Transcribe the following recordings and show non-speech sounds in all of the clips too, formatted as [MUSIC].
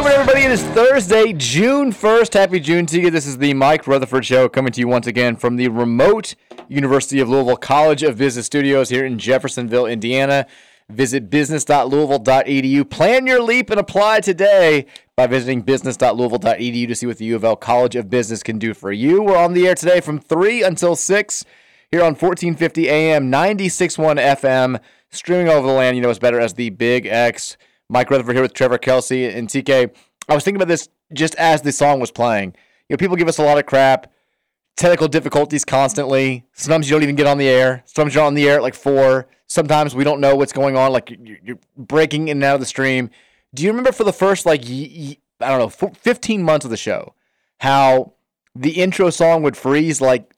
Welcome everybody. It is Thursday, June 1st. Happy June to you. This is the Mike Rutherford Show coming to you once again from the remote University of Louisville College of Business Studios here in Jeffersonville, Indiana. Visit business.louisville.edu. Plan your leap and apply today by visiting business.louisville.edu to see what the U of L College of Business can do for you. We're on the air today from 3 until 6 here on 1450 AM, 96.1 FM, streaming over the land. You know it's better as the Big X. Mike Rutherford here with Trevor Kelsey and TK. I was thinking about this just as the song was playing. You know, people give us a lot of crap, technical difficulties constantly. Sometimes you don't even get on the air. Sometimes you're on the air at like four. Sometimes we don't know what's going on. Like you're, breaking in and out of the stream. Do you remember for the first like I don't know, 15 months of the show, how the intro song would freeze like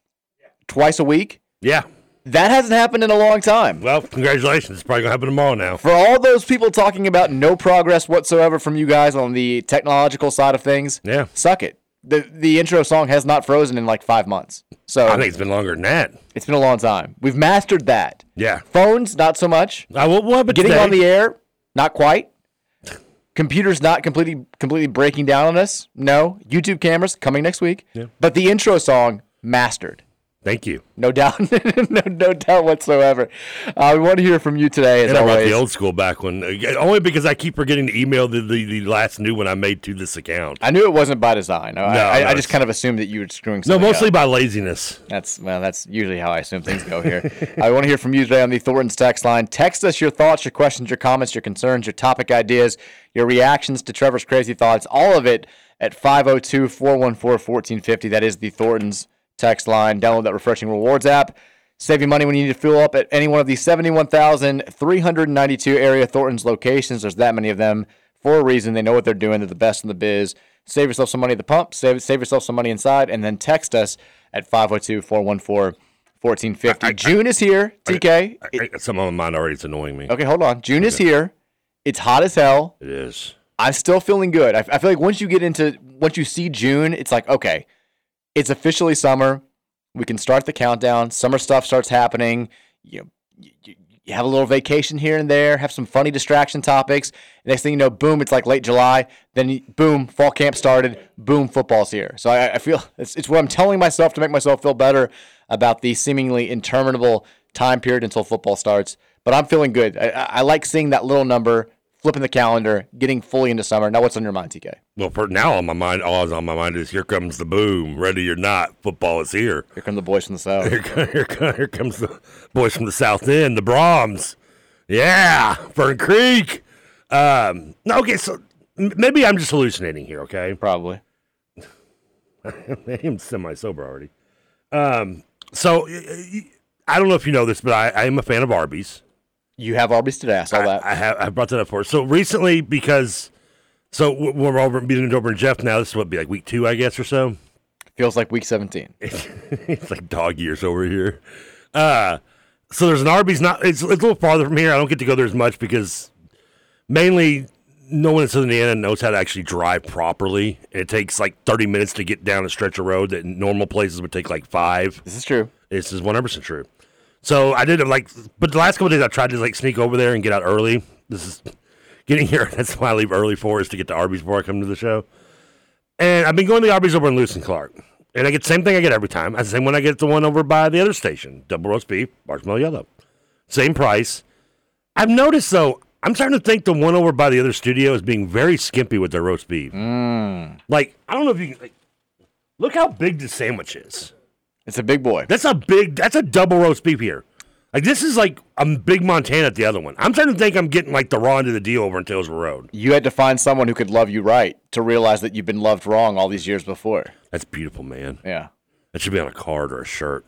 twice a week? Yeah. That hasn't happened in a long time. Well, congratulations. It's probably going to happen tomorrow now. For all those people talking about no progress whatsoever from you guys on the technological side of things, Yeah. suck it. The the intro song has not frozen in like five months. So I think it's been longer than that. it's been a long time. We've mastered that. Yeah. Phones, not so much. I will, what Getting today? on the air, not quite. Computers not completely completely breaking down on us. No. YouTube cameras coming next week. Yeah. But the intro song mastered. Thank you. No doubt, [LAUGHS] no, no doubt whatsoever. Uh, we want to hear from you today, as And always. the old school back one. uh, Only because I keep forgetting to email the, the, the last new one I made to this account. I knew it wasn't by design. I, No, I, no, I just kind of assumed that you were screwing No, mostly up. by laziness. That's well, that's usually how I assume things go here. [LAUGHS] I want to hear from you today on the Thornton's text line. Text us your thoughts, your questions, your comments, your concerns, your topic ideas, your reactions to Trevor's crazy thoughts, all of it at 502-414-1450. That is the Thornton's text line. Download that refreshing rewards app. Save you money when you need to fuel up at any one of the 71,392 area Thornton's locations. There's that many of them for a reason. They know what they're doing. They're the best in the biz. Save yourself some money at the pump. Save, save yourself some money inside. And then text us at 502 414 1450. June is here, TK. I, I got some of my mind already. It's annoying me. Okay, hold on. June is here. It's hot as hell. It is. I'm still feeling good. I, I feel like once you get into, once you see June, it's like, okay, it's officially summer. We can start the countdown. Summer stuff starts happening. You you, you have a little vacation here and there, have some funny distraction topics. Next thing you know, boom, it's like late July. Then, you- boom, fall camp started. Boom, football's here. So I, I feel [LAUGHS] it's, it's what I'm telling myself to make myself feel better about the seemingly interminable time period until football starts. But I'm feeling good. I I like seeing that little number, flipping the calendar, getting fully into summer. Now, what's on your mind, TK? Well, for now, on my mind, all that's on my mind is here comes the boom. Ready or not, football is here. Here come the boys from the south. Here, co- here, co- here comes the boys from the South End, the Brahms. Yeah, Fern Creek. Um, no, okay, so maybe I'm just hallucinating here. Okay, probably. [LAUGHS] I am semi sober already. Um, so I don't know if you know this, but I, I am a fan of Arby's. You have Arby's today. I saw I, that. I have I brought that up for. So recently, because so we're over meeting over in Jeff now. This is what be like week two, I guess, or so. Feels like week 17. [LAUGHS] it's like dog years over here. Uh, so there's an Arby's. Not it's, it's a little farther from here. I don't get to go there as much because mainly no one in Southern Indiana knows how to actually drive properly. And it takes like 30 minutes to get down a stretch of road that normal places would take like five. This is true. This is 100% true. So I did it like, but the last couple days I tried to like sneak over there and get out early. This is [LAUGHS] getting here. [LAUGHS] That's why I leave early for is to get to Arby's before I come to the show. And I've been going to the Arby's over in Lewis and Clark. And I get the same thing I get every time. I the same when I get the one over by the other station, double roast beef, marshmallow yellow. Same price. I've noticed though, I'm starting to think the one over by the other studio is being very skimpy with their roast beef. Mm. Like, I don't know if you can like, look how big the sandwich is. It's a big boy. That's a big that's a double roast beef here. Like this is like a big Montana at the other one. I'm starting to think I'm getting like the raw end of the deal over in Taylorsville Road. You had to find someone who could love you right to realize that you've been loved wrong all these years before. That's beautiful, man. Yeah. That should be on a card or a shirt.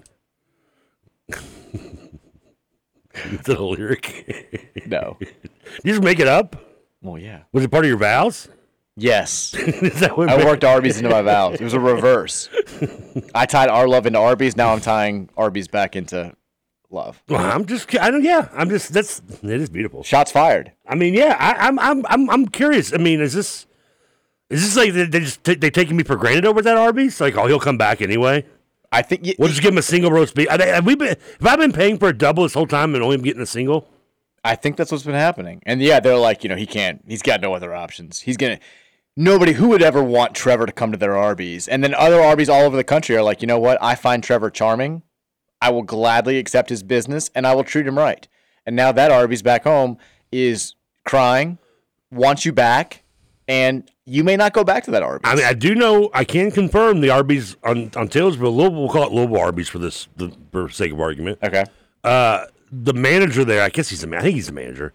Is it a lyric? No. you just make it up? Well, yeah. Was it part of your vows? Yes. [LAUGHS] I worked Arby's into my vows. It was a reverse. [LAUGHS] I tied our love into Arby's. Now I'm tying Arby's back into love. Well, I'm just, I don't, yeah, I'm just, that's, it is beautiful. Shots fired. I mean, yeah, I, I'm, I'm, I'm, I'm curious. I mean, is this, is this like they, they just t- they taking me for granted over that Arby's? Like, oh, he'll come back anyway. I think y- we'll just give him a single roast beef. Have have we been? Have I been paying for a double this whole time and only getting a single? I think that's what's been happening. And yeah, they're like, you know, he can't. He's got no other options. He's gonna. Nobody who would ever want Trevor to come to their Arby's, and then other Arby's all over the country are like, you know what? I find Trevor charming. I will gladly accept his business, and I will treat him right. And now that Arby's back home is crying, wants you back, and you may not go back to that Arby's. I mean, I do know I can confirm the Arby's on on Taylorsville. Louisville, we'll call it Louisville Arby's for this the, for sake of argument. Okay. Uh, the manager there, I guess he's a man. I think he's the manager.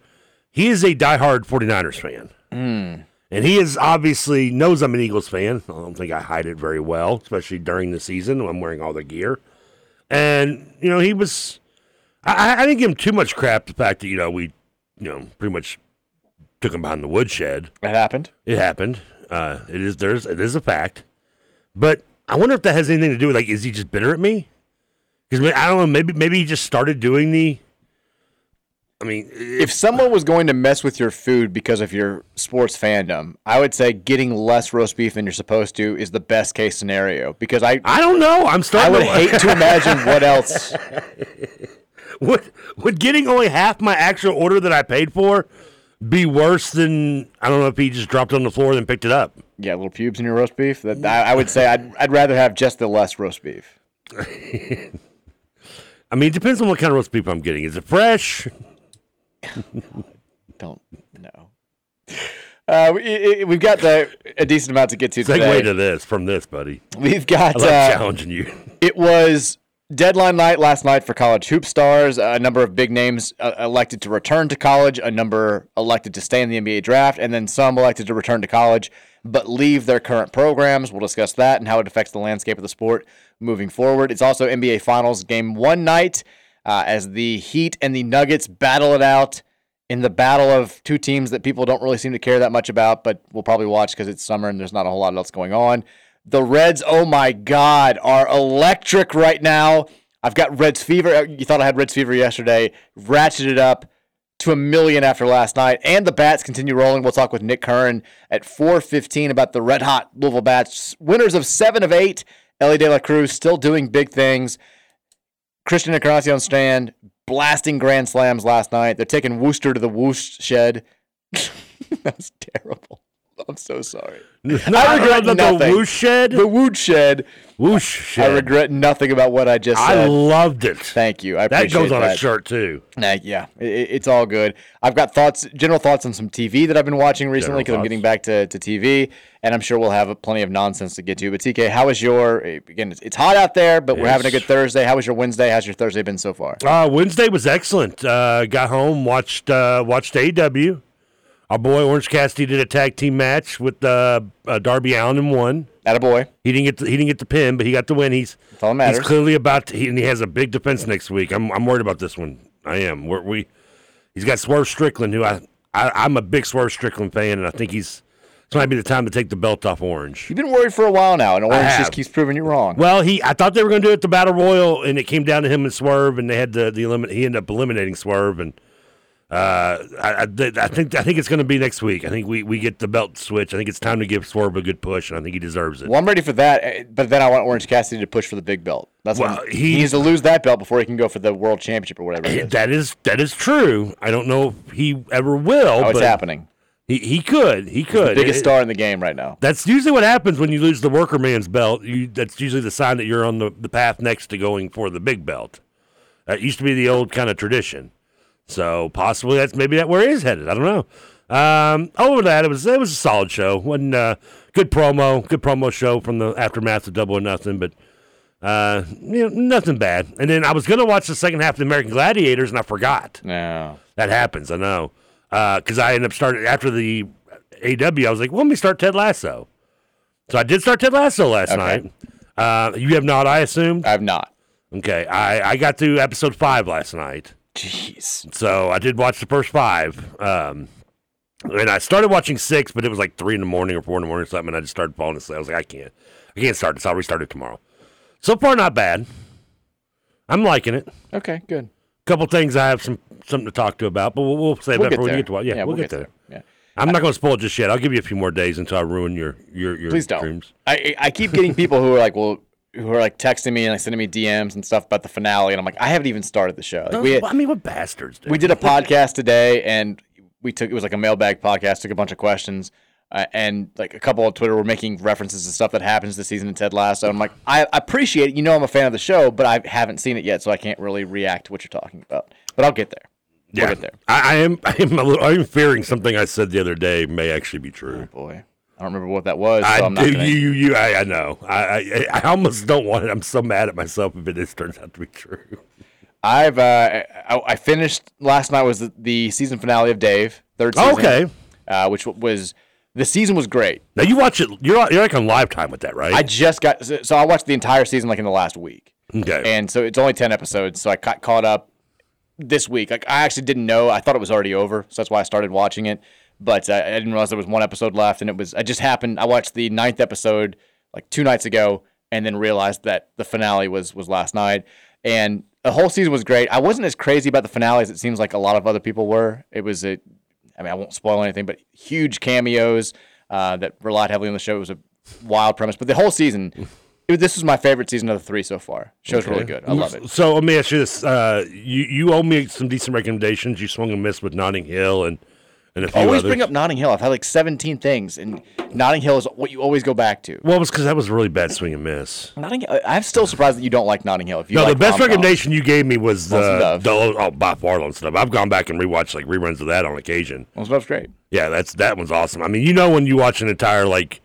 He is a diehard 49ers fan. Mm. And he is obviously knows I'm an Eagles fan. I don't think I hide it very well, especially during the season when I'm wearing all the gear. And you know, he was. I, I didn't give him too much crap. The fact that you know we, you know, pretty much took him behind the woodshed. It happened. It happened. Uh, it is there's it is a fact. But I wonder if that has anything to do with like, is he just bitter at me? Because I don't know. Maybe maybe he just started doing the. I mean, if someone was going to mess with your food because of your sports fandom, I would say getting less roast beef than you're supposed to is the best case scenario. Because I, I don't know. I'm starting. I would to... hate to [LAUGHS] imagine what else. would would getting only half my actual order that I paid for be worse than I don't know if he just dropped on the floor and picked it up? Yeah, little pubes in your roast beef. That I, I would say I'd I'd rather have just the less roast beef. [LAUGHS] I mean, it depends on what kind of roast beef I'm getting. Is it fresh? [LAUGHS] Don't know. Uh, we, we've got the, a decent amount to get to Segue today. to this from this, buddy. We've got love uh, challenging you. It was deadline night last night for college hoop stars. A number of big names uh, elected to return to college, a number elected to stay in the NBA draft, and then some elected to return to college but leave their current programs. We'll discuss that and how it affects the landscape of the sport moving forward. It's also NBA Finals game one night uh, as the Heat and the Nuggets battle it out in the battle of two teams that people don't really seem to care that much about, but we'll probably watch because it's summer and there's not a whole lot else going on. The Reds, oh my God, are electric right now. I've got Reds fever. You thought I had Reds fever yesterday. Ratcheted up to a million after last night. And the Bats continue rolling. We'll talk with Nick Curran at 4.15 about the red hot Louisville Bats. Winners of seven of eight. Elly De La Cruz still doing big things. Christian Encarnacion Strand blasting grand slams last night. They're taking Worcester to the Woosh shed. [LAUGHS] That's terrible. I'm so sorry. [LAUGHS] No, I regret the, the whoosh shed. The woosh shed. Whoosh shed. I regret nothing about what I just said. I loved it. Thank you. I that goes on that. a shirt too. Nah, yeah, it, it's all good. I've got thoughts, general thoughts on some TV that I've been watching recently because I'm getting back to, to TV, and I'm sure we'll have plenty of nonsense to get to. But TK, how was your? Again, it's, it's hot out there, but we're having a good Thursday. How was your Wednesday? How's your Thursday been so far? Uh, Wednesday was excellent. Uh, got home, watched uh, watched AEW. Our boy Orange Cassidy did a tag team match with uh, uh, Darby Allin and won. At a boy. He didn't get the, he didn't get the pin, but he got the win. He's all that matters. he's clearly about to, he, and he has a big defense next week. I'm I'm worried about this one. I am. We're, we he's got Swerve Strickland, who I, I I'm a big Swerve Strickland fan, and I think he's this might be the time to take the belt off Orange. You've been worried for a while now, and Orange just keeps proving you wrong. Well, he I thought they were going to do it at the Battle Royal, and it came down to him and Swerve, and they had the the elimin- he ended up eliminating Swerve, and Uh, I, I, I think I think it's going to be next week. I think we, we get the belt switch. I think it's time to give Swerve a good push, and I think he deserves it. Well, I'm ready for that, eh, but then I want Orange Cassidy to push for the big belt. That's Well, he- he needs to lose that belt before he can go for the world championship or whatever. Is. That is that is true. I don't know if he ever will. Oh, it's happening. He he could. He could. The biggest It- star in the game right now. That's usually what happens when you lose the worker man's belt. You, that's usually the sign that you're on the, the path next to going for the big belt. That used to be the old kind of tradition. So possibly that's maybe that where he's headed. I don't know. Um, over that, it was it was a solid show. wasn't uh, good promo, good promo show from the aftermath of Double or Nothing, but uh, you know, nothing bad. And then I was gonna watch the second half of the American Gladiators, and I forgot. No, that happens. I know because I ended up starting after the AEW. I was like, well, let me start Ted Lasso. So I did start Ted Lasso last Okay. night. Uh, you have not, I assume. I have not. Okay, I I got to episode five last night. Jeez. So I did watch the first five. Um, and I started watching six, but it was like three in the morning or four in the morning or something. And I just started falling asleep. I was like, I can't, I can't start this. I'll restart it tomorrow. So far, not bad. I'm liking it. Okay, good. A Couple things I have some something to talk to about, but we'll, we'll save We'll that for when you get to watch. Yeah, Yeah, we'll, we'll get, get there. there. Yeah. I'm not going to spoil it just yet. I'll give you a few more days until I ruin your your your Please don't. dreams. I I keep getting people who are like, well, who are like texting me and like sending me DMs and stuff about the finale, and I'm like, I haven't even started the show. Like, we I mean, what bastards? Dude? we did a podcast today, and we took it was like a mailbag podcast. Took a bunch of questions, uh, and like a couple of Twitter were making references to stuff that happens this season in Ted Lasso. I'm like, I appreciate it. You know, I'm a fan of the show, but I haven't seen it yet, so I can't really react to what you're talking about. But I'll get there. Yeah, We'll get there. I, I am. [LAUGHS] I am. A little, I'm fearing something I said the other day may actually be true. Oh boy, I don't remember what that was. So I I'm do. You, you, you. I, I know. I, I, I almost don't want it. I'm so mad at myself if it is turns out to be true. I've uh, I, I finished last night was the, the season finale of Dave third season. Okay. uh, which was the season was great. Now you watch it. You're you're like on live time with that, right? I just got so, I watched the entire season like in the last week, okay. and so it's only ten episodes. So I got caught up this week. Like I actually didn't know. I thought it was already over, so that's why I started watching it. But uh, I didn't realize there was one episode left, and it was. I just happened. I watched the ninth episode like two nights ago, and then realized that the finale was was last night. And the whole season was great. I wasn't as crazy about the finale as it seems like a lot of other people were. It was a, I mean, I won't spoil anything, but huge cameos uh, that relied heavily on the show. It was a wild premise, but the whole season. It, this was my favorite season of the three so far. Show's really good. I love it. So let me ask you this: uh, you you owe me some decent recommendations. You swung and missed with Notting Hill and and a few Always others. bring up Notting Hill. I've had like 17 things, and Notting Hill is what you always go back to. Well, it was because that was a really bad swing and miss. Notting Hill. I'm still surprised that you don't like Notting Hill. If you no, like the best rom-coms. recommendation you gave me was uh, Dove. the oh by far Lone Stuff. I've gone back and rewatched like reruns of that on occasion. Lonesome Dove's great. Yeah, that's that one's awesome. I mean, you know when you watch an entire like,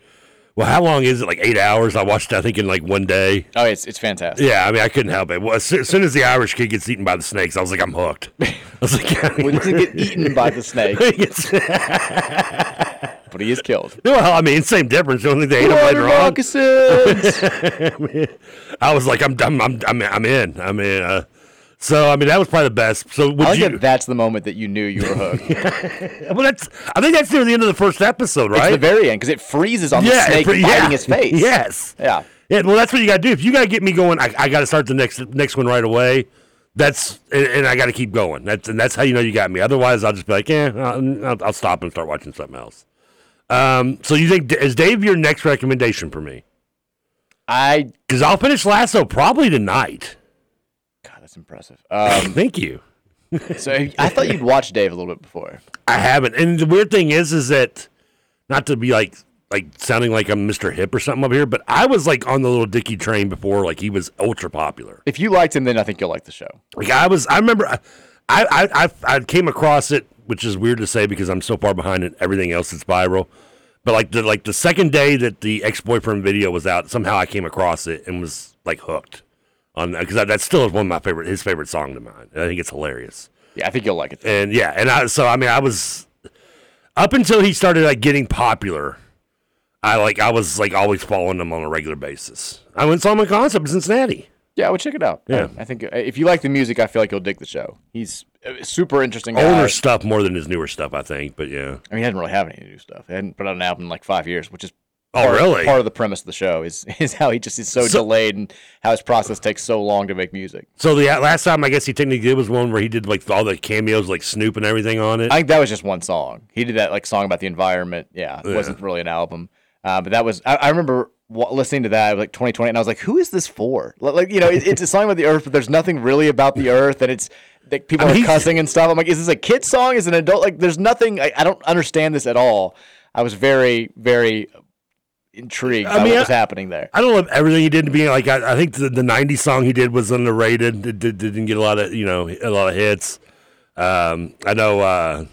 well, how long is it? Like eight hours. I watched. I think in like one day. Oh, it's it's fantastic. Yeah, I mean, I couldn't help it. Well, as, as soon as the Irish kid gets eaten by the snakes, I was like, I'm hooked. I was like, I [LAUGHS] mean, When does he get eaten by the snake? [LAUGHS] [LAUGHS] But he is killed. well, I mean, same difference. The only they ate him later on. moccasins. I, I was like, I'm, I'm, I'm, I'm, I'm in. I mean, uh, so I mean, that was probably the best. So would I like you? that that's the moment that you knew you were hooked. [LAUGHS] well, that's. I think that's near the end of the first episode, right? It's the very end because it freezes on the Yeah, snake it fre- biting yeah. his face. Yes. Yeah. Yeah, well, that's what you got to do. If you got to get me going, I, I got to start the next next one right away. That's and, and I got to keep going. That's and that's how you know you got me. Otherwise, I'll just be like, yeah, I'll, I'll- I'll stop and start watching something else. Um, so you think is Dave your next recommendation for me? I Because I'll finish Lasso probably tonight. That's impressive. Um, [LAUGHS] Thank you. so I thought you'd watched Dave a little bit before. I haven't. And the weird thing is, is that not to be like like sounding like I'm Mr. Hip or something up here, but I was like on the Lil Dicky train before, like he was ultra popular. If you liked him, then I think you'll like the show. Like I was, I remember, I, I, I, I came across it, which is weird to say because I'm so far behind in everything else that's viral. But like the like the second day that the ex boyfriend video was out, somehow I came across it and was like hooked on that because that, still is one of my favorite, his favorite song to mine. I think it's hilarious. Yeah, I think you'll like it. And yeah, and I so I mean I was up until he started like getting popular. I like I was like always following him on a regular basis. I went and saw him in concert in Cincinnati. Yeah, I would check it out. Yeah. I, I think uh, if you like the music, I feel like you'll dig the show. He's super interesting. Guy. Older stuff more than his newer stuff, I think. But yeah, I mean, he doesn't really have any new stuff. He hadn't put out an album in like five years, which is Oh, part, really? Part of the premise of the show is [LAUGHS] is how he just is so, So- delayed and how his process takes so long to make music. So the last time I guess he technically did was one where he did like all the cameos, like Snoop and everything on it. I think that was just one song. He did that like song about the environment. Yeah, it Yeah. wasn't really an album, uh, but that was. I, I remember listening to that like 2020, and I was like, "Who is this for?" Like you know, it, it's a song about the earth, but there's nothing really about the earth, and it's like people I mean, are cussing and stuff. I'm like, "Is this a kid song? Is it an adult?" Like, there's nothing. I, I don't understand this at all. I was very, very intrigued I mean, what was I- happening there. I don't love everything he did to be like I, I think the, the '90s song he did was underrated. It, did, didn't get a lot of you know a lot of hits. Um, I know uh,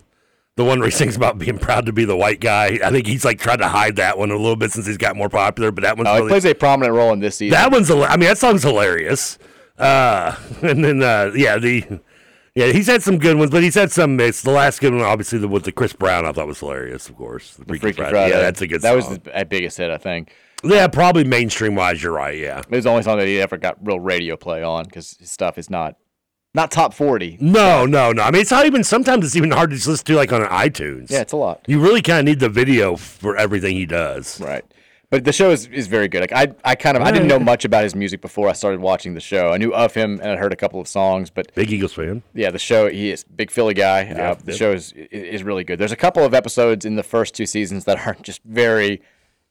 the one where he sings about being proud to be the white guy. I think he's like tried to hide that one a little bit since he's got more popular. But that one's Oh, really, plays a prominent role in this season. that one's I mean that song's hilarious. Uh, [LAUGHS] and then uh, yeah the yeah he's had some good ones, but he's had some mixed. The last good one, obviously, the, with the Chris Brown, I thought was hilarious. Of course, the, Freaky, Freaky Friday. Friday. Yeah, that's a good. That was song. the biggest hit, I think. yeah, probably mainstream wise. You're right. Yeah. It was the only song that he ever got real radio play on because his stuff is not not top 40. No, no, no. I mean, it's not even. Sometimes it's even hard to just listen to like on iTunes. Yeah, it's a lot. You really kind of need the video for everything he does. Right. But the show is, is very good. Like I, I kind of I didn't know much about his music before I started watching the show. I knew of him and I heard a couple of songs, but Big Eagles fan. yeah, the show he is big Philly guy. Yeah, uh, the yeah. show is is really good. There's a couple of episodes in the first two seasons that are [LAUGHS] just very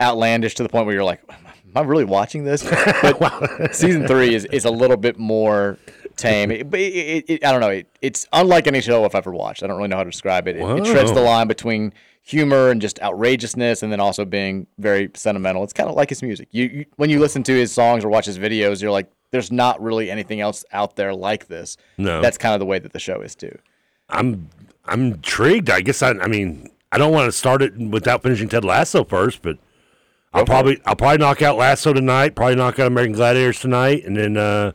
outlandish to the point where you're like, am I really watching this? [LAUGHS] But season three is, is a little bit more tame. It, it, it, I don't know. It, it's unlike any show I've ever watched. I don't really know how to describe it. It, treads the line between humor and just outrageousness, and then also being very sentimental. It's kind of like his music. You, you when you listen to his songs or watch his videos, you're like, there's not really anything else out there like this. No. That's kind of the way that the show is too. I'm I'm intrigued. I guess I. I mean, I don't want to start it without finishing Ted Lasso first, but I'll probably I'll probably knock out Lasso tonight. Probably knock out American Gladiators tonight, and then uh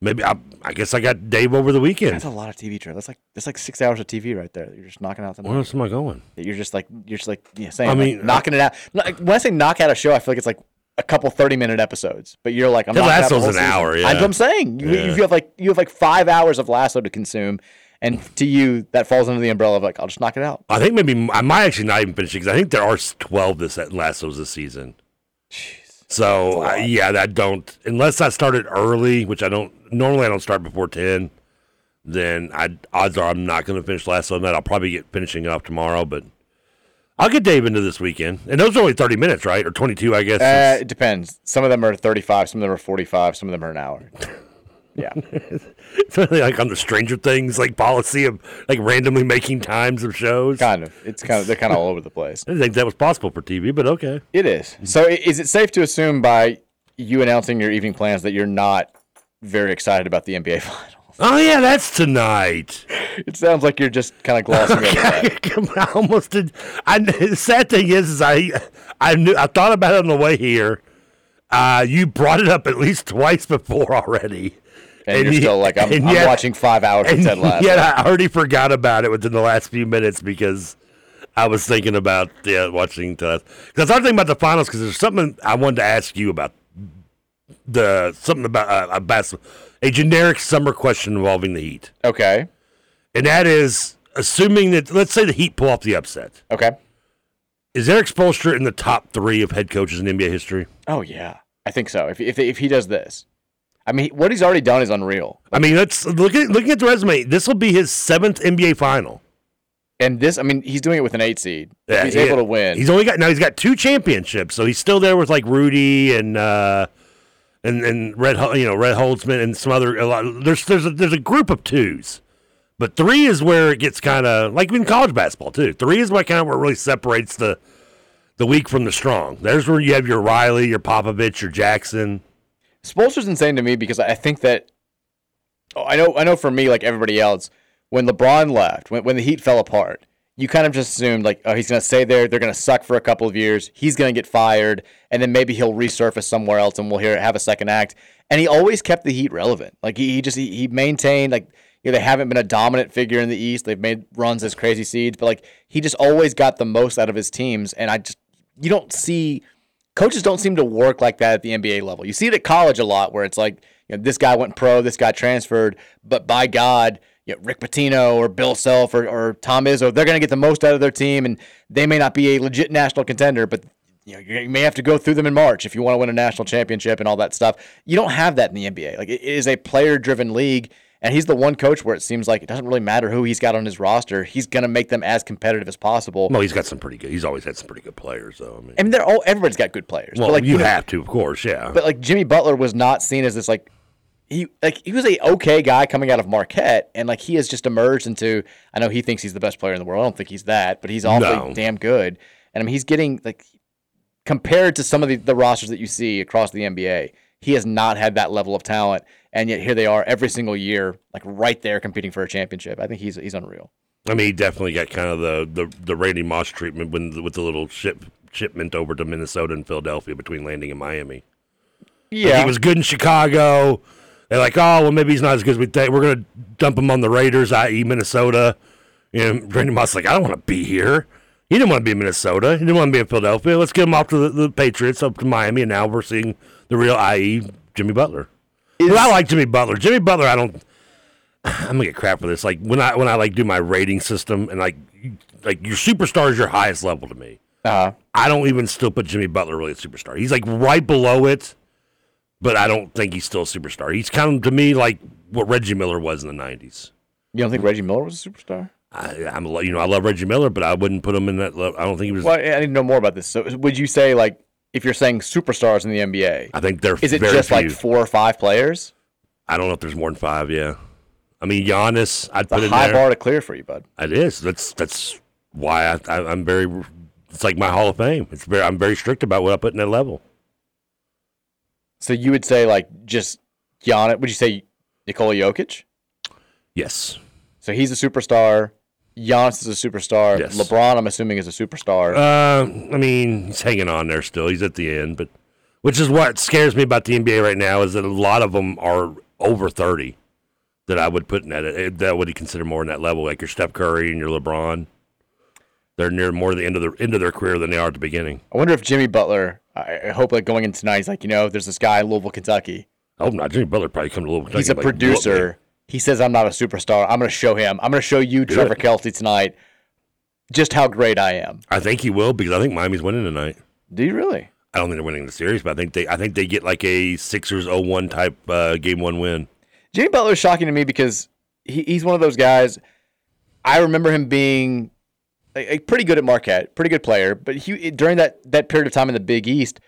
maybe I, I guess I got Dave over the weekend. That's a lot of TV trailer. That's like that's like six hours of TV right there. You're just knocking out the. Where else am I going? You're just like you're just like yeah, saying. I mean, mean, knocking it out. When I say knock out a show, I feel like it's like a couple thirty minute episodes. But you're like I'm Ted knocking out Lasso's an season. hour, That's yeah. what I'm saying. You, Yeah. you have like you have like five hours of Lasso to consume, and to you that falls under the umbrella of like I'll just knock it out. I think maybe I might actually not even finish it because I think there are twelve this Lassos this season. So I, yeah, that don't unless I started early, which I don't normally. I don't start before ten. Then I odds are I'm not going to finish Lasso tonight. I'll probably get finishing it up tomorrow, but I'll get Dave into this weekend. And those are only thirty minutes, right, or twenty two, I guess. Uh, it depends. Some of them are 35, some of them are 45, some of them are an hour. [LAUGHS] Yeah. It's really like on the Stranger Things like policy of like randomly making times of shows. Kind of. It's kind of they're kind of all over the place. [LAUGHS] I didn't think that was possible for TV, but okay. It is. So is it safe to assume by you announcing your evening plans that you're not very excited about the NBA [LAUGHS] finals? Oh yeah, that's tonight. It sounds like you're just kind of glossing over that. [LAUGHS] I almost did. I, the sad thing is, is I, I knew I thought about it on the way here. Uh, you brought it up at least twice before already, And, you're you- still like, I'm, I'm yet- watching five hours of and Ted Lasso. yet I already forgot about it within the last few minutes because I was thinking about yeah watching Ted. Because I was thinking about the finals because there's something I wanted to ask you about the something about uh, about a generic summer question involving the Heat. Okay. And that is assuming that let's say the Heat pull off the upset. Okay. Is Erik Spoelstra in the top three of head coaches in NBA history? Oh yeah, I think so. If if if he does this, I mean, what he's already done is unreal. I mean, let's look at looking at the resume. This will be his seventh NBA final. And this, I mean, he's doing it with an eight seed. Yeah, he's he- able to win. He's only got now. He's got two championships, so he's still there with like Rudy and uh, and and Red, you know, Red Holzman and some other. A lot, there's there's a, there's a group of twos, but three is where it gets kind of like in college basketball too. Three is what kind of it really separates the the weak from the strong. There's where you have your Riley, your Popovich, your Jackson. Spoelstra's insane to me because I think that oh, I know I know for me like everybody else when LeBron left when when the Heat fell apart you kind of just assumed like oh he's going to stay there they're going to suck for a couple of years he's going to get fired and then maybe he'll resurface somewhere else and we'll hear have a second act and he always kept the Heat relevant like he, he just he, he maintained like you know, they haven't been a dominant figure in the East they've made runs as crazy seeds but like he just always got the most out of his teams and I just you don't see coaches don't seem to work like that at the NBA level. You see it at college a lot where it's like, you know, this guy went pro, this guy transferred, but by God, you know, Rick Pitino or Bill Self or, or Tom Izzo, they're going to get the most out of their team and they may not be a legit national contender, but you know you may have to go through them in March if you want to win a national championship and all that stuff. You don't have that in the NBA. Like it is a player driven league. And he's the one coach where it seems like it doesn't really matter who he's got on his roster. He's going to make them as competitive as possible. Well, he's got some pretty good. He's always had some pretty good players, though. I mean, I mean, they're all everybody's got good players. well, but like you know, have to, of course, yeah. But like Jimmy Butler was not seen as this like he like he was a okay guy coming out of Marquette, and like he has just emerged into. I know he thinks he's the best player in the world. I don't think he's that, but he's awfully No. damn good. And I mean, he's getting like compared to some of the, the rosters that you see across the NBA, he has not had that level of talent, and yet here they are every single year, like right there competing for a championship. I think he's he's unreal. I mean, he definitely got kind of the the, the Randy Moss treatment when with the little ship shipment over to Minnesota and Philadelphia between landing in Miami. Like, Yeah. he was good in Chicago. They're like, oh well, maybe he's not as good as we think. We're gonna dump him on the Raiders, i.e., Minnesota. And Randy Moss is like, I don't want to be here. He didn't want to be in Minnesota. He didn't want to be in Philadelphia. Let's get him off to the, the Patriots, up to Miami, and now we're seeing the real, i.e., Jimmy Butler. But I like Jimmy Butler. Jimmy Butler, I don't. [SIGHS] I'm gonna get crap for this. Like when I when I like do my rating system and like like your superstar is your highest level to me. Uh, I don't even still put Jimmy Butler really a superstar. He's like right below it, but I don't think he's still a superstar. He's kind of to me like what Reggie Miller was in the '90s. you don't think Reggie Miller was a superstar? I, I'm you know I love Reggie Miller, but I wouldn't put him in that. level. I don't think he was. Well, I need to know more about this. So, would you say like if you're saying superstars in the NBA, I think they're is it just like four or five players? I don't know if there's more than five. Yeah, I mean Giannis, I'd It's a put in high there. bar to clear for you, bud. It is. That's that's why I, I I'm very. It's like my Hall of Fame. It's very. I'm very strict about what I put in that level. So you would say like just Giannis? Would you say Nikola Jokic? Yes. So he's a superstar. Giannis is a superstar. Yes. LeBron, I'm assuming, is a superstar. Uh, I mean, he's hanging on there still. He's at the end, but which is what scares me about the NBA right now is that a lot of them are over thirty. That I would put in that eh, that would you consider more in that level, like your Steph Curry and your LeBron. They're near more the end of their end of their career than they are at the beginning. I wonder if Jimmy Butler. I I hope like going in tonight, he's like, you know, there's this guy in Louisville, Kentucky. I hope not. Jimmy Butler probably come to Louisville. He's a like, producer. He says, I'm not a superstar. I'm going to show him. I'm going to show you, Do Trevor. Kelsey, tonight, just how great I am. I think he will because I think Miami's winning tonight. Do you really? I don't think they're winning the series, but I think they I think they get like a Sixers 0-1 type uh, game one win. Jimmy Butler is shocking to me because he, he's one of those guys. I remember him being a, a pretty good at Marquette, pretty good player. But he during that that period of time in the Big East,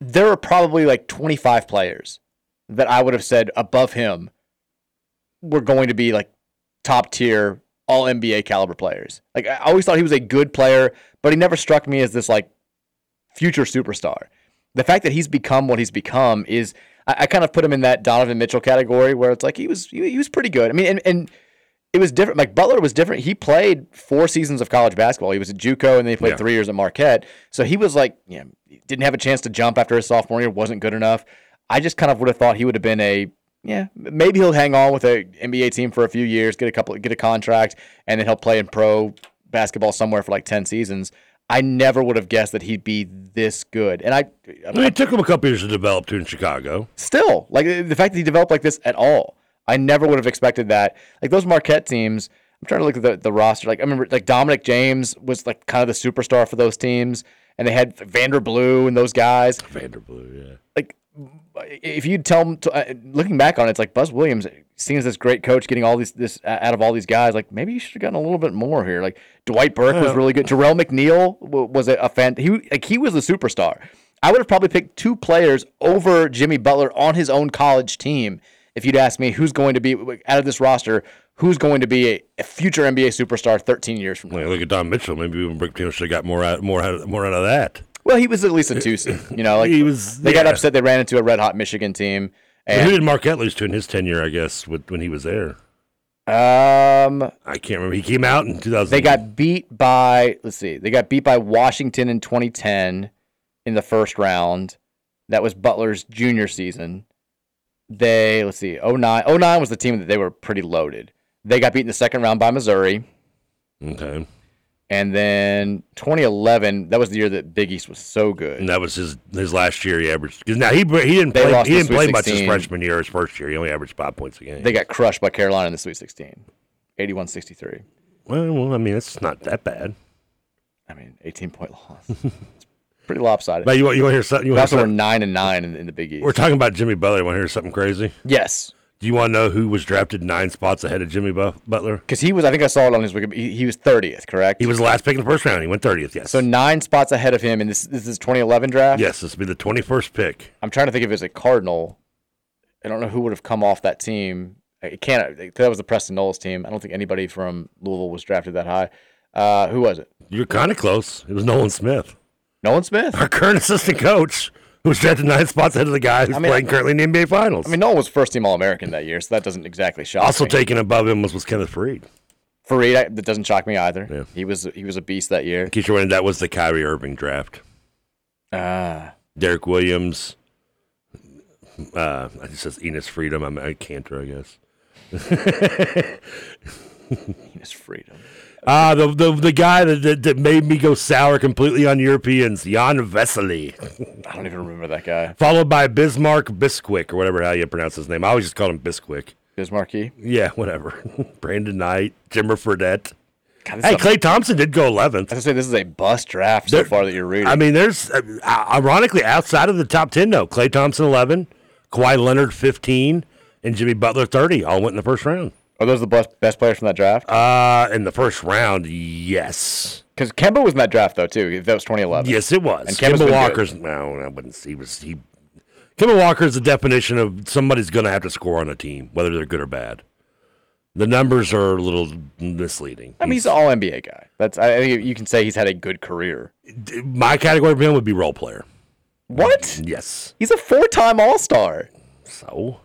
there were probably like 25 players that I would have said above him were going to be like top tier all NBA caliber players. Like I always thought he was a good player, but he never struck me as this like future superstar. The fact that he's become what he's become is I, I kind of put him in that Donovan Mitchell category where it's like he was he, he was pretty good. I mean, and, and it was different. Like Butler was different. He played four seasons of college basketball. He was at JUCO and then he played Yeah. three years at Marquette. So he was like, you know, didn't have a chance to jump after his sophomore year. wasn't good enough. I just kind of would have thought he would have been a yeah, maybe he'll hang on with a NBA team for a few years, get a couple, get a contract, and then he'll play in pro basketball somewhere for like ten seasons. I never would have guessed that he'd be this good, and I, I mean, it took him a couple years to develop too in Chicago. still like the fact that he developed like this at all. I never would have expected that. Like those Marquette teams, I'm trying to look at the, the roster. Like I remember, like Dominic James was like kind of the superstar for those teams, and they had Vander Blue and those guys. Vanderbilt, yeah. Like if you tell them, to, uh, looking back on it, it's like Buzz Williams, seen as this great coach, getting all these this uh, out of all these guys. Like maybe you should have gotten a little bit more here. Like Dwight Burke was really good. Terrell McNeil was a, a fan. He like he was the superstar. I would have probably picked two players over Jimmy Butler on his own college team if you'd ask me who's going to be out of this roster. Who's going to be a, a future NBA superstar 13 years from now? Like, look at Don Mitchell. Maybe even Brick Taylor should have got more out, more out, more out of that. Well, he was at least a two seed. [LAUGHS] You know, like He was- They got yeah. upset. They ran into a red hot Michigan team. And And who did Marquette lose to in his tenure? I guess with, when he was there. um, I can't remember. He came out in 2000. They got beat by let's see, they got beat by Washington in 2010 in the first round. That was Butler's junior season. They let's see, 09, 09 was the team that they were pretty loaded. They got beat in the second round by Missouri, okay, and then 2011 that was the year that Big East was so good. and that was his his last year. He averaged because now he he didn't They play he didn't play much his freshman year. His first year, he only averaged five points a game. They got crushed by Carolina in the Sweet 16, 81-63. well, well, I mean, it's not that bad. I mean, 18 point loss. [LAUGHS] Pretty lopsided. But you want you want to hear something? You want also were nine and nine in, in the Big East. We're talking about Jimmy Butler. Want to hear something crazy? Yes. Do you want to know who was drafted nine spots ahead of Jimmy Bu- Butler? Because he was, I think I saw it on his Wikipedia. He, he was 30th, correct? He was the last pick in the first round. He went 30th, yes. So nine spots ahead of him, and this, this is 2011 draft? yes, this would be the 21st pick. I'm trying to think if it's a Cardinal. I don't know who would have come off that team. It can't. That was the Preston Knowles team. I don't think anybody from Louisville was drafted that high. Uh, who was it? You're kind of close. It was Nolan Smith. Nolan Smith? Our current assistant coach, who's drafted nine spots ahead of the guy who's I mean, playing currently in the NBA Finals. I mean, Nolan was first team All American that year, so that doesn't exactly shock me. also me. taken above him was, was Kenneth Faried. Faried, I- that doesn't shock me either. Yeah. He was he was a beast that year. In case you're wondering, that was the Kyrie Irving draft. Ah, Derrick Williams. Uh, it says Enes Freedom. I'm a Kanter, I guess. [LAUGHS] Enes Freedom. Ah, the, the the guy that, that, that made me go sour completely on Europeans, Jan Vesely. [LAUGHS] I don't even remember that guy. Followed by Bismarck Bisquick, or whatever how you pronounce his name. I always just called him Bisquick. Bismarcky. Yeah, whatever. [LAUGHS] Brandon Knight, Jimmer Fredette. God, Hey, a- Klay Thompson did go 11th. I was say this is a bust draft so far that you're reading. I mean, there's uh, ironically outside of the top 10, though. Klay Thompson 11, Kawhi Leonard 15, and Jimmy Butler 30 all went in the first round. Are those the best, best players from that draft? Uh, in the first round, yes. Because Kemba was in that draft though too. That was 2011. Yes, it was. And Kemba's Kemba Walker's no, I wouldn't. He was he. Kemba Walker's the definition of somebody's going to have to score on a team, whether they're good or bad. The numbers are a little misleading. I mean, he's an All NBA guy. That's I I think you can say he's had a good career. My category for him would be role player. What? Yes. He's a four-time All Star. So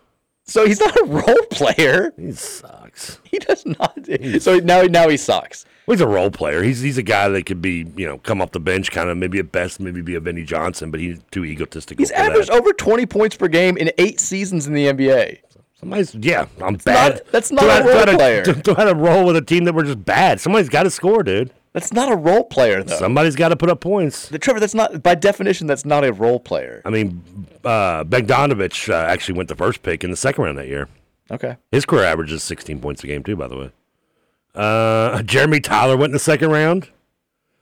So he's not a role player. he sucks. He does not. So now now he sucks. Well, he's a role player. He's he's a guy that could be you know come off the bench, kind of maybe at best maybe be a Benny Johnson, but he's too egotistical. He's for that. averaged over 20 points per game in eight seasons in the NBA. Somebody's yeah, I'm bad. not- that's not Do a I- role to- player. Do, do I have to roll with a team that were just bad? Somebody's got to score, dude. That's not a role player though. Somebody's got to put up points. the Trevor, that's not by definition. That's not a role player. I mean, uh, Bogdanovich uh, actually went the first pick in the second round that year. Okay. His career average is 16 points a game, too, by the way. Uh, Jeremy Tyler went in the second round.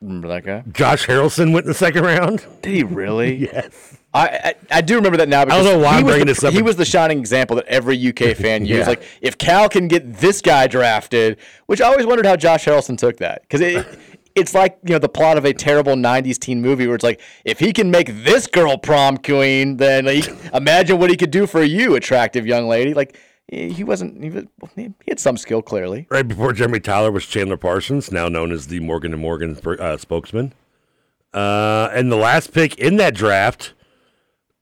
Remember that guy? Josh Harrelson went in the second round. Did he really? [LAUGHS] yes. I, I I do remember that now. Because know why I'm bringing the, this up. He was the shining example that every UK [LAUGHS] fan used. Like, if Cal can get this guy drafted, which I always wondered how Josh Harrelson took that because it. [LAUGHS] It's like you know the plot of a terrible '90s teen movie where it's like if he can make this girl prom queen, then like, imagine what he could do for you, attractive young lady. Like he wasn't. He, was, he had some skill clearly. Right before Jeremy Tyler was Chandler Parsons, now known as the Morgan and Morgan uh, spokesman. Uh, and the last pick in that draft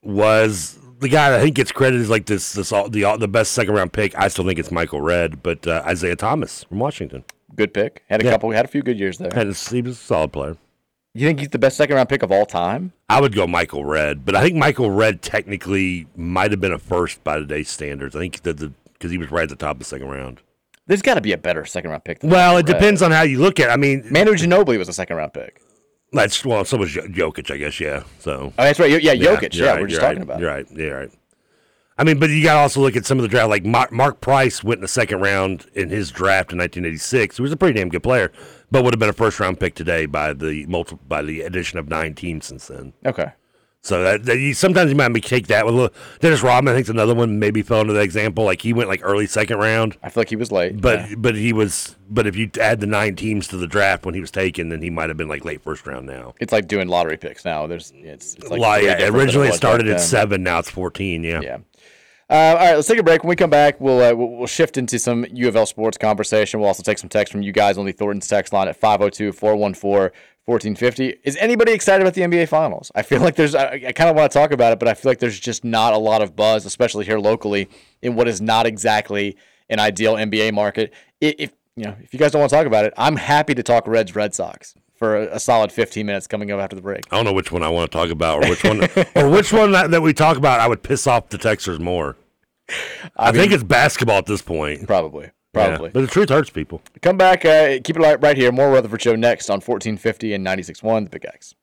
was the guy that I think gets credited as like this this all, the all, the best second round pick. I still think it's Michael Redd, but uh, Isaiah Thomas from Washington. Good pick. Had a Yeah. couple. Had a few good years there. And a, he was a solid player. You think he's the best second round pick of all time? I would go Michael Redd, but I think Michael Redd technically might have been a first by today's standards. I think that the because he was right at the top of the second round. There's got to be a better second round pick. Than Well, it Redd. depends on how you look at. it. I mean, Manu Ginobili was a second round pick. that's well, so was Jokic, I guess. Yeah, so Oh, that's right. Yeah, Jokic. Yeah, right, we're just talking right, about. You're right. Yeah, you're right. I mean, but you got to also look at some of the draft. Like Mark, Mark Price went in the second round in his draft in 1986. He was a pretty damn good player, but would have been a first round pick today by the multi, by the addition of nine teams since then. Okay. So that, that you, sometimes you might take that with a little. Dennis Rodman, I think's another one. Maybe fell into that example. Like he went like early second round, I feel like he was late. but yeah. but he was. But if you add the nine teams to the draft when he was taken, then he might have been like late first round now. it's like doing lottery picks now. There's it's, it's like way yeah, originally it started at seven. Now it's fourteen. Yeah. Yeah. Uh, all right, let's take a break. When we come back, we'll, uh, we'll shift into some U of L sports conversation. We'll also take some text from you guys on the Thornton's text line at 502 414 1450. Is anybody excited about the NBA Finals? I feel like there's, I, I kind of want to talk about it, but I feel like there's just not a lot of buzz, especially here locally, in what is not exactly an ideal NBA market. If, you know, if you guys don't want to talk about it, I'm happy to talk Reds Red Sox for a, a solid 15 minutes coming up after the break. I don't know which one I want to talk about, or which one, [LAUGHS] or which one that, that we talk about. I would piss off the Texers more. I, think it's basketball at this point. Probably. Yeah, Probably. but the truth hurts people. Come back. Uh, keep it right, right here. More Rutherford Show next on 1450 and 96.1 The Big X.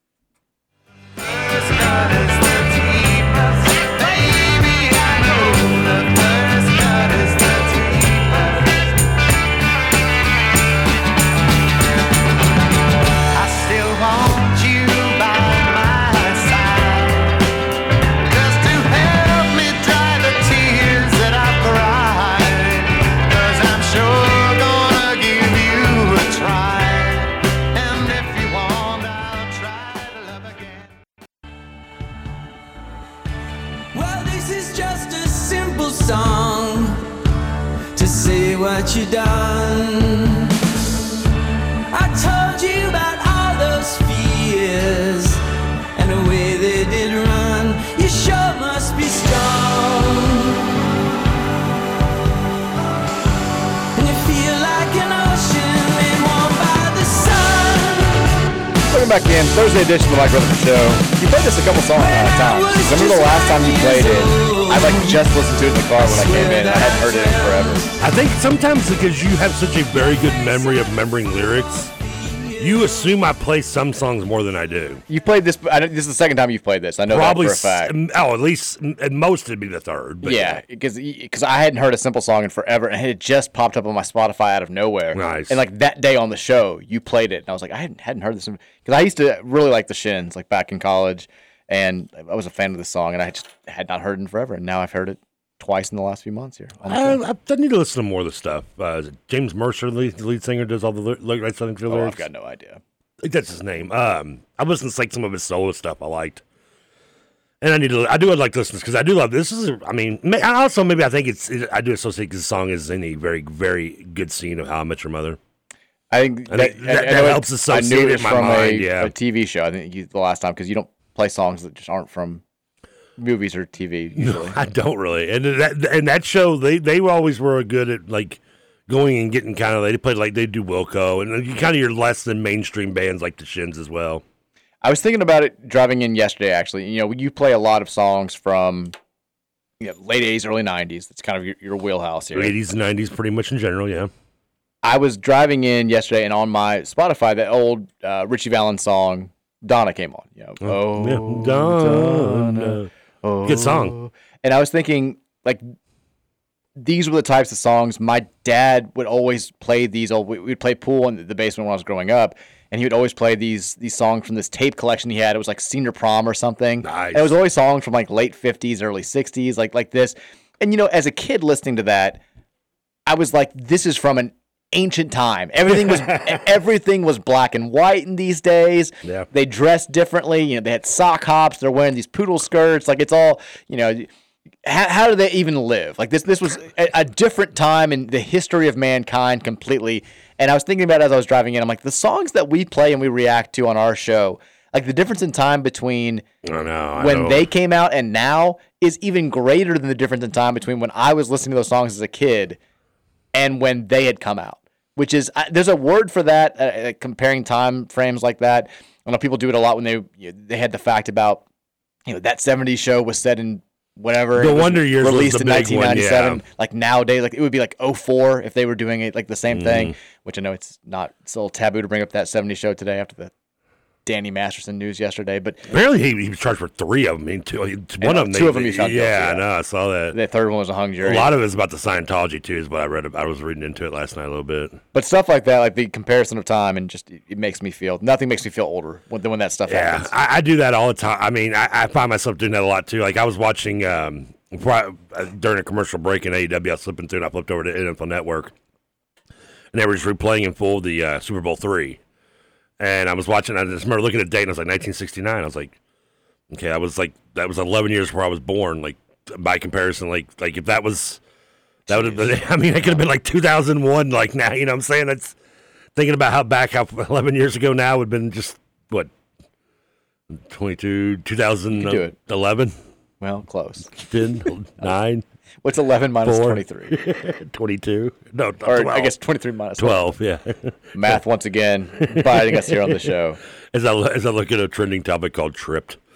Thursday edition of the Mike Rutherford Show. You played this a couple songs uh, times. Remember the last time you played it? I like just listened to it in the car when I came in. I hadn't heard it in forever. I think sometimes because you have such a very good memory of remembering lyrics, you assume I play some songs more than I do. You played this. I, this is the second time you've played this. I know Probably that for a fact. s- oh, at least at most it'd be the third. But yeah, because because I hadn't heard a simple song in forever, and it had just popped up on my Spotify out of nowhere. Nice. And like that day on the show, you played it, and I was like, I hadn't, hadn't heard this because I used to really like the Shins, like back in college, and I was a fan of the song, and I just had not heard it in forever, and now I've heard it twice in the last few months here. I, I need to listen to more of the stuff. Uh, is it James Mercer, the lead, the lead singer, does all the ly- writes something for the Oh. I've got no idea. I that's his name. Um, I listened to like some of his solo stuff I liked, and I need to. I do like to listen because I do love this. Is I mean, ma- I also maybe I think it's it, I do associate this song is in a very very good scene of How I Met Your Mother. I think I that, think that- I that know it- I knew it in my from mind, a, yeah. a TV show. I think you, the last time because you don't play songs that just aren't from movies or TV [LAUGHS] usually. I don't really, and that and that show they they always were good at like going and getting kind of they played like they do Wilco and you kind of your less than mainstream bands like the Shins as well. I was thinking about it driving in yesterday. Actually, you know, you play a lot of songs from you know, late '80s, early '90s. That's kind of your, your wheelhouse here. Eighties and nineties, pretty much in general, yeah. I was driving in yesterday, and on my Spotify, that old uh, Ritchie Valens song "Donna" came on. You know, Oh, yeah. oh, Donna. Oh. Good song. And I was thinking, like, these were the types of songs my dad would always play. These old, we- we'd play pool in the basement when I was growing up, and he would always play these these songs from this tape collection he had. It was like senior prom or something. Nice. And it was always songs from like late fifties, early sixties, like like this. And you know, as a kid listening to that, I was like, this is from an ancient time. Everything was [LAUGHS] everything was black and white in these days. Yeah. They dressed differently. You know, they had sock hops. They're wearing these poodle skirts. Like it's all, you know, how, how do they even live? Like this this was a, a different time in the history of mankind completely. And I was thinking about it as I was driving in. I'm like, the songs that we play and we react to on our show, like the difference in time between know I when know. they came out and now is even greater than the difference in time between when I was listening to those songs as a kid and when they had come out. Which is uh, there's a word for that, uh, uh, comparing time frames like that. I know people do it a lot when they you know, they had the fact about you know that '70s show was set in whatever The Wonder Years released in big one, 1997. yeah. Like nowadays, like it would be like 04 if they were doing it like the same thing. Mhm. Which I know it's not it's a little taboo to bring up that '70s show today after the Danny Masterson news yesterday, but Apparently, he, he was charged for three of them. I mean, two, one Yeah, of them. two they- of them he found Yeah, guilty, I yeah. know. I saw that. the third one was a hung jury. A lot of it is about the Scientology too. Is what I read. About. I was reading into it last night a little bit. But stuff like that, like the comparison of time, and just it, makes me feel nothing makes me feel older when, than when that stuff Yeah, happens. I, I do that all the time. I mean, I, I find myself doing that a lot too. Like I was watching um, uh, during a commercial break in AEW. I was flipping through, and I flipped over to NFL Network, and they were just replaying in full the uh, Super Bowl three. And I was watching. I just remember looking at the date, and I was like 1969. I was like, okay, I was like that was 11 years before I was born. Like by comparison, like like if that was that would have been. [LAUGHS] I mean, it could have been like 2001. Like now, you know, what I'm saying that's thinking about how back how [LAUGHS] 11 years ago now would have been just what 22 2011. well, close. 10 [LAUGHS] 9 What's 11 minus four, 23? [LAUGHS] 22 no or 12. I guess 23 minus 12 yeah Math once again biting us here on the show. [LAUGHS] as I, as I look at a trending topic called tripped [LAUGHS]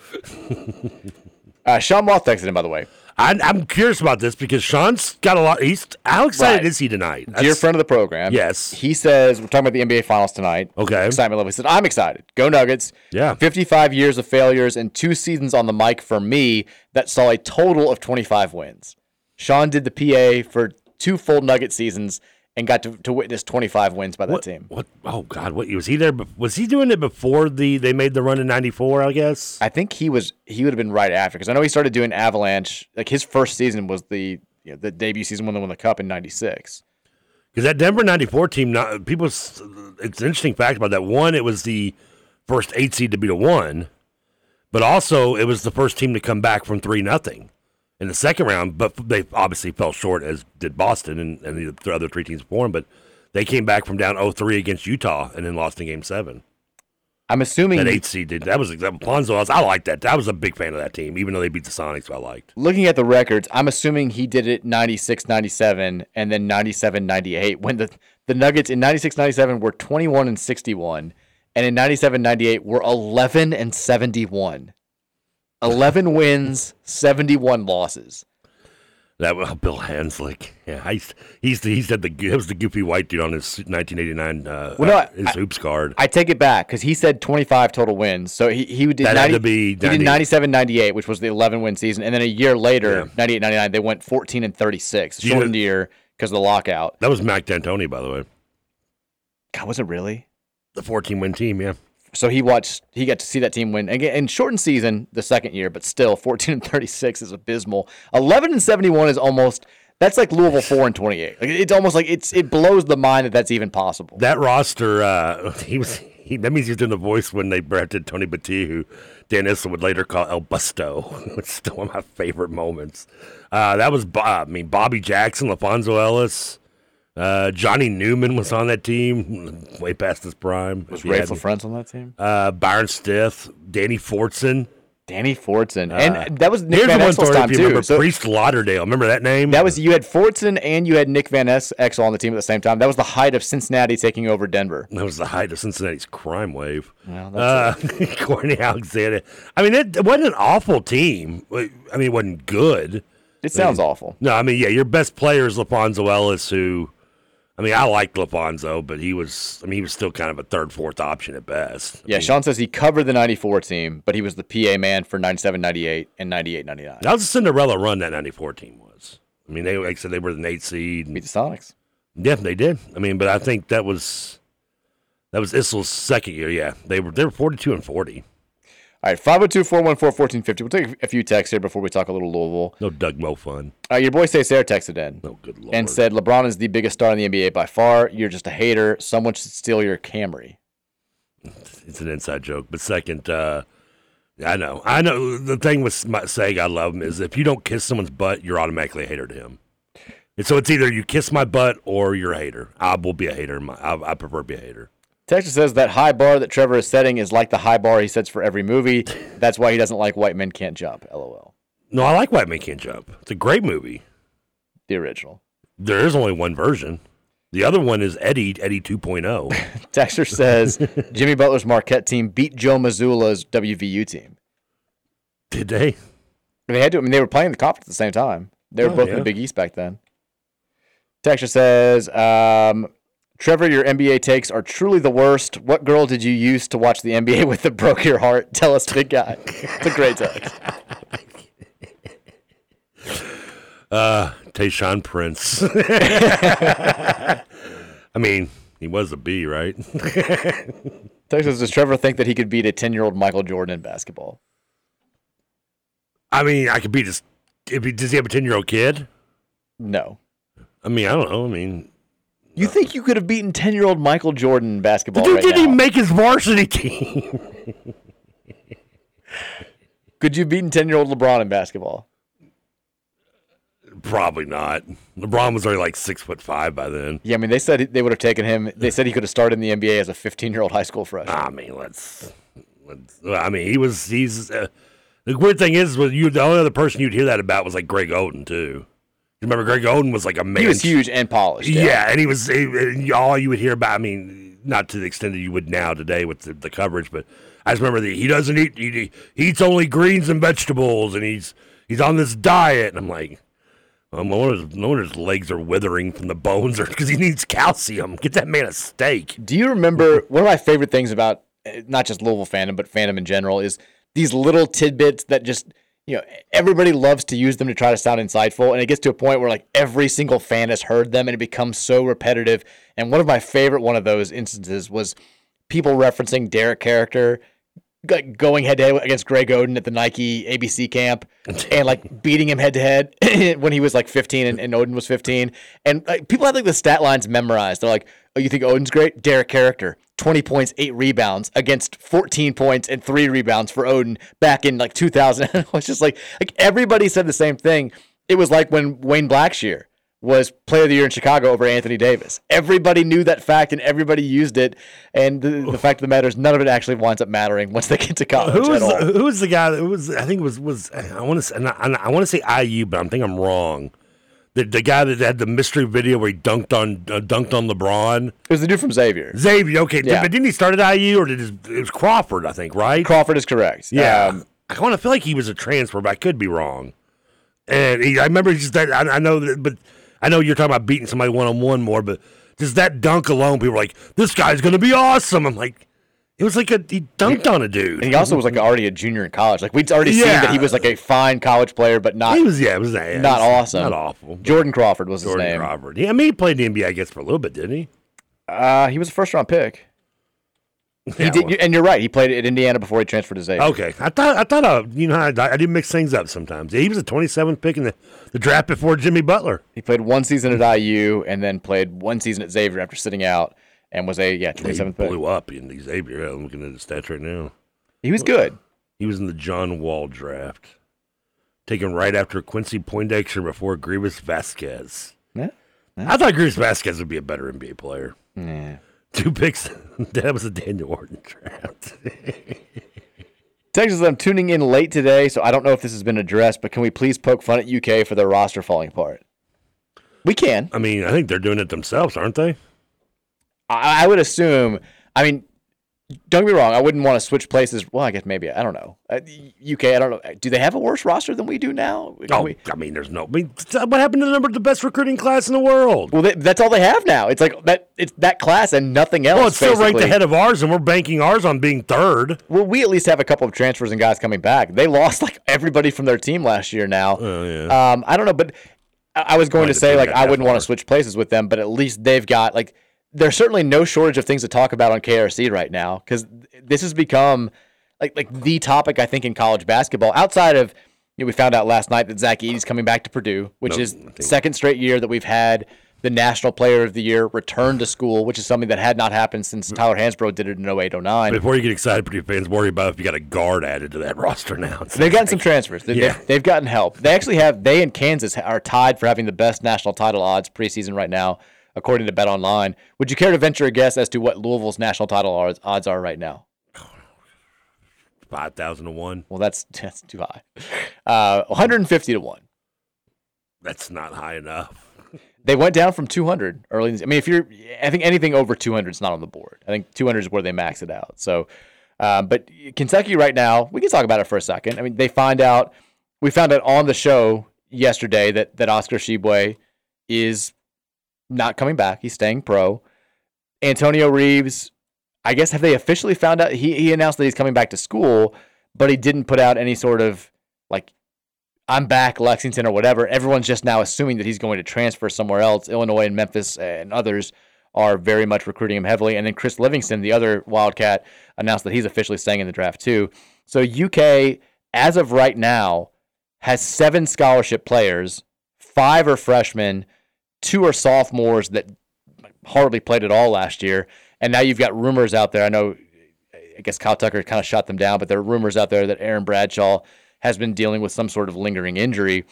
Uh, Sean Moth texted him, by the way. I, I'm curious about this because Sean's got a lot. He's how excited Right. is he tonight? Dear friend of the program. Yes. He says, we're talking about the NBA Finals tonight. Okay. Excitement level. He said, I'm excited. Go Nuggets. Yeah. 55 years of failures and two seasons on the mic for me that saw a total of 25 wins. Sean did the PA for two full Nugget seasons and got to, to witness 25 wins by that what, team. What? Oh God! What was he there? Was he doing it before the they made the run in '94? I guess. I think he was he would have been right after because I know he started doing Avalanche. Like his first season was the you know, the debut season when they won the cup in '96. Because that Denver '94 team, not people. It's an interesting fact about that. One, it was the first eight seed to beat a one, but also it was the first team to come back from three nothing in the second round, but they obviously fell short, as did Boston and, and the other three teams before them. But they came back from down 0-3 against Utah and then lost in Game Seven. I'm assuming that eight seed did. That was LaPhonso. I, was, I liked that. I was a big fan of that team, even though they beat the Sonics. I liked. Looking at the records, I'm assuming he did it 96, 97, and then 97, 98. When the the Nuggets in 96, 97 were 21 and 61, and in 97, 98 were 11 and 71. 11 wins, 71 losses. That was Bill Hanzlik. Yeah, he's he's the, he said the it was the goofy white dude on his 1989 uh, well, no, uh, his I, hoops card. I take it back because he said 25 total wins. So he he did that 90, had to be 90. he did 97 98, which was the 11 win season, and then a year later, yeah. 98 99, they went 14 and 36, shortened you know, year because of the lockout. That was Mike D'Antoni, by the way. God, was it really? The 14 win team, yeah so he watched he got to see that team win again in shortened season the second year, but still [LAUGHS] 14 and 36 is abysmal. 11 and 71 is almost that's like Louisville 4 and 28. Like it's almost like it's it blows the mind that that's even possible. That roster uh [LAUGHS] he was he, that means he's doing the voice when they drafted Tony Battie, who Dan Issel would later call El Busto. [LAUGHS] it's still one of my favorite moments. Uh, that was, Bob. I mean, Bobby Jackson, LaPhonso Ellis, uh, Johnny Newman was on that team, way past his prime. Was Raef LaFrentz on that team? Uh, Bryant Stith, Danny Fortson. Danny Fortson, and uh, that was Nick Van Exel's time too. Remember so, Priest Lauderdale, remember that name? That was you had Fortson and you had Nick Van Exel on the team at the same time. That was the height of Cincinnati taking over Denver. That was the height of Cincinnati's crime wave. Well, uh, [LAUGHS] Courtney Alexander. I mean, it, it, wasn't an awful team. I mean, it wasn't good. It sounds I mean, awful. No, I mean, yeah, your best player is LaPhonso Ellis, who I mean, I liked LaPhonso, but he was, I mean, he was still kind of a third, fourth option at best. Yeah, mean, Sean says he covered the 94 team, but he was the PA man for 97, 98, and 98, 99. That was a Cinderella run that 94 team was. I mean, they, like I said, they were the eight seed. Beat the Sonics. Yeah, they did. I mean, but I think that was, that was Issel's second year. Yeah, they were, they were 42 and 40. All right, 502 414 1450. We'll take a few texts here before we talk a little Louisville. No Doug Mo fun. Uh, your boy Sarah texted in. Oh, good lord. And said, LeBron is the biggest star in the NBA by far. You're just a hater. Someone should steal your Camry. [LAUGHS] It's an inside joke. But second, uh, I know. I know. The thing with saying I love him is if you don't kiss someone's butt, you're automatically a hater to him. And so it's either you kiss my butt or you're a hater. I will be a hater. I, I prefer to be a hater. Texas says that high bar that Trevor is setting is like the high bar he sets for every movie. That's why he doesn't like White Men Can't Jump. LOL. No, I like White Men Can't Jump. It's a great movie. The original. There is only one version. The other one is Eddie, Eddie 2.0. [LAUGHS] Texter says Jimmy Butler's Marquette team beat Joe Mazzulla's WVU team. Did they? They had to. I mean, they were playing the conference at the same time. They were oh, both yeah. in the Big East back then. Texture says, um, Trevor, your NBA takes are truly the worst. What girl did you use to watch the NBA with that broke your heart? [LAUGHS] Tell us, big guy. it's a great text. [LAUGHS] Uh, Tayshaun Prince. [LAUGHS] I mean, he was a B, right? Texas, does Trevor think that he could beat a 10 year old Michael Jordan in basketball? I mean, I could beat his. Does he have a 10 year old kid? No. I mean, I don't know. I mean, you think you could have beaten ten year old Michael Jordan in basketball? The dude right didn't now? even make his varsity team. [LAUGHS] could you have beaten ten year old LeBron in basketball? Probably not. LeBron was already like six foot five by then. Yeah, I mean they said they would have taken him. They said he could have started in the NBA as a fifteen year old high school freshman. I mean, let's. let's I mean, he was. He's. Uh, the weird thing is, was you the only other person you'd hear that about was like Greg Oden too. Remember, Greg Oden was like a man. He was huge and polished. Yeah, yeah and he was he, all you would hear about. I mean, not to the extent that you would now today with the, the coverage, but I just remember that he doesn't eat. He, he, eats only greens and vegetables, and he's he's on this diet. And I'm like, um, no, wonder, no wonder his legs are withering from the bones, or because he needs calcium. Get that man a steak. Do you remember one of my favorite things about eh, not just Louisville fandom, but fandom in general is these little tidbits that just you know, everybody loves to use them to try to sound insightful. And it gets to a point where like every single fan has heard them and it becomes so repetitive. And one of my favorite one of those instances was people referencing Derrick Caracter going head to head against Greg Oden at the Nike ABC camp and like [LAUGHS] beating him head to head [LAUGHS] when he was like 15 and, and Oden was 15. And like, people have like the stat lines memorized. They're like, oh, you think Oden's great? Derrick Caracter. 20 points, eight rebounds against 14 points and three rebounds for Oden back in like 2000. [LAUGHS] it was just like like everybody said the same thing. It was like when Wayne Blackshear was player of the year in Chicago over Anthony Davis. Everybody knew that fact and everybody used it. And the, the fact of the matter is, none of it actually winds up mattering once they get to college. Who was the, who was the guy that was? I think it was was I want to say I, I want to say IU, but I'm think I'm wrong. The, the guy that had the mystery video where he dunked on uh, dunked on LeBron. It was the dude from Xavier. Xavier, okay, Yeah. but didn't he start at IU or did his, it was Crawford? I think right. Crawford is correct. Yeah, Um, I want to feel like he was a transfer, but I could be wrong. And he, I remember he just that. I, I know that, but I know you're talking about beating somebody one on one more, but just that dunk alone, people were like, "This guy's going to be awesome." I'm like, it was like a he dunked on a dude. and he also was like already a junior in college. Like we'd already seen that he was like a fine college player, but not He was yeah, it was yeah, not was awesome. not awful. Jordan Crawford was Jordan his name. Crawford. Yeah, I mean he played in the NBA, I guess, for a little bit, didn't he? Uh, he was a first round pick. He Yeah, did, well- and you're right. He played at Indiana before he transferred to Xavier. Okay, I thought I thought uh, you know I, I did mix things up sometimes. Yeah, he was a 27th pick in the, the draft before Jimmy Butler. He played one season at IU and then played one season at Xavier after sitting out, and was a yeah Yeah, he 27th pick. blew up in Xavier. I'm looking at the stats right now. He was good. He was in the John Wall draft, taken right after Quincy Pondexter before Greivis Vasquez. Yeah. I thought Greivis Vasquez would be a better NBA player. Yeah. Two picks. [LAUGHS] that was a Daniel Orton draft. [LAUGHS] Texas, I'm tuning in late today, so I don't know if this has been addressed, but can we please poke fun at UK for their roster falling apart? We can. I mean, I think they're doing it themselves, aren't they? I, I would assume. I mean, don't get me wrong. I wouldn't want to switch places. Well, I guess maybe I don't know. Uh, UK, I don't know. Do they have a worse roster than we do now? Can Oh, we- I mean, there's no. I mean, what happened to the number of the best recruiting class in the world? well, they, that's all they have now. It's like that. It's that class and nothing else. Well, it's still ranked ahead of ours, and we're banking ours on being third. Well, we at least have a couple of transfers and guys coming back. They lost like everybody from their team last year now. Oh yeah. Um, I don't know, but I I was going to say like I wouldn't want to switch places with them, but at least they've got like there's certainly no shortage of things to talk about on KSR right now because this has become like like the topic I think in college basketball outside of you know, we found out last night that Zach Edey's coming back to Purdue, which Nope, is second straight year that we've had the National Player of the Year return to school, which is something that had not happened since mm. Tyler Hansbrough did it in 08 09. Before you get excited, Purdue fans worry about if you got a guard added to that [LAUGHS] roster now. It's They've gotten some transfers. They, Yeah. they've, they've gotten help. They actually have. They and Kansas are tied for having the best national title odds preseason right now, according to Bet Online. Would you care to venture a guess as to what Louisville's national title odds, are right now? five thousand to one. Well, that's [LAUGHS] that's too high. Uh, 150 to one. That's not high enough. [LAUGHS] They went down from 200 early. in I mean, if you're, I think anything over 200 is not on the board. I think 200 is where they max it out. So, um, but Kentucky right now, we can talk about it for a second. I mean, they find out, we found out on the show yesterday that that Oscar Tshiebwe is not coming back. He's staying pro. Antonio Reeves, I guess, have they officially found out? He he announced that he's coming back to school, but he didn't put out any sort of like I'm back, Lexington or whatever. Everyone's just now assuming that he's going to transfer somewhere else. Illinois and Memphis and others are very much recruiting him heavily. And then Chris Livingston, the other Wildcat, announced that he's officially staying in the draft too. So UK, as of right now, has seven scholarship players. Five are freshmen, two are sophomores that hardly played at all last year. And now you've got rumors out there. I know, I guess Kyle Tucker kind of shot them down, but there are rumors out there that Aaron Bradshaw has been dealing with some sort of lingering injury.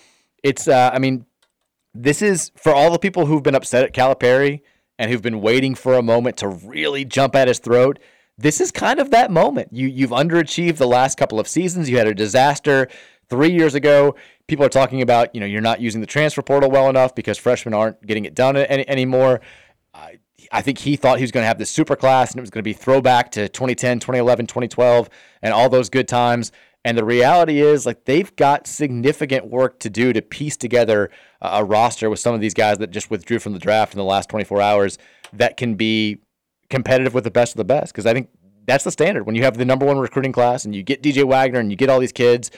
It's, uh, I mean, this is for all the people who've been upset at Calipari and who've been waiting for a moment to really jump at his throat. This is kind of that moment. You you've underachieved the last couple of seasons. You had a disaster three years ago. People are talking about you know you're not using the transfer portal well enough because freshmen aren't getting it done any, anymore. I, I think he thought he was going to have this super class and it was going to be throwback to 2010, 2011, 2012, and all those good times. And the reality is, like, they've got significant work to do to piece together a, roster with some of these guys that just withdrew from the draft in the last 24 hours that can be competitive with the best of the best. Because I think that's the standard. When you have the number one recruiting class and you get DJ Wagner and you get all these kids,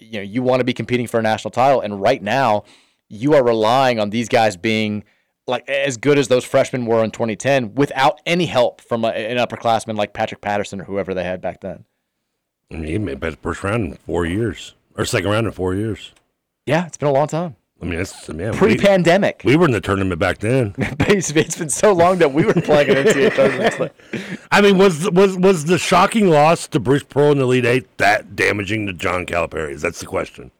you know, you want to be competing for a national title. And right now, you are relying on these guys being like as good as those freshmen were in 2010 without any help from a, an upperclassman like Patrick Patterson or whoever they had back then. I mean, he made the first round in four years, or second round in four years. Yeah, it's been a long time. I mean, it's man, Pre-pandemic. We, were in the tournament back then. [LAUGHS] it's, it's been so long that we were playing an NCAA tournament. I mean, was was was the shocking loss to Bruce Pearl in the Elite Eight that damaging to John Calipari? That's the question.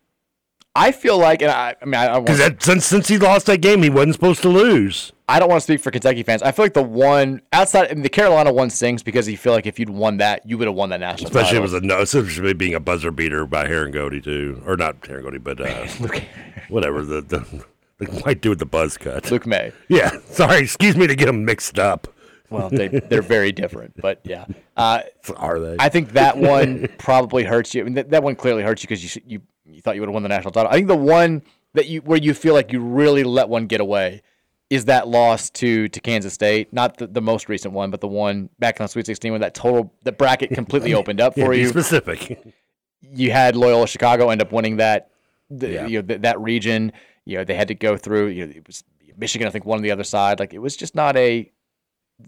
I feel like, and I, I mean, I, Because since since he lost that game, he wasn't supposed to lose. I don't want to speak for Kentucky fans. I feel like the one outside I mean, the Carolina one stings because you feel like if you'd won that, you would have won that national Especially title. it was a no, especially being a buzzer beater by Herringody too, or not Herringody, but uh, [LAUGHS] whatever the, the the white dude with the buzz cut. Luke Maye. Yeah, [LAUGHS] sorry, excuse me to get them mixed up. Well, they, they're very different, but yeah. Uh, [LAUGHS] Are they? I think that one probably hurts you. I mean, that, that one clearly hurts you because you, you you thought you would have won the national title. I think the one that you where you feel like you really let one get away is that loss to to Kansas State. Not the, the most recent one, but the one back in the Sweet 16 when that total the bracket [LAUGHS] completely opened up for be you. specific. you had Loyola Chicago end up winning that the, you know th- that region. You know they had to go through. You know it was Michigan. I think one on the other side. Like it was just not a.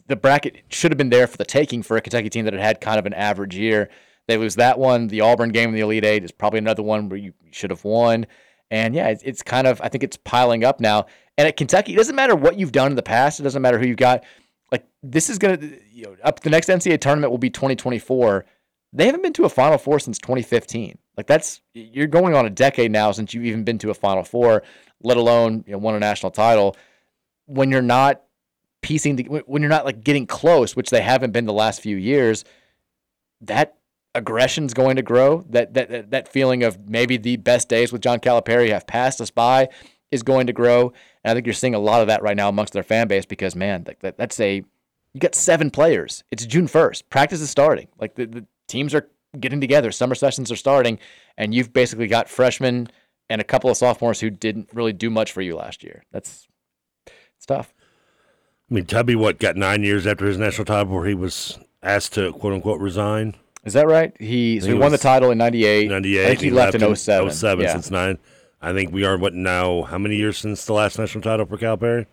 The bracket should have been there for the taking for a Kentucky team that had had kind of an average year. They lose that one. The Auburn game in the Elite Eight is probably another one where you should have won. And yeah, it's, it's kind of I think it's piling up now. And at Kentucky, it doesn't matter what you've done in the past. It doesn't matter who you've got. Like this is gonna you know up the next NCAA tournament will be 2024 they haven't been to a Final Four since 2015. Like that's you're going on a decade now since you've even been to a Final Four, let alone you know, won a national title. When you're not piecing, the, when you're not like getting close, which they haven't been the last few years, that aggression's going to grow. That that that, feeling of maybe the best days with John Calipari have passed us by is going to grow. And I think you're seeing a lot of that right now amongst their fan base because man, that, that that's a you got seven players. It's June 1st. Practice is starting. Like the, the teams are getting together. Summer sessions are starting, and you've basically got freshmen and a couple of sophomores who didn't really do much for you last year. That's it's tough. I mean, Tubby, what got nine years after his national title where he was asked to quote unquote resign. Is that right? He so he won the title in '98. 98. I think he, left, in 07. 07 yeah. since nine. I think we are what now? How many years since the last national title for Calipari?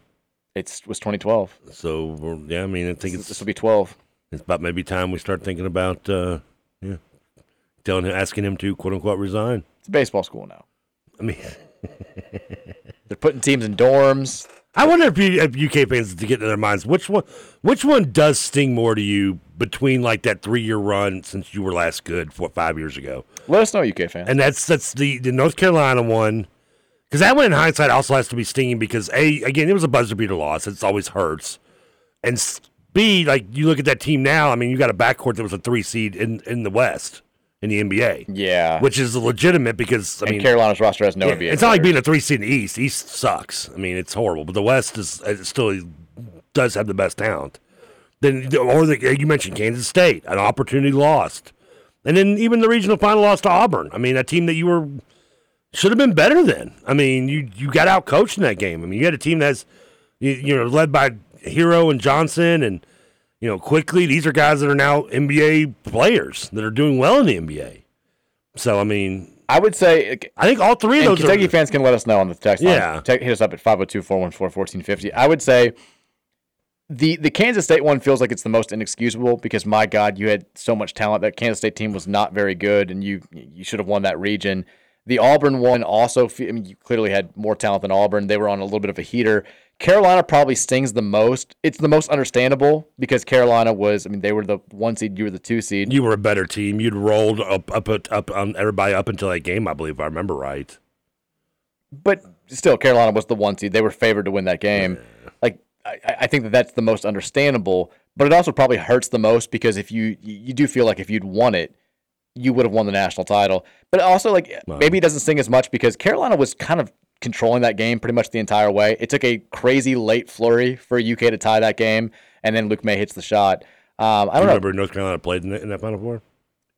It was 2012. So we're- yeah, I mean, I think it's this will be 12. It's about maybe time we start thinking about uh, yeah, telling him, asking him to quote unquote resign. It's a baseball school now. I mean, [LAUGHS] they're putting teams in dorms. I wonder if, you, if UK fans to get in their minds which one which one does sting more to you between like that three year run since you were last good for five years ago, Let us know, UK fans. and that's that's the the North Carolina one. Because that one in hindsight also has to be stinging because a again it was a buzzer beater loss. It always hurts, and b like you look at that team now I mean you got a backcourt that was a three seed in in the West in the NBA Yeah. which is legitimate because I and mean Carolina's roster has no yeah, NBA. It's not like being a three seed in the East. East sucks. I mean, it's horrible. But the West is still does have the best talent. Then, or the, you mentioned Kansas State, an opportunity lost, and then even the regional final loss to Auburn. I mean, a team that you were should have been better than. I mean, you you got out coached in that game. I mean, you had a team that's you, you know led by Herro and Johnson and you know Quickley. These are guys that are now NBA players that are doing well in the NBA. So I mean, I would say I think all three of those Kentucky are, fans can let us know on the text line. Yeah. Hit us up at 502-414-1450. I would say the the Kansas State one feels like it's the most inexcusable because my God, you had so much talent. That Kansas State team was not very good, and you you should have won that region. The Auburn one also, I mean, you clearly had more talent than Auburn. They were on a little bit of a heater. Carolina probably stings the most. It's the most understandable because Carolina was, I mean, they were the one seed, you were the two seed. you were a better team. You'd rolled up up up, up on everybody up until that game, I believe, if I remember right. but still, Carolina was the one seed. They were favored to win that game. Like I, I think that that's the most understandable, but it also probably hurts the most because if you you do feel like if you'd won it, you would have won the national title. But also like maybe it doesn't sting as much because Carolina was kind of controlling that game pretty much the entire way. It took a crazy late flurry for UK to tie that game, and then Luke Maye hits the shot. Um, I Do you don't know. remember North Carolina played in, the, in that Final Four?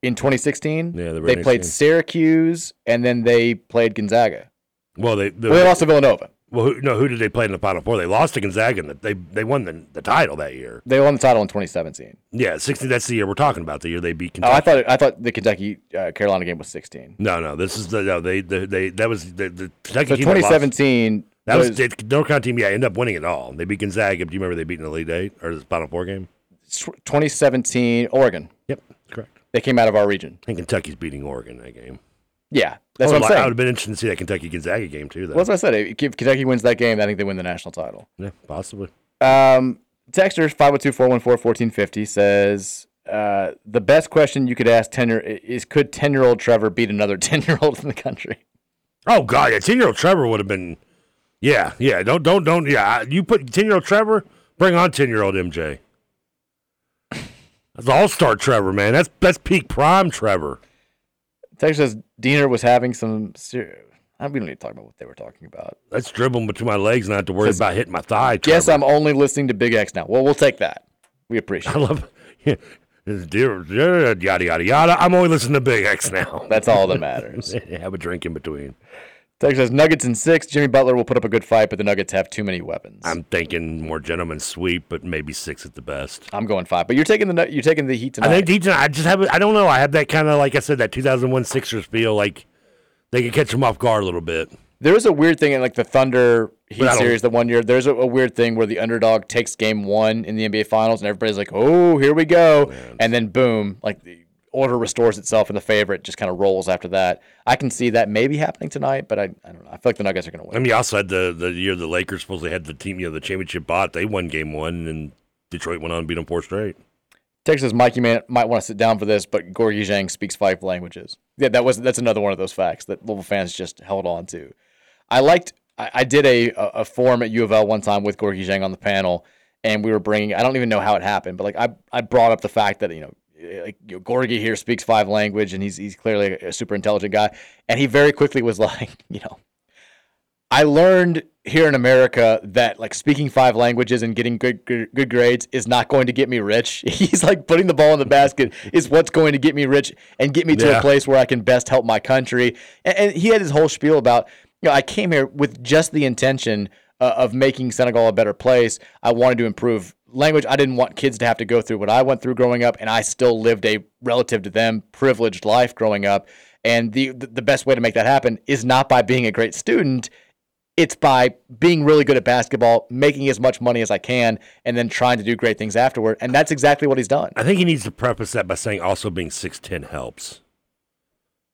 In 2016, Yeah, the they played. Syracuse, and then they played Gonzaga. Well, they Well, they lost to Villanova. Well, who, no, who did they play in the Final Four? They lost to Gonzaga. And they they won the, the title that year. They won the title in 2017. Yeah, sixteen. That's the year we're talking about. The year they beat Oh, I thought I thought the Kentucky uh, Carolina game was 16. no, no. This is the no. They they, they that was the, the Kentucky So team that 2017 That was, was- the North Carolina team. Yeah, ended up winning it all. They beat Gonzaga. Do you remember they beat in the Elite Eight or the Final Four game? 2017 Oregon. Yep, correct. They came out of our region. And Kentucky's beating Oregon that game. Yeah, that's I what I'm saying. I would have been interested to see that Kentucky Gonzaga game too. Though. Well, that's what I said. If Kentucky wins that game, I think they win the national title. Yeah, possibly. Um, Texter 502-414-1450 says uh, the best question you could ask ten year is could ten year old Trevor beat another [LAUGHS] ten year old in the country? Oh God, yeah, ten year old Trevor would have been. Yeah, yeah. Don't don't don't. Yeah, you put ten year old Trevor. Bring on ten year old MJ. That's all star Trevor, man. That's that's peak prime Trevor. Texter says Diener was having some. Ser- I- we don't need to talk about what they were talking about. That's dribbling between my legs, have to worry Says, about hitting my thigh. Guess Trevor. I'm only listening to Big X now. Well, we'll take that. We appreciate. I love. [LAUGHS] Yeah, it's dear, dear, yada yada yada. I'm only listening to Big X now. That's all that [LAUGHS] matters. Have a drink in between. Texter says Nuggets in six. Jimmy Butler will put up a good fight, but the Nuggets have too many weapons. I'm thinking more gentleman sweep, but maybe six at the best. I'm going five, but you're taking the you're taking the Heat tonight. I think Deep I just have. I don't know. I have that kind of like I said that 2001 Sixers feel like they could catch them off guard a little bit. There is a weird thing in like the Thunder Heat But I don't- series the one year. There's a, a weird thing where the underdog takes game one in the NBA Finals, and everybody's like, "Oh, here we go," and then boom, like the order restores itself, and the favorite just kind of rolls after that. I can see that maybe happening tonight, but I, I don't know. I feel like the Nuggets are going to win. I mean, you also had the the year the Lakers supposedly had the team, you know, the championship bot. They won game one, and Detroit went on and beat them four straight. Texas Mikey man might want to sit down for this, but Gorgui Dieng speaks five languages. Yeah, that was that's another one of those facts that Louisville fans just held on to. I liked. I, I did a a a forum at U of L one time with Gorgui Dieng on the panel, and we were bringing. I don't even know how it happened, but like I I brought up the fact that you know. Like you know, Gorgui here speaks five language, and he's he's clearly a super intelligent guy. And he very quickly was [LAUGHS] like, you know, I learned here in America that like speaking five languages and getting good, good good grades is not going to get me rich. [LAUGHS] He's like putting the ball in the basket is what's going to get me rich and get me to Yeah. a place where I can best help my country. And, and he had his whole spiel about you know I came here with just the intention uh, of making Senegal a better place. I wanted to improve language. I didn't want kids to have to go through what I went through growing up, and I still lived a relative to them privileged life growing up. And the the best way to make that happen is not by being a great student it's by being really good at basketball, making as much money as I can, and then trying to do great things afterward. And that's exactly what he's done. I think he needs to preface that by saying also being six ten helps.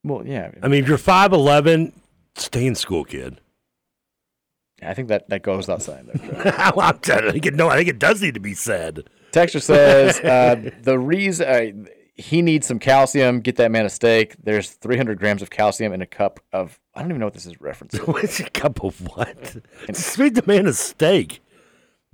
Well, yeah, I mean, if you're five eleven, stay in school, kid. I think that, that goes without saying. There, [LAUGHS] I'm telling you, I think it, no, I think it does need to be said. Texture says [LAUGHS] uh, the reason uh, he needs some calcium. Get that man a steak. There's 300 grams of calcium in a cup of. I don't even know what this is referencing. [LAUGHS] What's a cup of what? Feed the man a steak.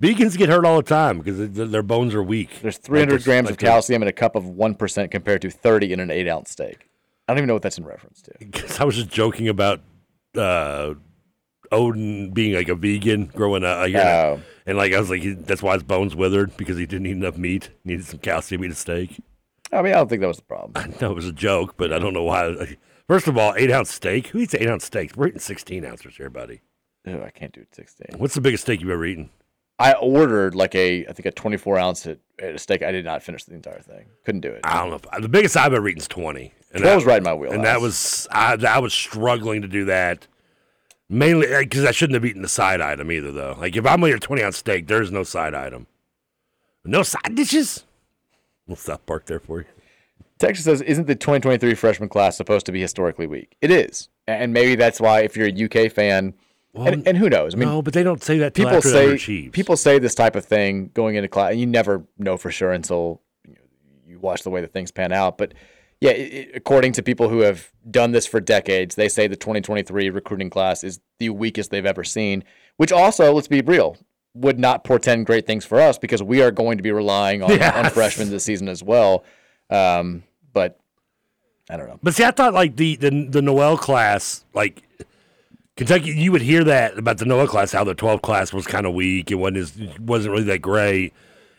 Vegans get hurt all the time because their, their bones are weak. There's 300 Like grams like of calcium in a cup of one percent compared to 30 in an eight ounce steak. I don't even know what that's in reference to. Because I was just joking about uh, Oden being like a vegan growing up. Like, Oh. And like I was like, he, that's why his bones withered because he didn't eat enough meat. Needed some calcium, eat a steak. I mean, I don't think that was the problem. [LAUGHS] No, it was a joke, but I don't know why. First of all, eight ounce steak. Who eats eight ounce steaks? We're eating sixteen ounces here, buddy. Ew, I can't do 16. What's the biggest steak you've ever eaten? I ordered like a, I think a 24 ounce at, at a steak. I did not finish the entire thing. Couldn't do it. I don't know. If, the biggest I've ever eaten is twenty. 12 was right in my wheelhouse. And that was I, I was struggling to do that. Mainly eh, because I shouldn't have eaten the side item either, though. Like if I'm eating a twenty ounce steak, there's no side item, no side dishes. We'll stop park there for you. Texas says, "Isn't the 2023 freshman class supposed to be historically weak? It is, and maybe that's why if you're a UK fan, and, and who knows? I mean, no, but they don't say that people say people say this type of thing going into class, and you never know for sure until you, know, you watch the way that things pan out. But yeah, it, according to people who have done this for decades, they say the 2023 recruiting class is the weakest they've ever seen. Which also, let's be real, would not portend great things for us because we are going to be relying on, on freshmen this season as well. Um, but I don't know. But see, I thought like the the the Noel class, like Kentucky, you would hear that about the Noel class, how the 12 class was kind of weak. It wasn't as, wasn't really that great.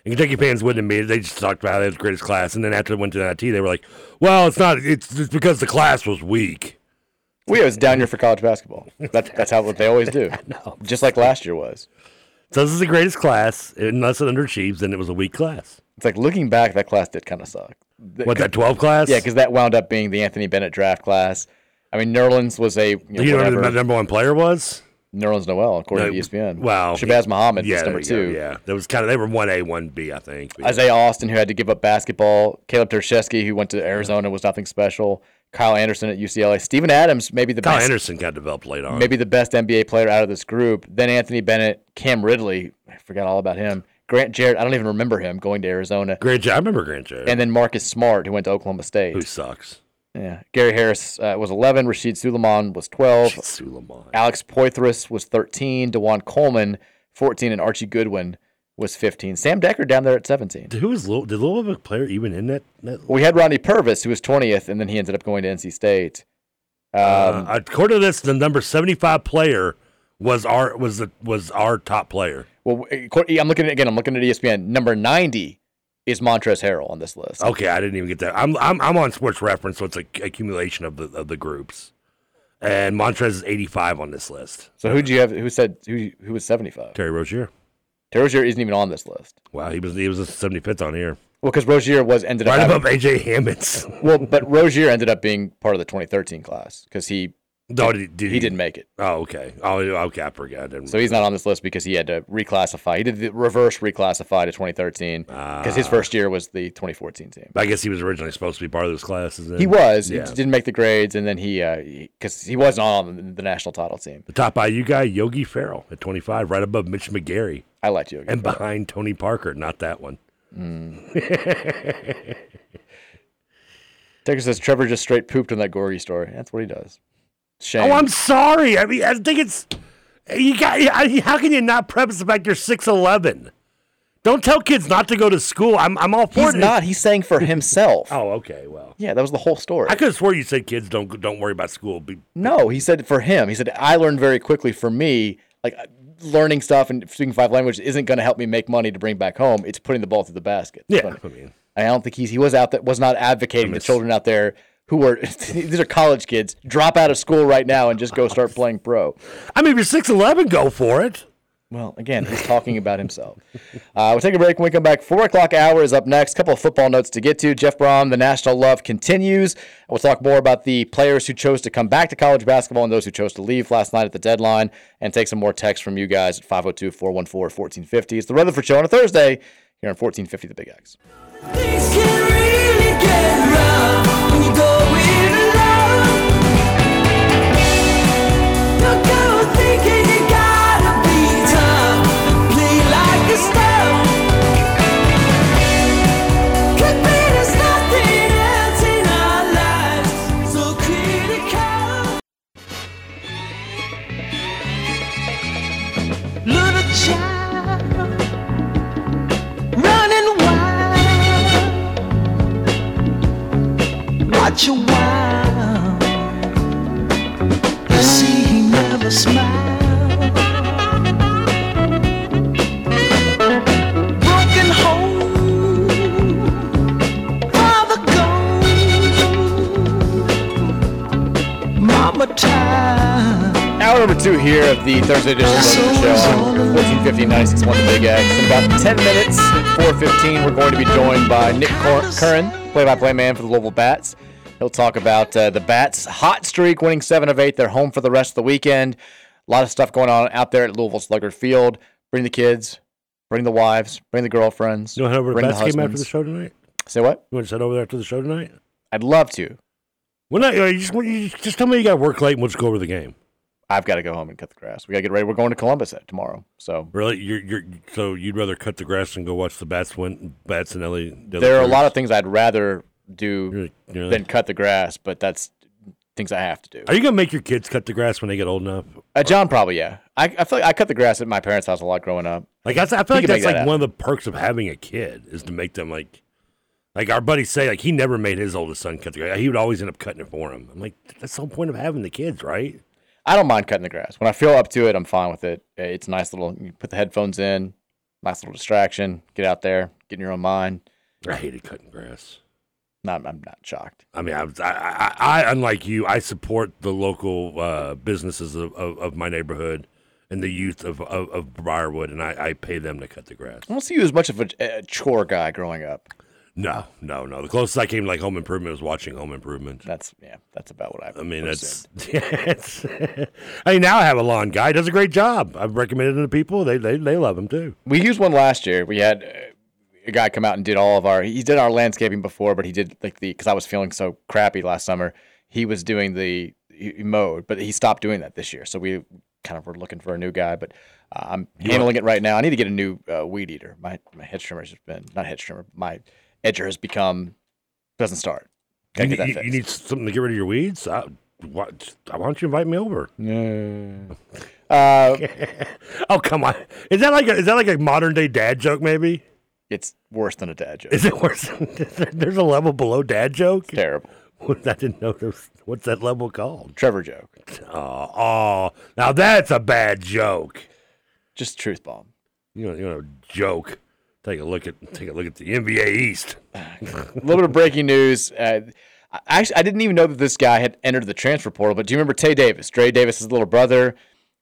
Kentucky fans wouldn't admit it. They just talked about how they was the greatest class. And then after they went to the NIT, they were like, "Well, it's not. It's, it's because the class was weak." We was down here for college basketball. That's that's how what they always do. [LAUGHS] no. Just like last year was. So this is the greatest class, unless it underachieves, then it was a weak class. It's like looking back, that class did kind of suck. What that 12 class? Yeah, because that wound up being the Anthony Bennett draft class. I mean, Nerlens was a you know, you know who the number one player was? Nerlens Noel, according No, to ESPN. Wow, Shabazz Muhammad yeah, was number two. go, Yeah, that was kind of they were one A, one B, I think. But yeah. Isaiah Austin, who had to give up basketball. Kaleb Tarczewski, who went to Arizona, was nothing special. Kyle Anderson at UCLA. Steven Adams, maybe the Kyle best, Anderson got developed late on. maybe the best NBA player out of this group. Then Anthony Bennett, Cam Ridley. I forgot all about him. Grant Jerrett. I don't even remember him going to Arizona. Grant, Jar- I remember Grant Jerrett, And then Marcus Smart, who went to Oklahoma State. who sucks. Yeah. Gary Harris uh, was 11. Rasheed Sulaimon was 12. Sulaimon. Alex Poythress was 13. DaJuan Coleman, 14. And Archie Goodwin was 15. Sam Dekker down there at 17. Who was Lil, did Louisville player even in that? that We had Ronnie Purvis, who was 20th, and then he ended up going to NC State. Um, uh, according to this, the number seventy-five player was our was the was our top player. well, I'm looking at again. I'm looking at ESPN. Number 90 is Montrez Harrell on this list. Okay, I didn't even get that. I'm I'm, I'm on Sports Reference, so it's a accumulation of the of the groups. And Montrez is 85 on this list. So who do you have? Who said who? Who was 75? Terry Rozier. Terry Rozier isn't even on this list. Wow, he was he was a 75th on here, Well, because Rozier was ended up right above AJ Hammons. well, but Rozier ended up being part of the 2013 class because he No, did, did he didn't make it. Oh, okay. Oh, okay. I forgot. I So he's not on this list because he had to reclassify. He did the reverse reclassify to 2013 because his Ah. first year was the 2014 team. I guess he was originally supposed to be part of those classes. Then. He was. Yeah. He didn't make the grades, and then he because he, wasn't on the, national title team. The top IU guy, Yogi Ferrell, at 25, right above Mitch McGary. I liked Yogi. And Ferrell. behind Tony Parker, not that one. [LAUGHS] Tucker says Trevor just straight pooped on that Gorgui story. That's what he does. Shame. Oh, I'm sorry. I mean, I think it's you got. I- How can you not preface the fact you're six eleven? Don't tell kids not to go to school. I'm I'm all for He's it. not. He's saying for himself. [LAUGHS] Oh, okay. Well, Yeah, that was the whole story. I could have swore you said kids don't don't worry about school. Be, No, he said for him. He said I learned very quickly. For me, like uh, learning stuff and speaking five languages isn't going to help me make money to bring back home. It's putting the ball through the basket. yeah, But I mean, I don't think he's he was out that was not advocating the children out there who are [LAUGHS] these are college kids drop out of school right now and just go start playing pro. I mean, if you're six eleven, go for it. Well, again, he's talking about himself. Uh, we'll take a break when we come back. Four o'clock hour is up next. couple of football notes to get to. Jeff Brohm, the national love continues. We'll talk more about the players who chose to come back to college basketball and those who chose to leave last night at the deadline and take some more texts from you guys at 502 414 1450. It's the Rutherford Show on a Thursday here on 1450 The Big X. wild. Watch a while. You see, he never smiled. Broken home, father gone, mama tired. Hour number two here of the Thursday edition of the Show on 1450 961 The Big X. In about 10 minutes, 415, we're going to be joined by Nick Cor- Curran, play-by-play man for the Louisville Bats. He'll talk about uh, the Bats' hot streak, winning seven of eight. They're home for the rest of the weekend. A lot of stuff going on out there at Louisville Slugger Field. Bring the kids, bring the wives, bring the girlfriends. You want to head over to Bats game after the show tonight? Say what? You want to head over there after the show tonight? I'd love to. Well, not, you just, you just tell me you got to work late and we'll just go over the game. I've got to go home and cut the grass. We got to get ready. We're going to Columbus at tomorrow. So Really, you're you're so you'd rather cut the grass and go watch the bats win bats and Elly. the there are a lot of things I'd rather do you than cut the grass, but that's things I have to do. Are you gonna make your kids cut the grass when they get old enough? Uh, John probably yeah. I, I feel like I cut the grass at my parents' house a lot growing up. Like I, I feel like that's that like one of the perks of having a kid is to make them like, like our buddies say, like he never made his oldest son cut the grass. He would always end up cutting it for him. I'm like, that's the whole point of having the kids, right? I don't mind cutting the grass when I feel up to it. I'm fine with it. Uh, It's a nice little. You put the headphones in, nice little distraction. Get out there, get in your own mind. I hated cutting grass. Not, I'm not shocked. I mean, I, I, I, I, unlike you, I support the local uh, businesses of, of, of my neighborhood and the youth of, of, of Briarwood, and I, I pay them to cut the grass. I don't see you as much of a, a chore guy growing up. No, no, no. The closest I came to like Home Improvement was watching Home Improvement. That's yeah. That's about what I. I mean, that's. it's, I mean, now I have a lawn guy. Does a great job. I've recommended him to people. They they, they love him too. We used one last year. We had uh, a guy come out and did all of our. He did our landscaping before, but he did like the because I was feeling so crappy last summer. he was doing the he- mode, but he stopped doing that this year. So we kind of were looking for a new guy, but uh, I'm You handling it right now. I need to get a new uh, weed eater. My my head trimmer has been not head trimmer. My edger has become doesn't start. You, get that need- you, you need something to get rid of your weeds. I, what, why don't you invite me over? No. [LAUGHS] Uh, oh come on! Is that like a, is that like a modern day dad joke? Maybe it's worse than a dad joke. Is it worse? [LAUGHS] There's a level below dad joke. Terrible. [LAUGHS] What, I didn't know. There was, what's that level called? Trevor joke. Oh, oh, now that's a bad joke. Just truth bomb. You know, you know, joke. Take a look at take a look at the NBA East. [LAUGHS] a little bit of breaking news. Uh, I- actually, I didn't even know that this guy had entered the transfer portal. But do you remember Tae Davis? Dre Davis' little brother,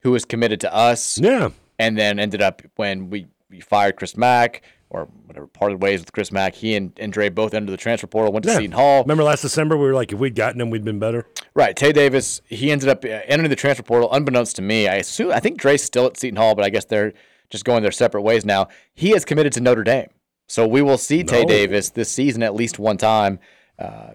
who was committed to us. Yeah. And then ended up when we, we fired Chris Mack or whatever, parted ways with Chris Mack. He and, and Dre both entered the transfer portal. Went to Yeah. Seton Hall. Remember last December we were like, if we'd gotten him, we'd been better. Right, Tae Davis. He ended up uh, entering the transfer portal, unbeknownst to me. I assume I think Dre's still at Seton Hall, but I guess they're just going their separate ways now. He is committed to Notre Dame, so we will see Tae Davis this season at least one time. Uh,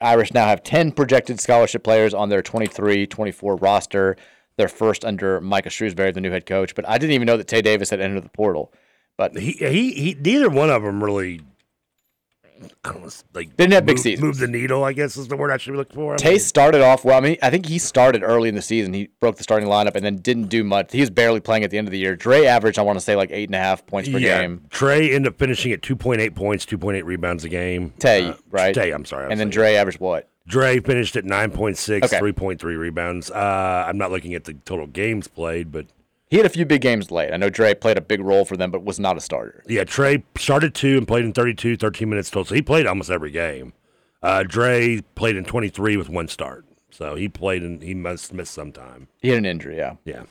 Irish now have ten projected scholarship players on their 23-24 roster. Their first under Micah Shrewsberry, the new head coach. But I didn't even know that Tae Davis had entered the portal. But he he, he neither one of them really. I don't know, like Didn't have big move, seasons. Move the needle, I guess is the word I should be looking for. I Tae mean, started off well. I mean, I think he started early in the season. He broke the starting lineup and then didn't do much. He was barely playing at the end of the year. Dre averaged, I want to say, like eight and a half points per yeah, game. Trey ended up finishing at two point eight points, two point eight rebounds a game. Tae, Uh, right? Tae, I'm sorry. And then Dre averaged what? Dre finished at 9.6, Okay. 3.3 rebounds. Uh, I'm not looking at the total games played, but He had a few big games late. I know Dre played a big role for them, but was not a starter. yeah, Trey started two and played in 32, 13 minutes total. So he played almost every game. Uh, Dre played in 23 with one start. So he played and he must miss some time. He had an injury, yeah. Yeah.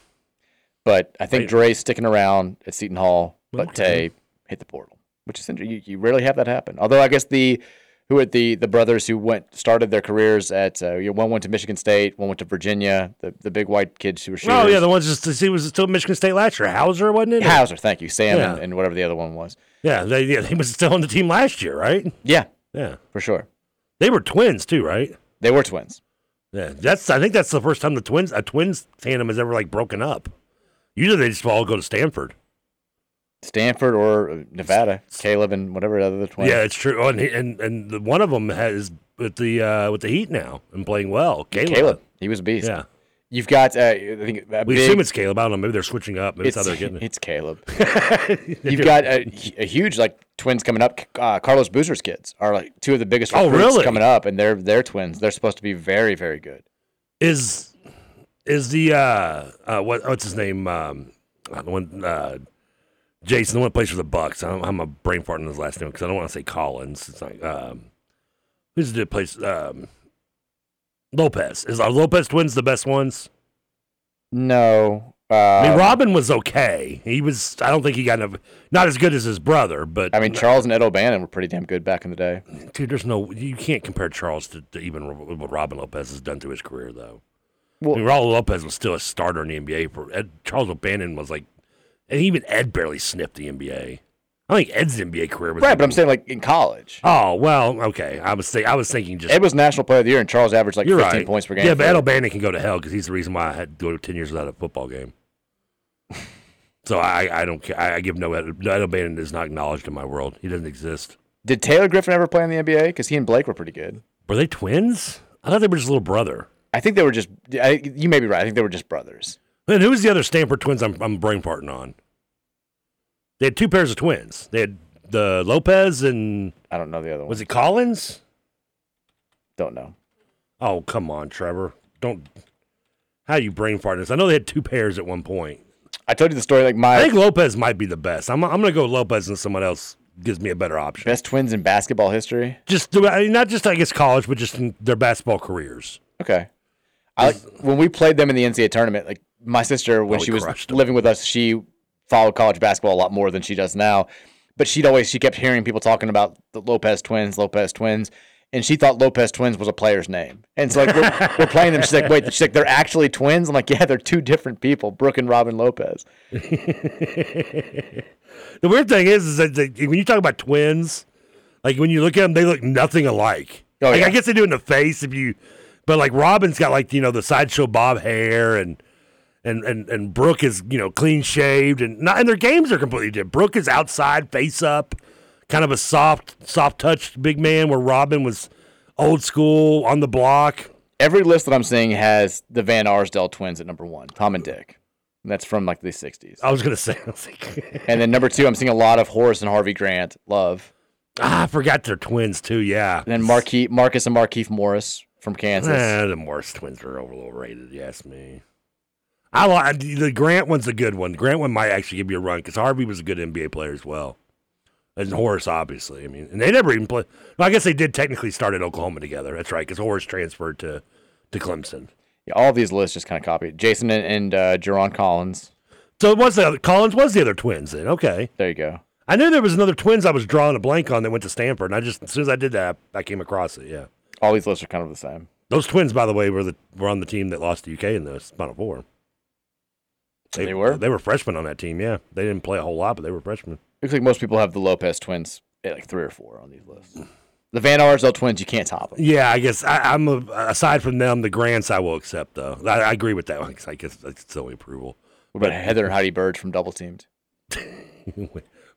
But I think. Dre's sticking around at Seton Hall, but Okay. Tae hit the portal, which is interesting. You, you rarely have that happen. Although I guess the who are the the brothers who went started their careers at uh, you know, one went to Michigan State, one went to Virginia. The the big white kids who were shooters. Oh, yeah, the ones just he was still Michigan State last year. Hauser, wasn't it? Hauser, thank you, Sam, Yeah. and, and whatever the other one was. Yeah, they, yeah, he was still on the team last year, right? Yeah, Yeah. for sure. They were twins too, right? They were twins. Yeah, that's. I think that's the first time the twins a twins tandem has ever like broken up. Usually they just all go to Stanford. Stanford or uh, Nevada, Caleb and whatever other twins. Yeah, it's true. Oh, and he- and and the, one of them has with the uh, with the Heat now and playing well. Caleb. Caleb, he was a beast. Yeah. You've got, uh, I think, We big, assume it's Caleb. I don't know. Maybe they're switching up. Maybe it's, how they're getting [LAUGHS] it. It's Caleb. [LAUGHS] You've got a, a huge like twins coming up. Uh, Carlos Boozer's kids are like two of the biggest Oh, really? coming up, and they're they're twins. They're supposed to be very very good. Is is the uh, uh what what's his name? Um, uh, the one uh, Jason, the one that plays for the Bucks. I'm, I'm a brain fart on his last name because I don't want to say Collins. It's like um, who's the place? Um, Lopez is our Lopez twins the best ones? No, uh, I mean, Robin was okay. He was. I don't think he got enough. Not as good as his brother, but I mean Charles and Ed O'Bannon were pretty damn good back in the day. dude, there's no. You can't compare Charles to, to even what Robin Lopez has done through his career, though. Well- I mean, Raul Lopez was still a starter in the NBA. For Ed, Charles O'Bannon was like, and even Ed barely sniffed the NBA. I think Ed's NBA career was Right, but I'm saying like in college, Oh well, okay. I was think, I was thinking just Ed was National Player of the Year, and Charles averaged like 15 right. points per game. Yeah, but Ed O'Bannon can go to hell because he's the reason why I had to go ten years without a football game. [LAUGHS] so I, I don't care. I, I give no Ed, Ed O'Bannon is not acknowledged in my world. He doesn't exist. Did Taylor Griffin ever play in the NBA? Because he and Blake were pretty good. Were they twins? I thought they were just little brother. I think they were just. I, you may be right. I think they were just brothers. And who was the other Stanford twins I'm, I'm brain farting on? They had two pairs of twins. They had the Lopez and I don't know the other one. was it Collins? Don't know. Oh come on, Trevor! Don't. How you brain fart this? I know they had two pairs at one point. I told you the story. Like my I think Lopez might be the best. I'm, I'm going to go Lopez and someone else gives me a better option. best twins in basketball history. Just do- I mean, not just I guess college, but just in their basketball careers. Okay. I like when we played them in the NCAA tournament. Like my sister, when we she was living with us, she followed college basketball a lot more than she does now. But she'd always she kept hearing people talking about the Lopez twins, Lopez twins, and she thought Lopez twins was a player's name. And so like we're, [LAUGHS] we're playing them. She's like, wait, she's like, they're actually twins. I'm like, yeah, they're two different people, Brooke and Robin Lopez. [LAUGHS] The weird thing is, is that they, when you talk about twins, like when you look at them, they look nothing alike. Oh, like, yeah. I guess they do in the face if you, But like Robin's got like you know the sideshow bob hair and and and and Brooke is you know clean shaved and not and their games are completely different. Brooke is outside, face up, kind of a soft soft touch big man, where Robin was old school on the block. Every list that I'm seeing has the Van Arsdale twins at number one, Tom and Dick. And that's from like the 60s. I was gonna say, [LAUGHS] was like [LAUGHS] and then number two, I'm seeing a lot of Horace and Harvey Grant. Love. ah, I forgot they're twins too. Yeah, And then Marquise, Marcus and Markieff Morris from Kansas. Eh, the Morris twins are overrated. Yes, me. I like the Grant one's a good one. Grant one might actually give you a run because Harvey was a good NBA player as well, and Horace obviously. I mean, and they never even played. Well, I guess they did technically start at Oklahoma together. That's right, because Horace transferred to to Clemson. Yeah, all these lists just kind of copied. Jason and, and uh, Jarron Collins. So it was the other, Collins was the other twins then. Okay, There you go. I knew there was another twins. I was drawing a blank on that went to Stanford, and I just as soon as I did that, I came across it. Yeah, All these lists are kind of the same. those twins, by the way, were the were on the team that lost to UK in the Final Four. They were? They were freshmen on that team. Yeah, they didn't play a whole lot, but they were freshmen. Looks like most people have the Lopez twins at like three or four on these lists. The Van Arsdale twins, you can't top them. Yeah, I guess I, I'm a, aside from them, the grants I will accept though. I, I agree with that one 'cause I guess that's still approval. What about Heather and Heidi Burge from Double Teamed? [LAUGHS]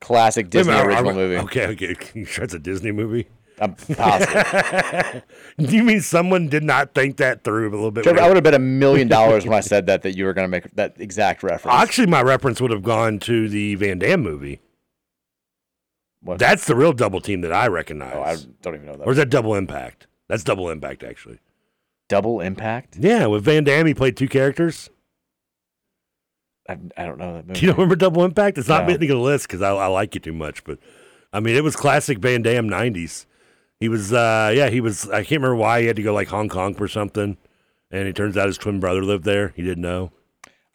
Classic Disney minute, original are- movie. Okay, okay. You sure it's a Disney movie? I'm positive. [LAUGHS] Do you mean someone did not think that through a little bit? Trevor, I would have bet a million [LAUGHS] dollars when I said that that you were going to make that exact reference. Actually, my reference would have gone to the Van Damme movie. What? That's the real double team that I recognize. Oh, I don't even know that. Or is that Double Impact? That's Double Impact, actually. Double Impact? Yeah, with Van Damme, he played two characters. I, I don't know that movie. [LAUGHS] Do you remember Double Impact? It's not No. making a list because I, I like you too much, but I mean, it was classic Van Damme '90s. He was, uh, yeah, he was. I can't remember why he had to go like Hong Kong for something, and it turns out his twin brother lived there. He didn't know.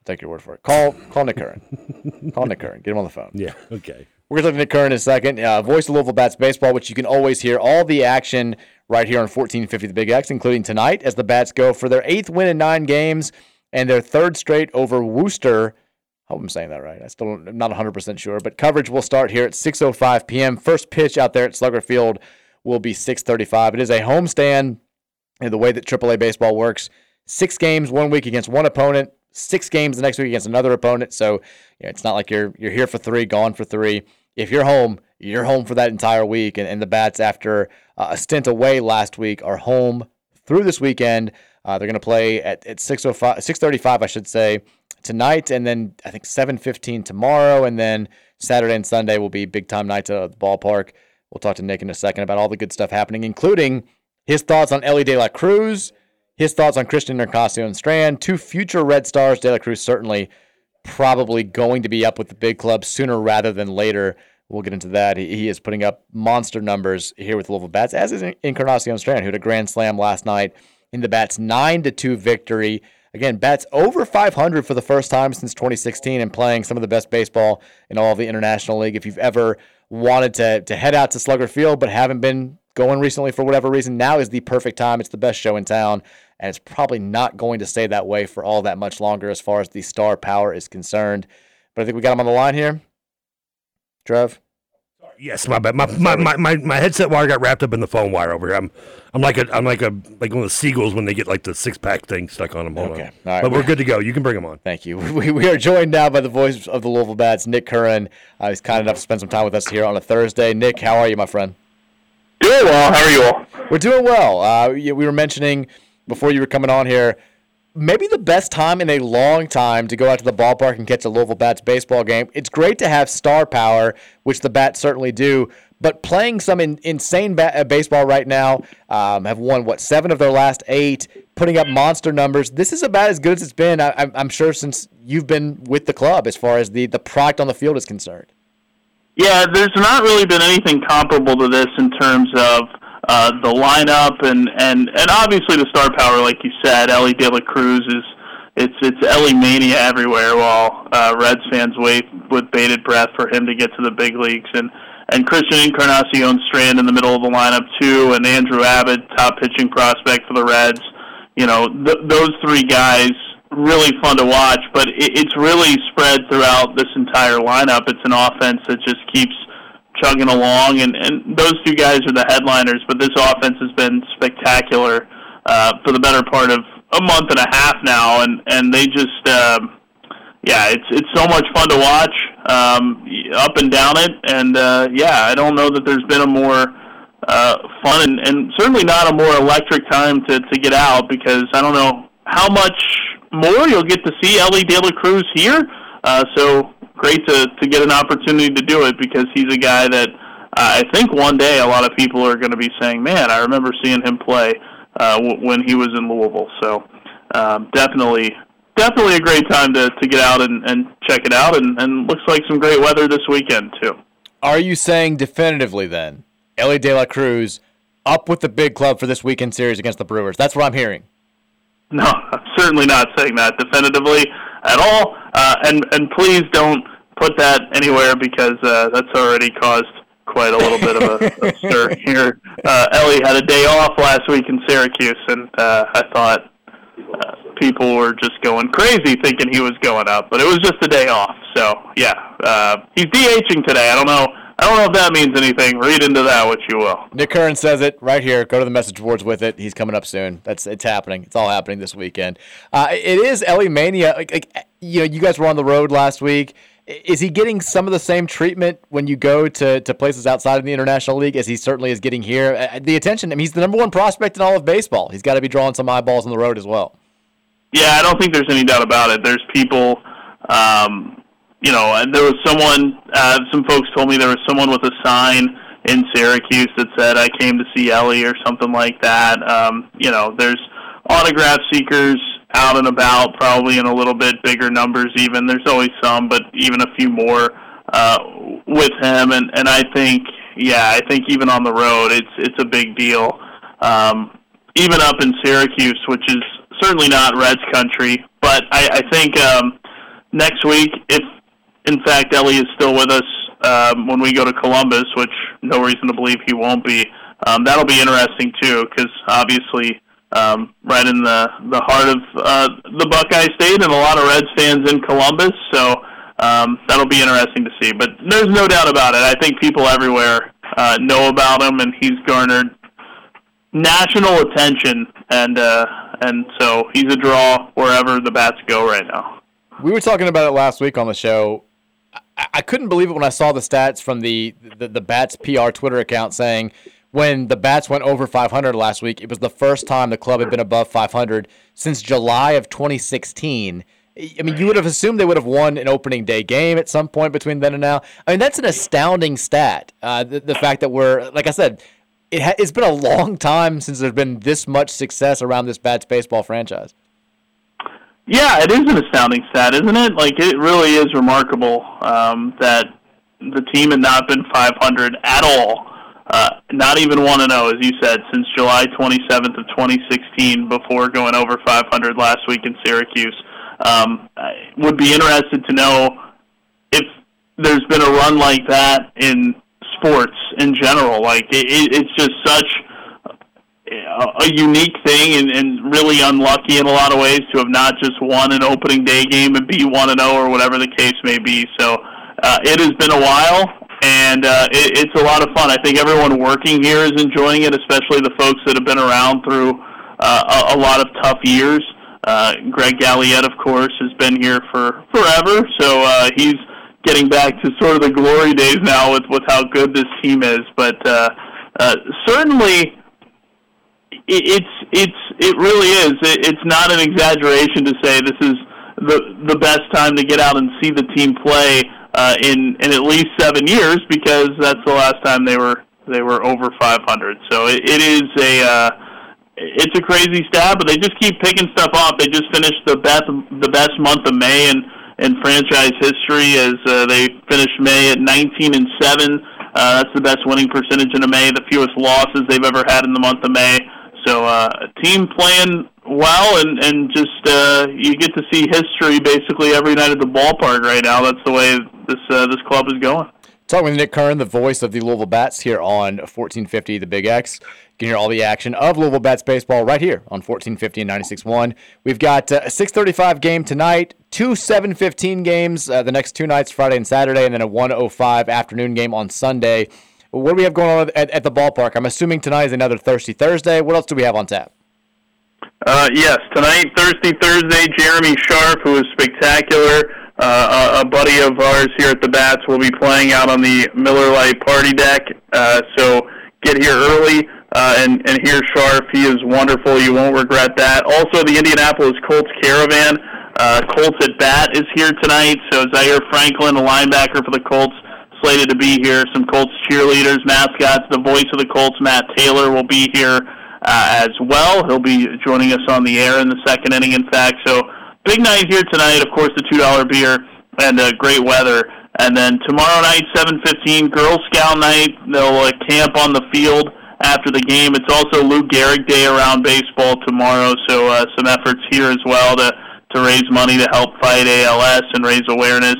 Take your word for it. Call call Nick Curran. call Nick Curran. Get him on the phone. Yeah, okay. We're going to talk to Nick Curran in a second. Uh, voice of Louisville Bats Baseball, which you can always hear all the action right here on 1450 The Big X, including tonight as the Bats go for their eighth win in nine games and their third straight over Worcester. I hope I'm saying that right. I still am not 100% sure, but coverage will start here at 6.05 p.m. First pitch out there at Slugger Field will be 6.35. It is a homestand and the way that AAA baseball works. Six games one week against one opponent, six games the next week against another opponent. So yeah, it's not like you're you're here for three, gone for three. If you're home, you're home for that entire week. And, and the bats, after uh, a stint away last week, are home through this weekend. Uh, they're going to play at, at 6.05, 6.35, I should say, tonight, and then I think 7.15 tomorrow, and then Saturday and Sunday will be big time nights at the ballpark. We'll talk to Nick in a second about all the good stuff happening, including his thoughts on Elly De La Cruz, his thoughts on Christian Encarnacion Strand, two future Red Stars. De La Cruz certainly probably going to be up with the big club sooner rather than later. We'll get into that. He, is putting up monster numbers here with Louisville Bats, as is Encarnacion Strand, who had a grand slam last night in the Bats' 9 to 2 victory. Again, Bats over 500 for the first time since 2016 and playing some of the best baseball in all of the International League. If you've ever wanted to, to head out to Slugger Field but haven't been going recently for whatever reason, now is the perfect time. It's the best show in town, and it's probably not going to stay that way for all that much longer as far as the star power is concerned. But I think we got him on the line here. Trev? Yes, my bad. My, my, my, my, my headset wire got wrapped up in the phone wire over here. I'm I'm like a I'm like a like one of the seagulls when they get like the six pack thing stuck on them. Hold Okay. on. All right. But we're good to go. You can bring them on. Thank you. [LAUGHS] We, we are joined now by the voice of the Louisville Bats, Nick Curran. Uh, he's kind enough to spend some time with us here on a Thursday. Nick, how are you, my friend? Doing well. How are you all? We're doing well. Uh, we we were mentioning before you were coming on here, maybe the best time in a long time to go out to the ballpark and catch a Louisville Bats baseball game. It's great to have star power, which the Bats certainly do. But playing some in, insane uh, baseball right now, um, have won what seven of their last eight, putting up monster numbers. This is about as good as it's been, I, I'm sure, since you've been with the club, as far as the the product on the field is concerned. Yeah, there's not really been anything comparable to this in terms of uh, the lineup and, and, and obviously the star power, like you said. Elly De La Cruz is it's it's Elly mania everywhere. While uh, Reds fans wait with bated breath for him to get to the big leagues, and and Christian Encarnacion Strand in the middle of the lineup too, and Andrew Abbott, top pitching prospect for the Reds. You know, th- those three guys really fun to watch, but it, it's really spread throughout this entire lineup. It's an offense that just keeps chugging along, and, and those two guys are the headliners. But this offense has been spectacular uh, for the better part of a month and a half now, and and they just. Uh, yeah, it's it's so much fun to watch um, up and down it, and uh, yeah, I don't know that there's been a more uh, fun and, and certainly not a more electric time to to get out because I don't know how much more you'll get to see Elly De La Cruz here. Uh, so great to to get an opportunity to do it because he's a guy that uh, I think one day a lot of people are going to be saying, "Man, I remember seeing him play uh, w- when he was in Louisville." So um, definitely definitely a great time to, to get out and, and check it out, and, and looks like some great weather this weekend, too. Are you saying definitively then, Elly De La Cruz up with the big club for this weekend series against the Brewers? That's what I'm hearing. No, [LAUGHS] I'm certainly not saying that definitively at all. Uh, and, and please don't put that anywhere because uh, that's already caused quite a little bit of a, a [LAUGHS] stir here. Uh, Elly had a day off last week in Syracuse, and uh, I thought uh, people were just going crazy thinking he was going up, but it was just a day off. So yeah, uh, he's DHing today. I don't know. I don't know if that means anything. Read into that what you will. Nick Curran says it right here. Go to the message boards with it. He's coming up soon. That's it's happening. It's all happening this weekend. Uh, it is Elly Mania. Like, like, you know, you guys were on the road last week. Is he getting some of the same treatment when you go to, to places outside of the International League as he certainly is getting here? Uh, the attention. I mean, he's the number one prospect in all of baseball. He's got to be drawing some eyeballs on the road as well. Yeah, I don't think there's any doubt about it. There's people, um, you know, there was someone, uh, some folks told me there was someone with a sign in Syracuse that said, I came to see Elly or something like that. Um, you know, there's autograph seekers out and about, probably in a little bit bigger numbers even. There's always some, but even a few more uh, with him. And, and I think, yeah, I think even on the road, it's, it's a big deal. Um, even up in Syracuse, which is certainly not Reds country, but I, I think um, next week, if in fact Elly is still with us um, when we go to Columbus, which no reason to believe he won't be, um, that'll be interesting too, because obviously um, right in the the heart of uh, the Buckeye State, and a lot of Reds fans in Columbus, so. Um, that'll be interesting to see, but there's no doubt about it. I think people everywhere uh, know about him, and he's garnered national attention, and uh, and so he's a draw wherever the bats go right now. We were talking about it last week on the show. I, couldn't believe it when I saw the stats from the, the the bats PR Twitter account saying when the bats went over 500 last week, it was the first time the club had been above 500 since July of 2016. I mean, you would have assumed they would have won an opening day game at some point between then and now. I mean, that's an astounding stat. Uh, the, the fact that we're, like I said, it ha- it's been a long time since there's been this much success around this Bats baseball franchise. Yeah, it is an astounding stat, isn't it? Like it really is remarkable um, that the team had not been 500 at all, uh, not even one and zero, as you said, since July 27th of 2016, before going over 500 last week in Syracuse. Um, I would be interested to know if there's been a run like that in sports in general. Like it, it's just such a unique thing and, and really unlucky in a lot of ways to have not just won an opening day game and be one and zero or whatever the case may be. So uh, it has been a while, and uh, it, it's a lot of fun. I think everyone working here is enjoying it, especially the folks that have been around through uh, a, a lot of tough years. Uh, Greg Galliette, of course, has been here for forever, so uh, he's getting back to sort of the glory days now with with how good this team is. But uh, uh, certainly, it's it's it really is. It's not an exaggeration to say this is the the best time to get out and see the team play uh, in in at least seven years because that's the last time they were they were over 500. So it, it is a uh, it's a crazy stat, but they just keep picking stuff off. They just finished the best the best month of May and in franchise history as uh, they finished May at 19 and 7. Uh, that's the best winning percentage in a May, the fewest losses they've ever had in the month of May. So, uh, team playing well, and and just uh, you get to see history basically every night at the ballpark right now. That's the way this uh, this club is going. Talking with Nick Curran, the voice of the Louisville Bats here on 1450 The Big X. You can hear all the action of Louisville Bats baseball right here on 1450 and 96.1. We've got uh, a 6:35 game tonight, two 7:15 games uh, the next two nights, Friday and Saturday, and then a 1:05 afternoon game on Sunday. What do we have going on at, at the ballpark? I'm assuming tonight is another Thirsty Thursday. What else do we have on tap? Uh, yes, tonight, Thursday, Thursday, Jeremy Sharp, who is spectacular, uh, a, buddy of ours here at the Bats, will be playing out on the Miller Lite party deck. Uh, so get here early uh, and, and hear Sharp. He is wonderful. You won't regret that. Also, the Indianapolis Colts Caravan, uh, Colts at Bat, is here tonight. So Zaire Franklin, a linebacker for the Colts, slated to be here. Some Colts cheerleaders, mascots. The voice of the Colts, Matt Taylor, will be here uh, as well. He'll be joining us on the air in the second inning, in fact. So big night here tonight. Of course, the two dollar beer and uh, great weather. And then tomorrow night, 7:15, Girl Scout night. They'll uh, camp on the field after the game. It's also Lou Gehrig Day around baseball tomorrow, so uh, some efforts here as well to to raise money to help fight ALS and raise awareness.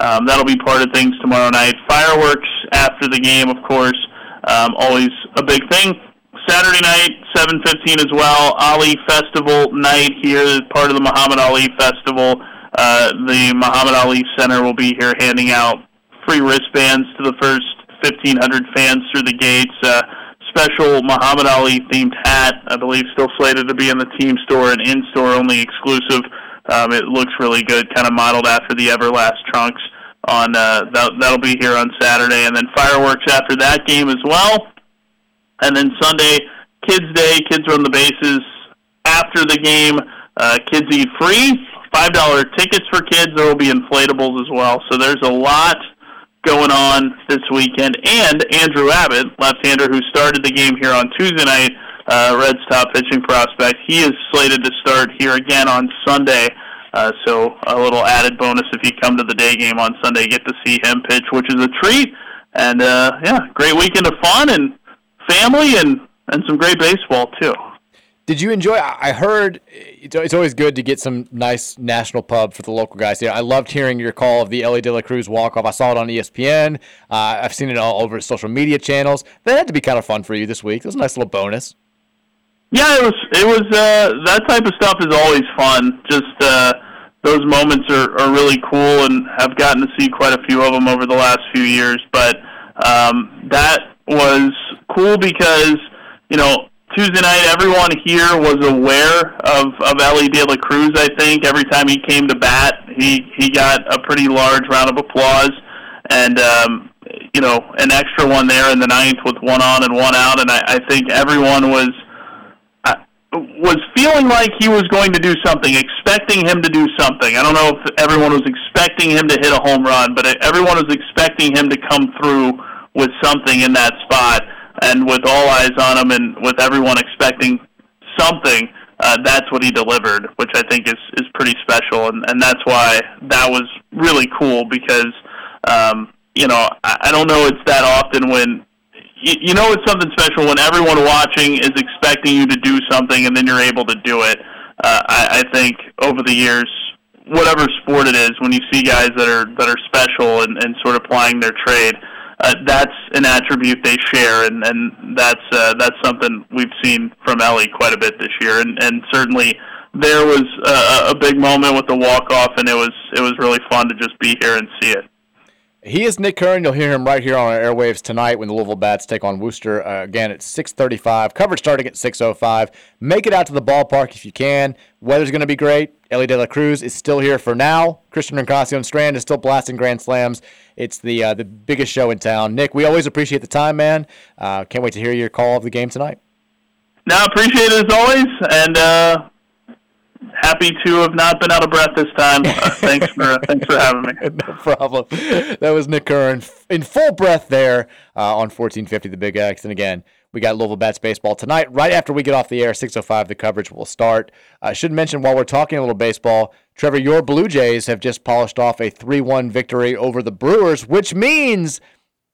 Um, that'll be part of things tomorrow night. Fireworks after the game, of course, um, always a big thing. Saturday night, 7:15 as well. Ali Festival night here, part of the Muhammad Ali Festival. Uh, the Muhammad Ali Center will be here handing out free wristbands to the first 1,500 fans through the gates. Uh, special Muhammad Ali themed hat, I believe, still slated to be in the team store and in store only exclusive. Um, it looks really good, kind of modeled after the Everlast trunks. On uh, that, that'll be here on Saturday, and then fireworks after that game as well. And then Sunday, Kids Day, kids run the bases after the game. Uh, kids eat free. Five dollar tickets for kids. There will be inflatables as well. So there's a lot going on this weekend. And Andrew Abbott, left-hander who started the game here on Tuesday night, uh, Reds top pitching prospect, he is slated to start here again on Sunday. Uh, so a little added bonus if you come to the day game on Sunday, get to see him pitch, which is a treat. And uh, yeah, great weekend of fun and family and and some great baseball too. Did you enjoy? I heard it's always good to get some nice national pub for the local guys. Yeah, I loved hearing your call of the Elly De La Cruz walk off. I saw it on ESPN. Uh, I've seen it all over social media channels. That had to be kind of fun for you this week. It was a nice little bonus. Yeah, it was. It was uh, that type of stuff is always fun. Just uh, those moments are, are really cool, and have gotten to see quite a few of them over the last few years. But um, that was cool because you know Tuesday night, everyone here was aware of of Elly De La Cruz. I think every time he came to bat, he he got a pretty large round of applause, and um, you know an extra one there in the ninth with one on and one out. And I, I think everyone was was feeling like he was going to do something, expecting him to do something. I don't know if everyone was expecting him to hit a home run, but everyone was expecting him to come through with something in that spot and with all eyes on him and with everyone expecting something, uh, that's what he delivered, which I think is is pretty special, and and that's why that was really cool because um, you know I, I don't know it's that often when you, you know it's something special when everyone watching is expecting you to do something and then you're able to do it. Uh, I, I think over the years, whatever sport it is, when you see guys that are that are special and, and sort of plying their trade, uh, that's an attribute they share, and and that's uh, that's something we've seen from Elly quite a bit this year, and and certainly there was a, a big moment with the walk off, and it was it was really fun to just be here and see it. He is Nick Curran. You'll hear him right here on our airwaves tonight when the Louisville Bats take on Worcester uh, again at 6:35. Coverage starting at 6:05. Make it out to the ballpark if you can. Weather's going to be great. Elly De La Cruz is still here for now. Christian Encarnacion Strand is still blasting grand slams. It's the uh, the biggest show in town. Nick, we always appreciate the time, man. Uh, can't wait to hear your call of the game tonight. No, appreciate it as always, and uh, happy to have not been out of breath this time. Uh, [LAUGHS] thanks for thanks for having me. [LAUGHS] no problem. That was Nick Curran in full breath there uh, on 1450 The Big X, and again. We got Louisville Bats baseball tonight. Right after we get off the air, 6:05, the coverage will start. I uh, should mention while we're talking a little baseball, Trevor, your Blue Jays have just polished off a 3-1 victory over the Brewers, which means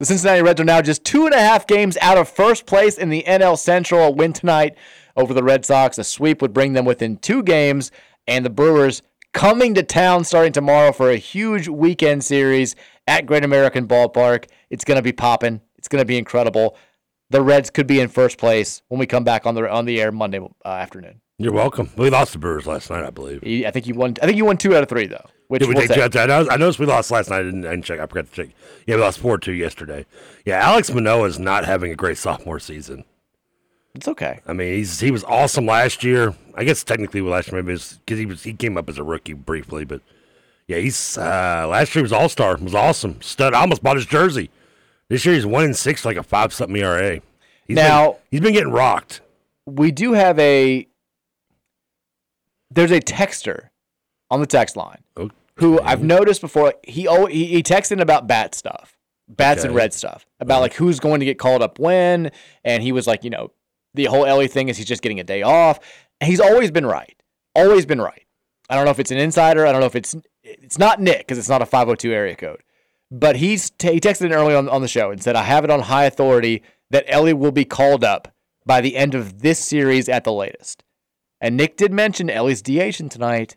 the Cincinnati Reds are now just two and a half games out of first place in the NL Central. A win tonight over the Red Sox, a sweep would bring them within two games, and the Brewers coming to town starting tomorrow for a huge weekend series at Great American Ballpark. It's going to be popping. It's going to be incredible the Reds could be in first place when we come back on the on the air Monday uh, afternoon. You're welcome. We lost the Brewers last night, I believe. I think you won. I think you won two out of three though. Which Did we we'll take two I, know, I noticed we lost last night. I didn't, I didn't check. I forgot to check. Yeah, we lost four two yesterday. Yeah, Alek Manoah is not having a great sophomore season. It's okay. I mean, he's he was awesome last year. I guess technically last year maybe because he was he came up as a rookie briefly, but yeah, he's uh, last year was all star. Was awesome. Stud. I almost bought his jersey. This year he's one in six, like a five something ERA. He's Now- been, he's been getting rocked. we do have a there's a texter on the text line who I've noticed before. He oh he, he texted about bat stuff, bats and red stuff about like who's going to get called up when, and he was like, you know, the whole Elly thing is he's just getting a day off. And he's always been right, always been right. I don't know if it's an insider. I don't know if it's it's not Nick because it's not a 502 area code. But he's t- he texted in early on, on the show and said, I have it on high authority that Elly will be called up by the end of this series at the latest. And Nick did mention Elly's DHing tonight.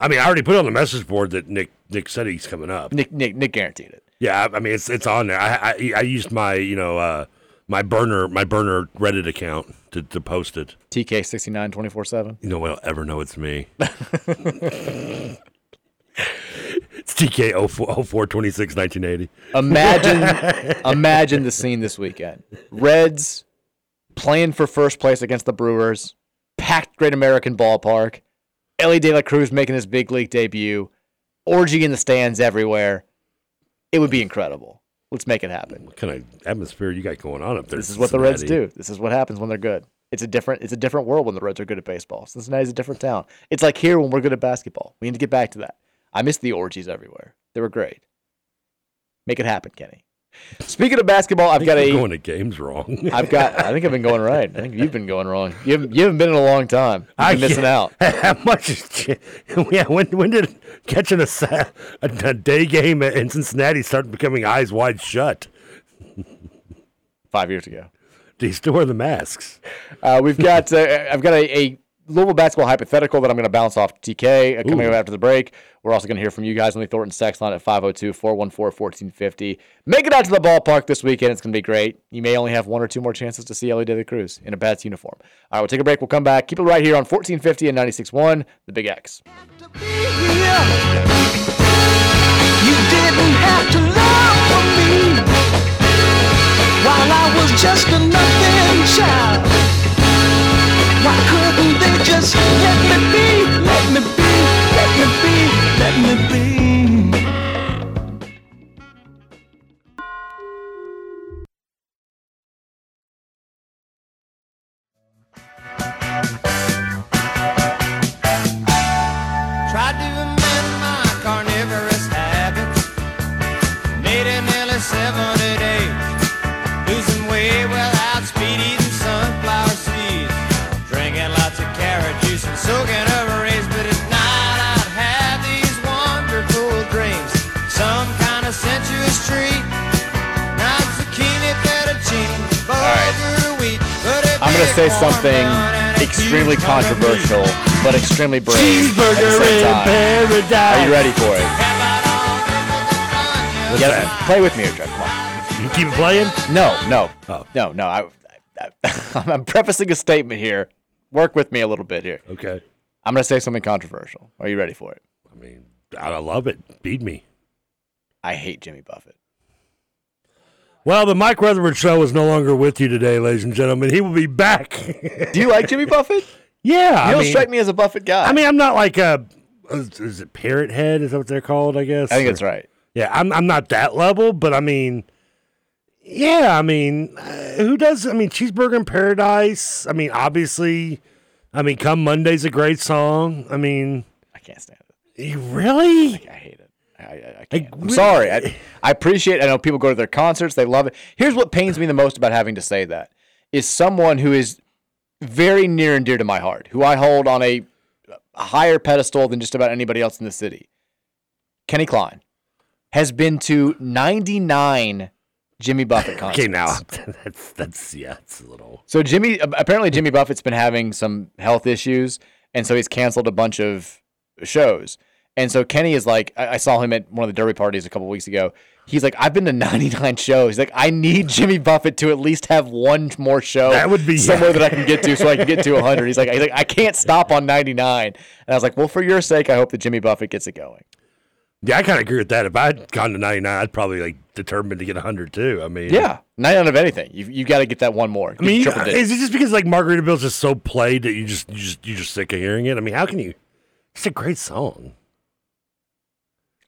I mean, I already put it on the message board that Nick Nick said he's coming up. Nick Nick Nick guaranteed it. Yeah, I I mean it's it's on there. I I, I used my you know uh, my burner my burner Reddit account to, to post it. TK sixty nine twenty four seven. No one will ever know it's me. [LAUGHS] it's TK 04, 04 26 1980. Imagine [LAUGHS] imagine the scene this weekend. Reds playing for first place against the Brewers, packed Great American Ballpark. Elly De La Cruz making his big league debut, orgy in the stands everywhere. It would be incredible. Let's make it happen. What kind of atmosphere you got going on up there? This is what the Reds do. This is what happens when they're good. It's a different it's a different world when the Reds are good at baseball. Cincinnati's a different town. It's like here when we're good at basketball. We need to get back to that. I miss the orgies everywhere. They were great. Make it happen, Kenny. Speaking of basketball, I've got a going to games wrong. [LAUGHS] I've got I think I've been going right. I think you've been going wrong. You haven't, you haven't been in a long time. You've I been missing out. [LAUGHS] How much? Yeah, when when did catching a, a, a day game in Cincinnati start becoming eyes wide shut? Five years ago. Do you still wear the masks? Uh, we've got uh, I've got a, a Louisville basketball hypothetical that I'm going to bounce off TK uh, coming Ooh. up after the break. We're also going to hear from you guys on the Thornton sex line at 502-414-1450. Make it out to the ballpark this weekend. It's going to be great. You may only have one or two more chances to see Elly De La Cruz in a Bats uniform. All right, we'll take a break. We'll come back. Keep it right here on 1450 and 96.1, The Big X. You didn't have to love me while I was just a nothing child. Let me be, let me be, let me be, let me be? Going to say something bun and a extremely cute hunk of meat. controversial, but extremely brave. Cheeseburger in time. paradise. Are you ready for it? What's Yeah, that? Play with me here, Jeff. Come on. You keep playing? No, no, Oh. no, no. I, I, [LAUGHS] I'm prefacing a statement here. Work with me a little bit here. Okay. I'm going to say something controversial. Are you ready for it? I mean, I I love it. Beat me. I hate Jimmy Buffett. Well, the Mike Rutherford show is no longer with you today, ladies and gentlemen. He will be back. [LAUGHS] Do you like Jimmy Buffett? Yeah, You I don't mean, strike me as a Buffett guy. I mean, I'm not like a. Is, is it parrot head? Is that what they're called? I guess. I think Or- that's right. Yeah, I'm. I'm not that level, but I mean, yeah, I mean, uh, who does? I mean, cheeseburger in paradise. I mean, obviously, I mean, come Monday's a great song. I mean, I can't stand it. Really? I hate it. I, I, I can't. I'm sorry. I, I appreciate. I know people go to their concerts. They love it. Here's what pains me the most about having to say that is someone who is very near and dear to my heart, who I hold on a, a higher pedestal than just about anybody else in the city. Kenny Klein has been to 99 Jimmy Buffett concerts. [LAUGHS] Okay, now [LAUGHS] that's that's yeah, it's a little. So Jimmy apparently Jimmy Buffett's been having some health issues, and so he's canceled a bunch of shows. And so Kenny is like, I, I saw him at one of the Derby parties a couple weeks ago. He's like, I've been to [LAUGHS] 99 shows. He's like, I need Jimmy Buffett to at least have one more show. That would be- [LAUGHS] somewhere that I can get to, so I can get to 100. He's like, he's like, I can't stop on 99. And I was like, well, for your sake, I hope that Jimmy Buffett gets it going. Yeah, I kind of agree with that. If I'd gone to 99, I'd probably like determined to get 100 too. I mean, Yeah, nine out of anything. You you got to get that one more. I mean, is it just because like Margaritaville's just so played that you just you just you're just sick of hearing it? I mean, how can you? It's a great song.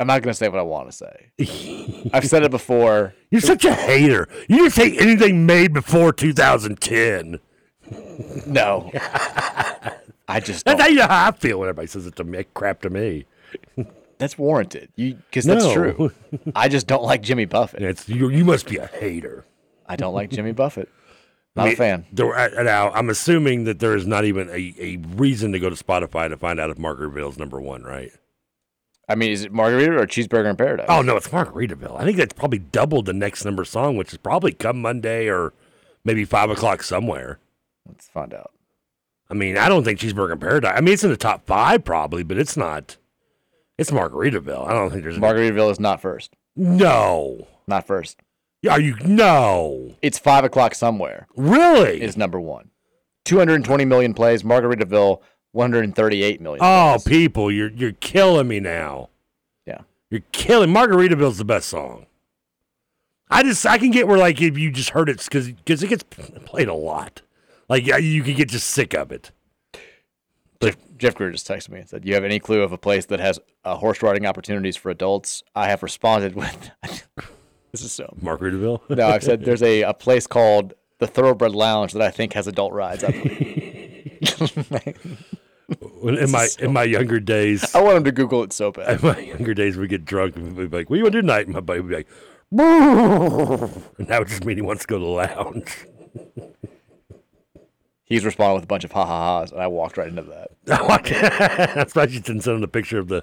I'm not going to say what I want to say. I've said it before. [LAUGHS] You're such a hater. You didn't say anything made before 2010. No, [LAUGHS] I just That's don't. know how I feel when everybody says it to me. Crap to me. That's warranted. You because that's No. true. I just don't like Jimmy Buffett. It's you. You must be a hater. I don't like Jimmy Buffett. Not I mean, a fan. There, uh, now, I'm assuming that there is not even a, a reason to go to Spotify to find out if Margaritaville's number one, right? I mean, is it Margarita or Cheeseburger in Paradise? Oh no, it's Margaritaville. I think that's probably doubled the next number song, which is probably come Monday or maybe five o'clock somewhere. Let's find out. I mean, I don't think Cheeseburger in Paradise. I mean, it's in the top five probably, but it's not. It's Margaritaville. I don't think there's Margaritaville is not first. no. Not first. Are you no? It's five o'clock somewhere. Really? Is number one. 220 million plays. Margaritaville 138 million. Oh, people, you're you're killing me now. Yeah. You're killing. Margaritaville's the best song. I just I can get where like if you just heard it because because it gets played a lot, like yeah, you could get just sick of it. Jeff, Jeff Greer just texted me and said, "Do you have any clue of a place that has uh, horse riding opportunities for adults?" I have responded with, [LAUGHS] "This is so." [LAUGHS] Margaritaville. No, I've said there's a, a place called the Thoroughbred Lounge that I think has adult rides. I When- [LAUGHS] [LAUGHS] in my in my younger days, I want him to Google it so bad. in my younger days, we get drunk and we'd be like, "What do you want to do tonight?" And my buddy would be like, and that would just mean he wants to go to the lounge. He's responding with a bunch of ha ha ha's, and I walked right into that. [LAUGHS] That's why you didn't send him the picture of the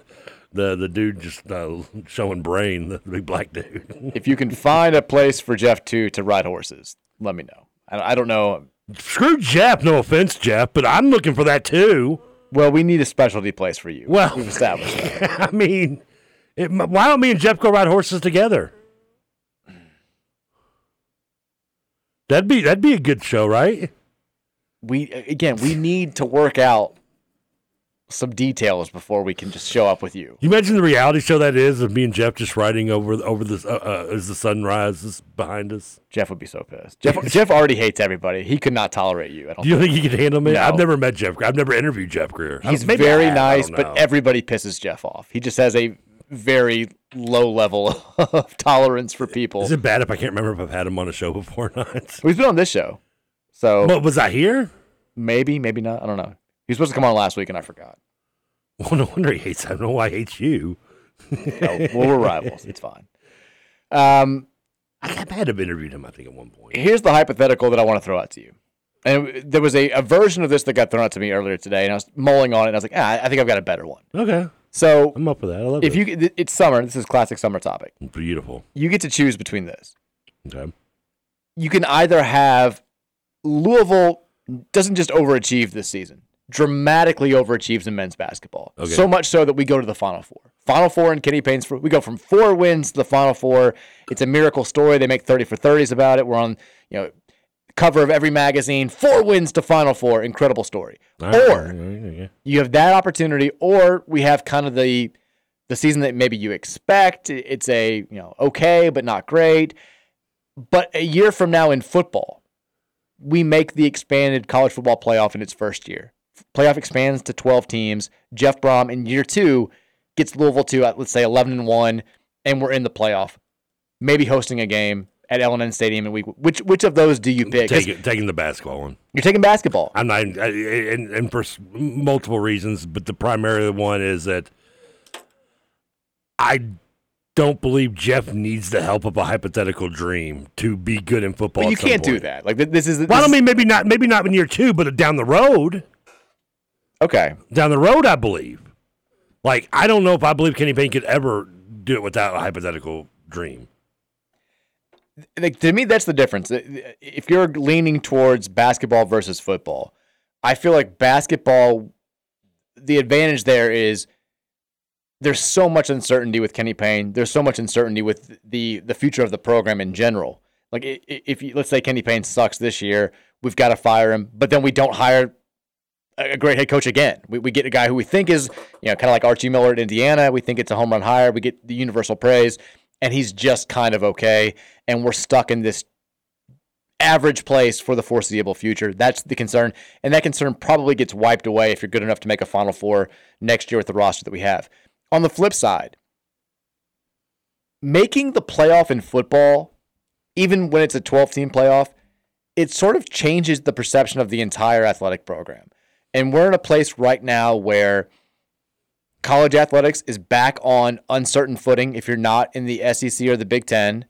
the the dude just uh, showing brain, the big black dude. If you can find a place for Jeff too to ride horses, let me know. I, I don't know. Screw Jeff. No offense, Jeff, but I'm looking for that too. Well, we need a specialty place for you. Well, we've established that. [LAUGHS] I mean, it, why don't me and Jeff go ride horses together? That'd be that'd be a good show, right? We again, we need to work out some details before we can just show up with you. You imagine the reality show that is of me and Jeff just riding over over this uh, uh, as the sun rises behind us. Jeff would be so pissed. Jeff Jeff already hates everybody. He could not tolerate you. I don't Do you think he could handle me? No. I've never met Jeff. I've never interviewed Jeff Greer. He's very have, nice, but everybody pisses Jeff off. He just has a very low level [LAUGHS] of tolerance for people. Is it bad if I can't remember if I've had him on a show before or not? He's been on this show. So What was I here? maybe, maybe not. I don't know. He was supposed to come on last week and I forgot. [LAUGHS] Well, no wonder he hates. I don't know why he hates you. [LAUGHS] No, well, we're rivals. It's fine. Um, I had to interviewed him. I think at one point. here's the hypothetical that I want to throw out to you. And there was a, a version of this that got thrown out to me earlier today, and I was mulling on it, and I was like, ah, I think I've got a better one. Okay, So I'm up for that. I love if it. you, it's summer. This is classic summer topic. Beautiful. You get to choose between this. Okay. You can either have Louisville doesn't just overachieve this season, dramatically overachieves in men's basketball. Okay. So much so that we go to the Final Four. Final Four in Kenny Payne's. We go from four wins to the Final Four. It's a miracle story. They make thirty for thirties about it. We're on you know cover of every magazine. Four wins to Final Four. Incredible story. Right, Or okay. you have that opportunity, or we have kind of the the season that maybe you expect. It's a you know okay, but not great. But a year from now in football, we make the expanded college football playoff in its first year. Playoff expands to 12 teams. Jeff Brohm in year two gets Louisville to uh, let's say 11 and one, and we're in the playoff. Maybe hosting a game at L&N Stadium in week. Which which of those do you pick? Take taking the basketball one. You're taking basketball. I'm not, I, and, and for multiple reasons, but the primary one is that I don't believe Jeff needs the help of a hypothetical dream to be good in football. But you can't do that. Like this is. Well, I this- mean, maybe not, maybe not in year two, but down the road. Okay. Down the road, I believe. Like, I don't know if I believe Kenny Payne could ever do it without a hypothetical dream. like to me that's the difference if you're leaning towards basketball versus football i feel like basketball the advantage there is there's so much uncertainty with kenny payne there's so much uncertainty with the the future of the program in general like if you let's say kenny payne sucks this year we've got to fire him but then we don't hire a great head coach again. We, we get a guy who we think is, you know, kind of like Archie Miller at Indiana. We think it's a home run hire. We get the universal praise, and he's just kind of okay. And we're stuck in this average place for the foreseeable future. That's the concern. And that concern probably gets wiped away if you're good enough to make a Final Four next year with the roster that we have. On the flip side, making the playoff in football, even when it's a 12 team playoff, it sort of changes the perception of the entire athletic program. And we're in a place right now where college athletics is back on uncertain footing if you're not in the SEC or the Big Ten,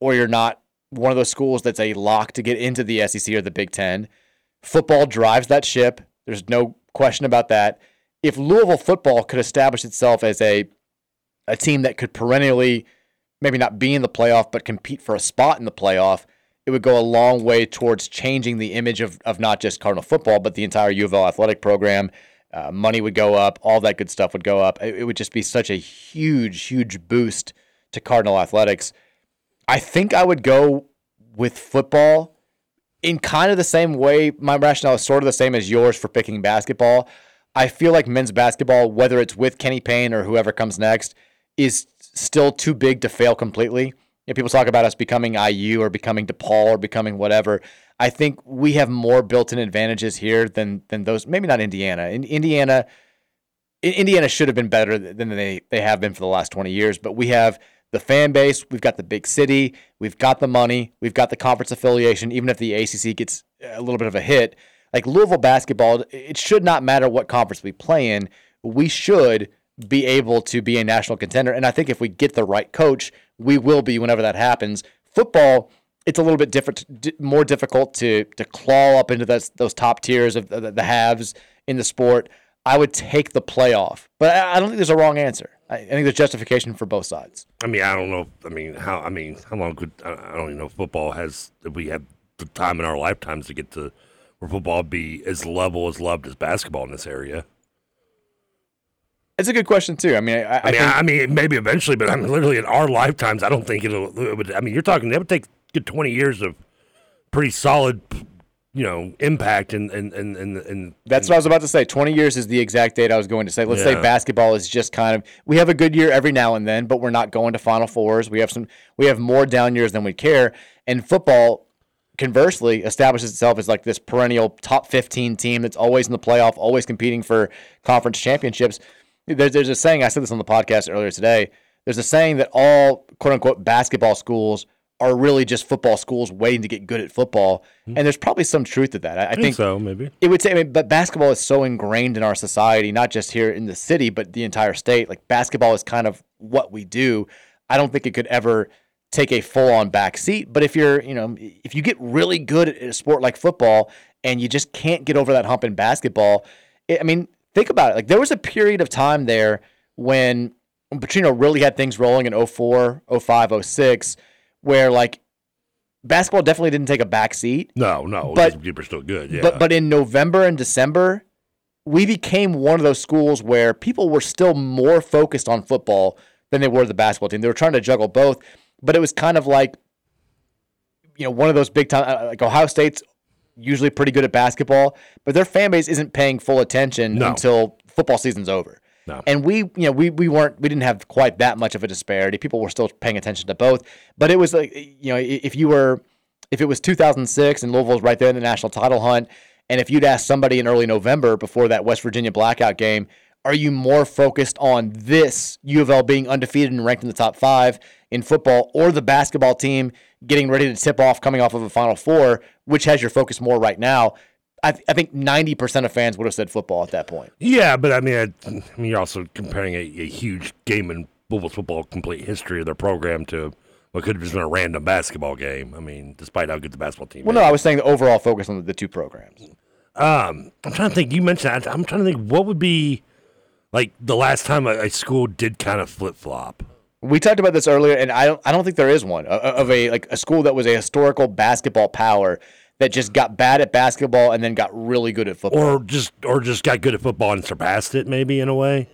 or you're not one of those schools that's a lock to get into the SEC or the Big Ten. Football drives that ship. There's no question about that. If Louisville football could establish itself as a a team that could perennially maybe not be in the playoff but compete for a spot in the playoff, it would go a long way towards changing the image of, of not just Cardinal football but the entire U of L athletic program. Uh, money would go up, all that good stuff would go up. It, it would just be such a huge, huge boost to Cardinal athletics. I think I would go with football in kind of the same way. My rationale is sort of the same as yours for picking basketball. I feel like men's basketball, whether it's with Kenny Payne or whoever comes next, is still too big to fail completely. You know, people talk about us becoming IU or becoming DePaul or becoming whatever. I think we have more built-in advantages here than than those. Maybe not Indiana. In Indiana, Indiana should have been better than they they have been for the last 20 years. But we have the fan base, we've got the big city, we've got the money, we've got the conference affiliation. Even if the ACC gets a little bit of a hit, like Louisville basketball, it should not matter what conference we play in. We should be able to be a national contender. And I think if we get the right coach, we will be whenever that happens. Football, it's a little bit different, more difficult to to claw up into those those top tiers of the, the halves in the sport. I would take the playoff, but I, I don't think there's a wrong answer. I, I think there's justification for both sides. I mean, I don't know. I mean, how? I mean, how long could I don't even know. Football has we have the time in our lifetimes to get to where football be as level as loved as basketball in this area. It's a good question too. I mean, I, I, I mean, think, I mean, maybe eventually, but I mean, literally in our lifetimes, I don't think it'll. It would, I mean, you're talking. That would take good twenty years of pretty solid, you know, impact and and and and. and That's what I was about to say. 20 years is the exact date I was going to say. Let's say basketball is just kind of we have a good year every now and then, but we're not going to Final Fours. We have some we have more down years than we care. And football, conversely, establishes itself as like this perennial top 15 team that's always in the playoff, always competing for conference championships. There's there's a saying I said this on the podcast earlier today. There's a saying that all quote unquote basketball schools are really just football schools waiting to get good at football, hmm. and there's probably some truth to that. I, I think think so, maybe. it would say, I mean, but basketball is so ingrained in our society, not just here in the city, but the entire state. Like basketball is kind of what we do. I don't think it could ever take a full on back seat. But if you're, you know, if you get really good at a sport like football and you just can't get over that hump in basketball, it, I mean, think about it. Like there was a period of time there when Petrino really had things rolling in 04, 05, 06, where like basketball definitely didn't take a back seat. No, no, But- are still good. Yeah, But but in November and December, we became one of those schools where people were still more focused on football than they were the basketball team. They were trying to juggle both, but it was kind of like you know one of those big time uh, like Ohio State's usually pretty good at basketball, but their fan base isn't paying full attention No. until football season's over. No. And we, you know, we we weren't we didn't have quite that much of a disparity. People were still paying attention to both, but it was like you know, if you were if it was 2006 and Louisville was right there in the national title hunt, and if you'd asked somebody in early November before that West Virginia blackout game, are you more focused on this U of L being undefeated and ranked in the top five in football, or the basketball team getting ready to tip off coming off of a Final Four? Which has your focus more right now? I, th- I think 90% of fans would have said football at that point. Yeah, but I mean, I, I mean, you're also comparing a, a huge game in Louisville's football complete history of their program to what could have just been a random basketball game. I mean, despite how good the basketball team Well, is. no, I was saying the overall focus on the, the two programs. Um, I'm trying to think. You mentioned that. I'm trying to think what would be like the last time a, a school did kind of flip flop. We talked about this earlier, and I don't, I don't think there is one of a like a school that was a historical basketball power that just got bad at basketball and then got really good at football. or just or just got good at football and surpassed it maybe in a way.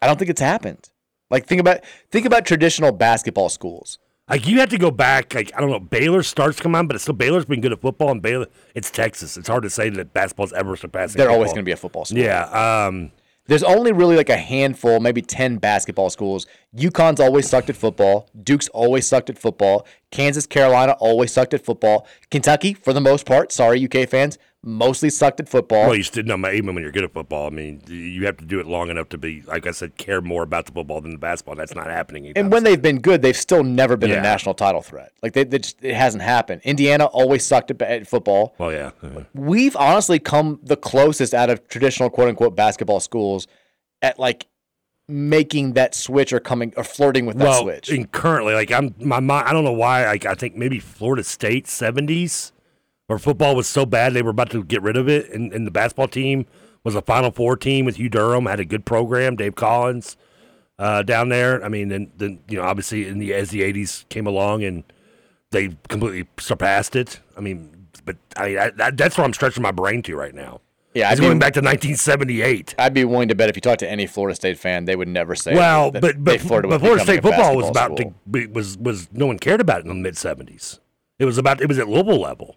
I don't think it's happened. Like think about think about traditional basketball schools. Like you have to go back. Like I don't know, Baylor starts to come on, but it's still Baylor's been good at football, and Baylor it's Texas. It's hard to say that basketball's ever surpassing. They're always going to be a football school. Yeah. Um, There's only really like a handful, maybe 10 basketball schools. UConn's always sucked at football. Duke's always sucked at football. Kansas, Carolina always sucked at football. Kentucky, for the most part, sorry, UK fans, mostly sucked at football. well, you still know, even when you're good at football. I mean, you have to do it long enough to be, like I said, care more about the football than the basketball. That's not happening. and when they've been good, they've still never been Yeah. a national title threat. Like they, they just, it hasn't happened. Indiana always sucked at, at football. Well, yeah. uh, We've honestly come the closest out of traditional quote unquote basketball schools at like making that switch or coming or flirting with that well, switch. and currently, like I'm, my mind, I don't know why. Like I think maybe Florida State '70s, where football was so bad they were about to get rid of it, and, and the basketball team was a Final Four team with Hugh Durham, had a good program, Dave Cowens uh, down there. I mean, and then you know, obviously, in the as the '80s came along and they completely surpassed it. I mean, but I, I that, that's what I'm stretching my brain to right now. Yeah, I'd be- going back to 1978. I'd be willing to bet if you talk to any Florida State fan, they would never say. Well, that but but, but Florida State football was about school. to be, was was no one cared about it in the mid 70s. It was about it was at Louisville level.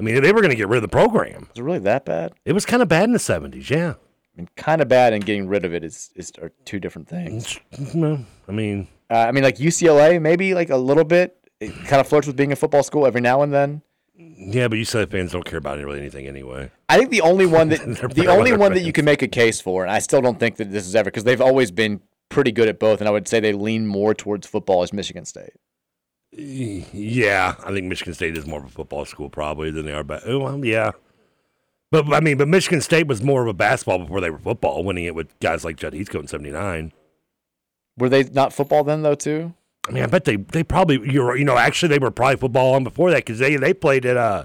I mean, they were going to get rid of the program. Was it really that bad? It was kind of bad in the 70s. Yeah. I mean, kind of bad, and getting rid of it is is are two different things. No, I mean, Uh, I mean, like UCLA, maybe like a little bit. It kind of flirts with being a football school every now and then. yeah, but UCLA fans don't care about really anything anyway. I think the only one [LAUGHS] that the only one that you can make a case for, and I still don't think that this is ever because they've always been pretty good at both, and I would say they lean more towards football as Michigan State. Yeah, I think Michigan State is more of a football school probably than they are. But oh, well, yeah. But I mean, but Michigan State was more of a basketball before they were football, winning it with guys like Judd Heathcote in '79. Were they not football then though too? I mean, I bet they they probably you're you know actually they were probably football on before that because they they played at uh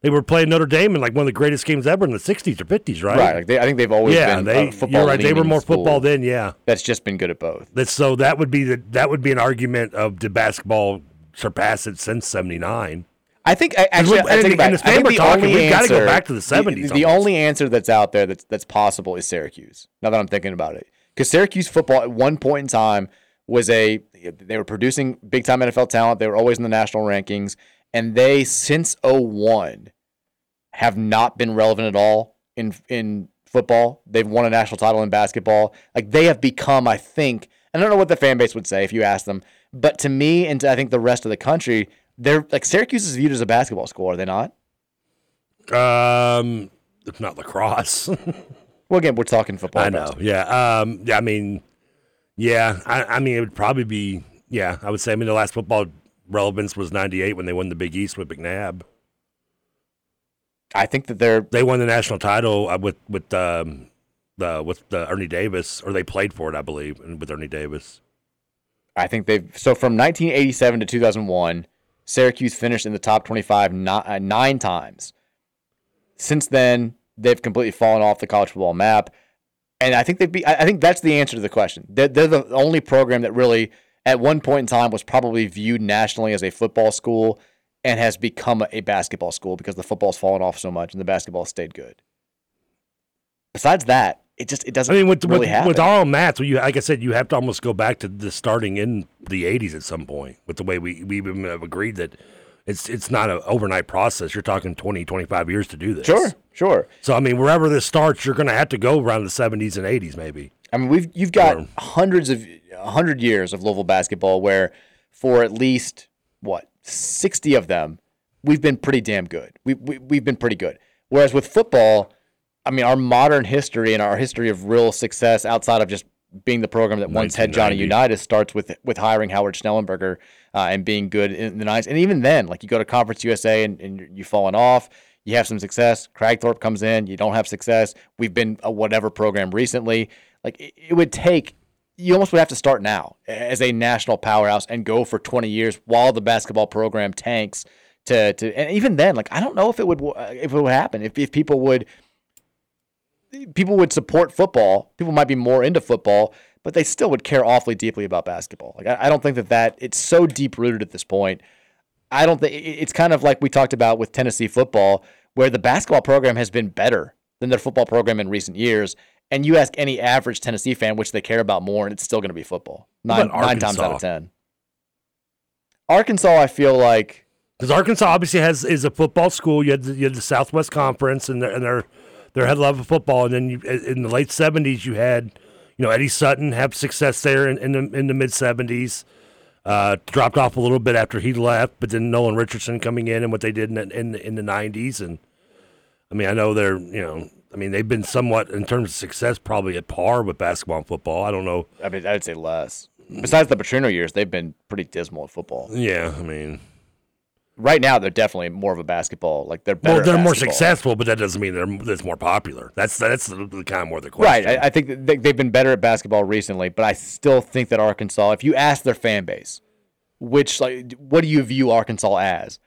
they were playing Notre Dame in like one of the greatest games ever in the '60s or '50s, right? Right. Like they, I think they've always yeah, been they a football. you're right. They were more school football then. Yeah, That's just been good at both. that's so that would be the that would be an argument of did basketball surpass it since '79? I think I, actually, And- I take and- and the I think the talking, only we've gotta go back to the 70s The, the only answer that's out there that's that's possible is Syracuse. Now that I'm thinking about it, because Syracuse football at one point in time was a they were producing big time NFL talent. They were always in the national rankings, and they since 01 have not been relevant at all in in football. They've won a national title in basketball. Like they have become, I think. I don't know what the fan base would say if you asked them, but to me and to I think the rest of the country, they're like Syracuse is viewed as a basketball school, are they not? Um, if not lacrosse. [LAUGHS] Well, again, we're talking football. I know. Yeah. Um. Yeah. I mean, yeah. I, I mean, it would probably be. Yeah. I would say. I mean, the last football relevance was '98 when they won the Big East with McNabb. I think that they're they won the national title uh, with with um the with the Ernie Davis, or they played for it, I believe, and with Ernie Davis. I think they've so from 1987 to 2001, Syracuse finished in the top 25 ni- uh, nine times. Since then, they've completely fallen off the college football map, and I think they'd be. I think that's the answer to the question. They're, they're the only program that really, at one point in time, was probably viewed nationally as a football school, and has become a basketball school because the football's fallen off so much and the basketball stayed good. Besides that, it just it doesn't. I mean, with really with, with all maths, you like I said, you have to almost go back to the starting in the '80s at some point. With the way we we have agreed that it's it's not an overnight process. You're talking 20, 25 years to do this. Sure, sure. So I mean, wherever this starts, you're going to have to go around the '70s and '80s, maybe. I mean, we've you've got hundreds of hundred years of Louisville basketball where, for at least what sixty of them, we've been pretty damn good. We, we we've been pretty good. Whereas with football, I mean, our modern history and our history of real success outside of just being the program that once had Johnny 1990. Unitas starts with with hiring Howard Schnellenberger uh, and being good in the nineties. And even then, like you go to Conference USA and, and you're- you've fallen off. You have some success. Kragthorpe comes in. You don't have success. We've been a whatever program recently. Like it, it would take. You almost would have to start now as a national powerhouse and go for 20 years while the basketball program tanks. To, to and even then, like I don't know if it would if it would happen if if people would people would support football. People might be more into football, but they still would care awfully deeply about basketball. Like I, I don't think that that it's so deep rooted at this point. I don't think it's kind of like we talked about with Tennessee football, where the basketball program has been better than their football program in recent years. And you ask any average Tennessee fan which they care about more, and it's still going to be football. Nine, nine times out of ten. Arkansas, I feel like because Arkansas obviously has is a football school. You had the, you had the Southwest Conference, and they're, and they're they're head level football. And then you, in the late seventies, you had you know Eddie Sutton have success there in, in the in the mid seventies. Uh, dropped off a little bit after he left, but then Nolan Richardson coming in and what they did in the, in, in the nineties, and I mean I know they're you know I mean they've been somewhat in terms of success probably at par with basketball and football. I don't know. I mean I'd say less. Besides the Petrino years, they've been pretty dismal at football. Yeah, I mean right now they're definitely more of a basketball. Like they're better. Well, they're more successful, but that doesn't mean they're that's more popular. That's that's the, the kind of more the question. Right. I, I think they, they've been better at basketball recently, but I still think that Arkansas. If you ask their fan base, which like, what do you view Arkansas as?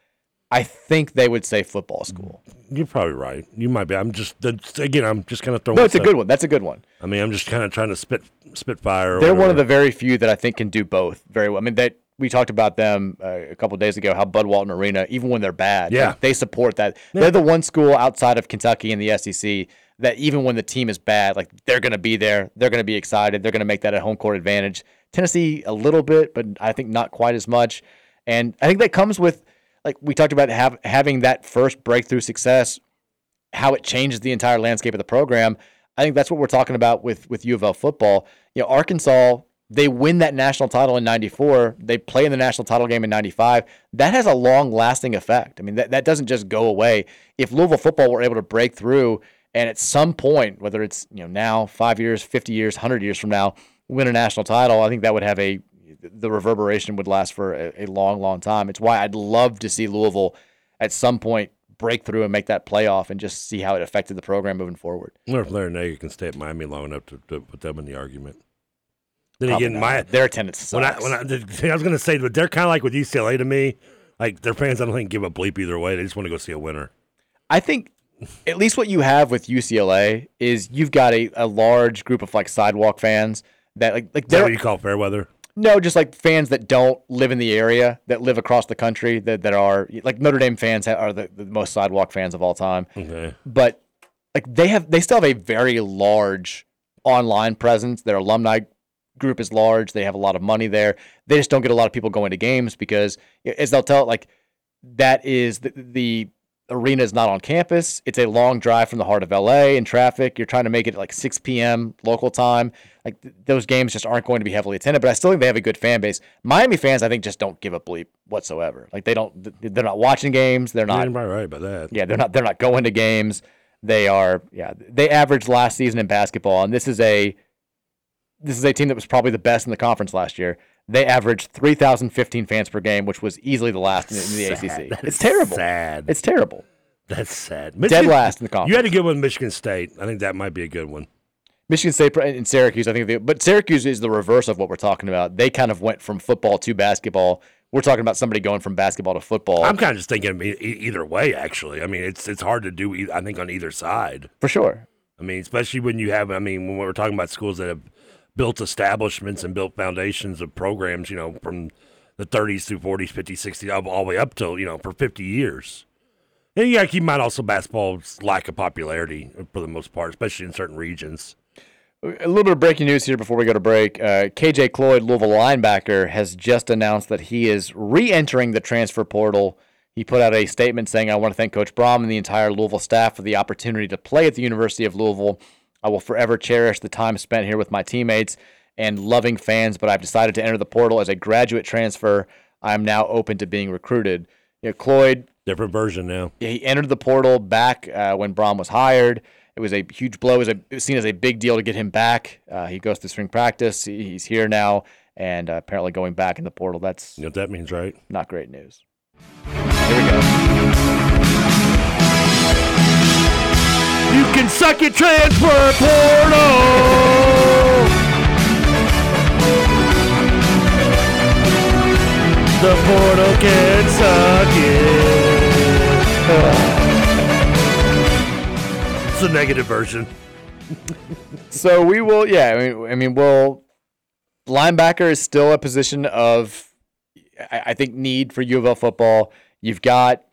I think they would say football school. You're probably right. You might be. I'm just again. I'm just kind of throwing. No, it's a good one. That's a good one. I mean, I'm just kind of trying to spit spit fire. They're one of the very few that I think can do both very well. I mean, that we talked about them uh, a couple days ago. How Bud Walton Arena, even when they're bad, Yeah. like, they support that. They're the one school outside of Kentucky and the SEC that even when the team is bad, like they're going to be there. They're going to be excited. They're going to make that a home court advantage. Tennessee a little bit, but I think not quite as much. And I think that comes with like we talked about have, having that first breakthrough success, how it changes the entire landscape of the program. I think that's what we're talking about with with U of L football. You know, Arkansas they win that national title in 94 they play in the national title game in 95 that has a long lasting effect. I mean that, that doesn't just go away. If louisville football were able to break through and at some point whether it's you know now five years 50 years 100 years from now win a national title i think that would have a the reverberation would last for a, a long long time. It's why i'd love to see louisville at some point break through and make that playoff and just see how it affected the program moving forward. I wonder if Larrañaga can stay at Miami long enough to, to put them in the argument. Then Probably again, not. my their attendance when I when I, the thing I was going to say, but they're kind of like with UCLA to me. Like their fans, I don't think give a bleep either way. They just want to go see a winner. I think at least what you have with UCLA is you've got a, a large group of like sidewalk fans that like like Is that what you call fair weather? no just like fans that don't live in the area that live across the country that, that are like Notre Dame fans are the, the most sidewalk fans of all time. Okay. But like they have they still have a very large online presence. Their alumni group is large. They have a lot of money there. They just don't get a lot of people going to games because as they'll tell it like that is the, the arena is not on campus. It's a long drive from the heart of LA in traffic. You're trying to make it at like 6 p.m. local time. Like th- those games just aren't going to be heavily attended. But I still think they have a good fan base. Miami fans, I think, just don't give a bleep whatsoever. Like they don't. th- They're not watching games. They're not. You're right about that. Yeah, they're not. They're not going to games. They are. Yeah, they averaged last season in basketball, and this is a. This is a team that was probably the best in the conference last year. They averaged 3,015 fans per game, which was easily the last in, in the Sad. ACC. That It's terrible. sad. It's terrible. That's sad. Dead last in the conference. You had a good one, Michigan State. I think that might be a good one. Michigan State and Syracuse, I think, they, but Syracuse is the reverse of what we're talking about. They kind of went from football to basketball. We're talking about somebody going from basketball to football. I'm kind of just thinking either way. Actually, I mean, it's it's hard to do. I think on either side. for sure. I mean, especially when you have. I mean, when we're talking about schools that have built establishments and built foundations of programs, you know, from the 30s through 40s, 50s, 60s, all, the way up till you know for 50 years. And you to keep in mind also basketball's lack of popularity for the most part, especially in certain regions. A little bit of breaking news here before we go to break. Uh, KJ Cloyd, Louisville linebacker, has just announced that he is re entering the transfer portal. He put out a statement saying, I want to thank Coach Brohm and the entire Louisville staff for the opportunity to play at the University of Louisville. I will forever cherish the time spent here with my teammates and loving fans, but I've decided to enter the portal as a graduate transfer. I am now open to being recruited. You know, Cloyd, Different version now. he entered the portal back uh, when Brohm was hired. It was a huge blow. It was, a, it was seen as a big deal to get him back. Uh, he goes to spring practice. He- He's here now, and uh, apparently going back in the portal. That's You know what that means, right? not great news. Here we go. Can suck it, transfer portal. The portal can suck it. It's a negative version. [LAUGHS] So we will, yeah. I mean, I mean, we'll. Linebacker is still a position of, I, I think, need for U of L football. You've got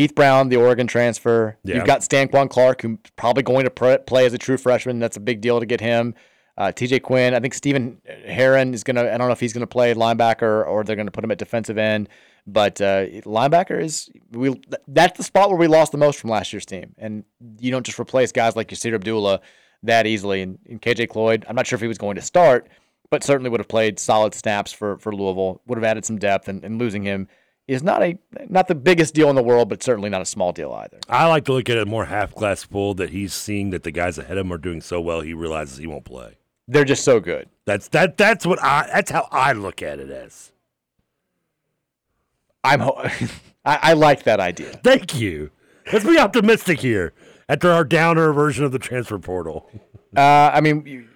Keith Brown, the Oregon transfer. Yeah. You've got Stanquan Clark, who's probably going to pr- play as a true freshman. That's a big deal to get him. Uh, TJ Quinn, I think Stephen Heron is gonna. I don't know if he's gonna play linebacker or they're gonna put him at defensive end. But uh, linebacker is we. That's the spot where we lost the most from last year's team, and you don't just replace guys like Yasir Abdullah that easily. And, and KJ Cloyd, I'm not sure if he was going to start, but certainly would have played solid snaps for for Louisville. Would have added some depth, and, and losing him is not a not the biggest deal in the world, but certainly not a small deal either. I like to look at it more half glass full that he's seeing that the guys ahead of him are doing so well he realizes he won't play. They're just so good. That's that that's what I that's how I look at it as. I'm [LAUGHS] I, I like that idea. Thank you. Let's be optimistic here after our downer version of the transfer portal. Uh, I mean,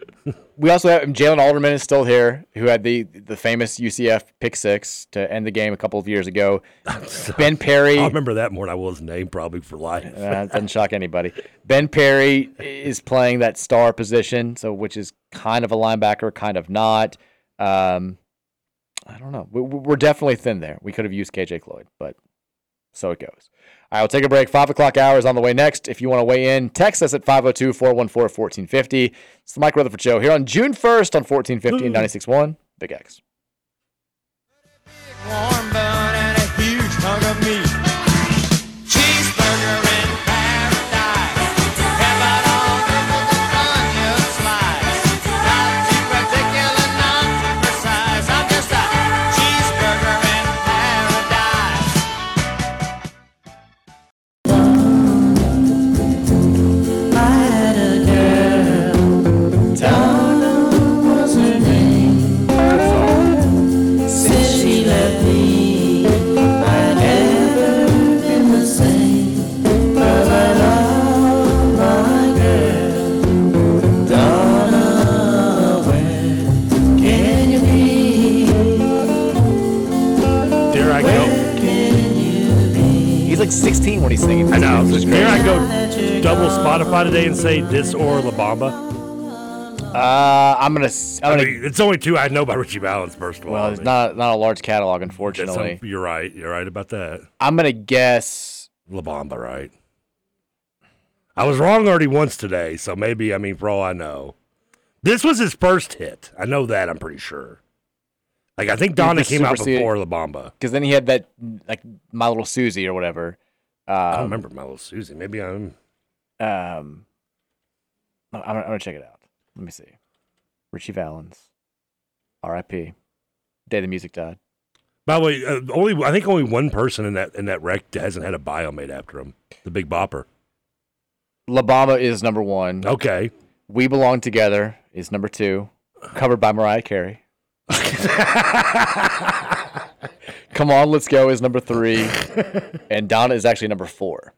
we also have Jalen Alderman is still here, who had the the famous UCF pick six to end the game a couple of years ago. [LAUGHS] ben Perry, I remember that more than I will his name probably for life. uh, doesn't shock anybody. Ben Perry is playing that star position, so which is kind of a linebacker, kind of not. Um, I don't know. We, we're definitely thin there. We could have used KJ Cloyd, but so it goes. Right, we'll take a break. Five o'clock hours on the way next. If you want to weigh in, text us at 502 414 1450. It's the Mike Rutherford Show here on June 1st on 1450 and 96.1 Big X. 16 when he's singing. I know. Here I go. Double Spotify today and say this or La Bamba. Uh, I'm gonna. I'm I gonna mean, it's only two I know by Ritchie Valens. First of all, well, it's not not a large catalog, unfortunately. some- you're right. You're right about that. I'm gonna guess. La Bamba, right? I was wrong already once today, so maybe I mean for all I know, this was his first hit. I know that. I'm pretty sure. Like I think Donna came out before La Bamba. Because then he had that like My Little Susie or whatever. Um, I don't remember My Little Susie. Maybe I'm. Um, I'm, I'm gonna check it out. Let me see. Ritchie Valens, R.I.P. Day the music died. By the way, uh, only I think only one person in that in that wreck hasn't had a bio made after him. The Big Bopper. La Bamba is number one. Okay. We Belong Together is number two, covered by Mariah Carey. [LAUGHS] Come on, let's go is number three, and Donna is actually number four.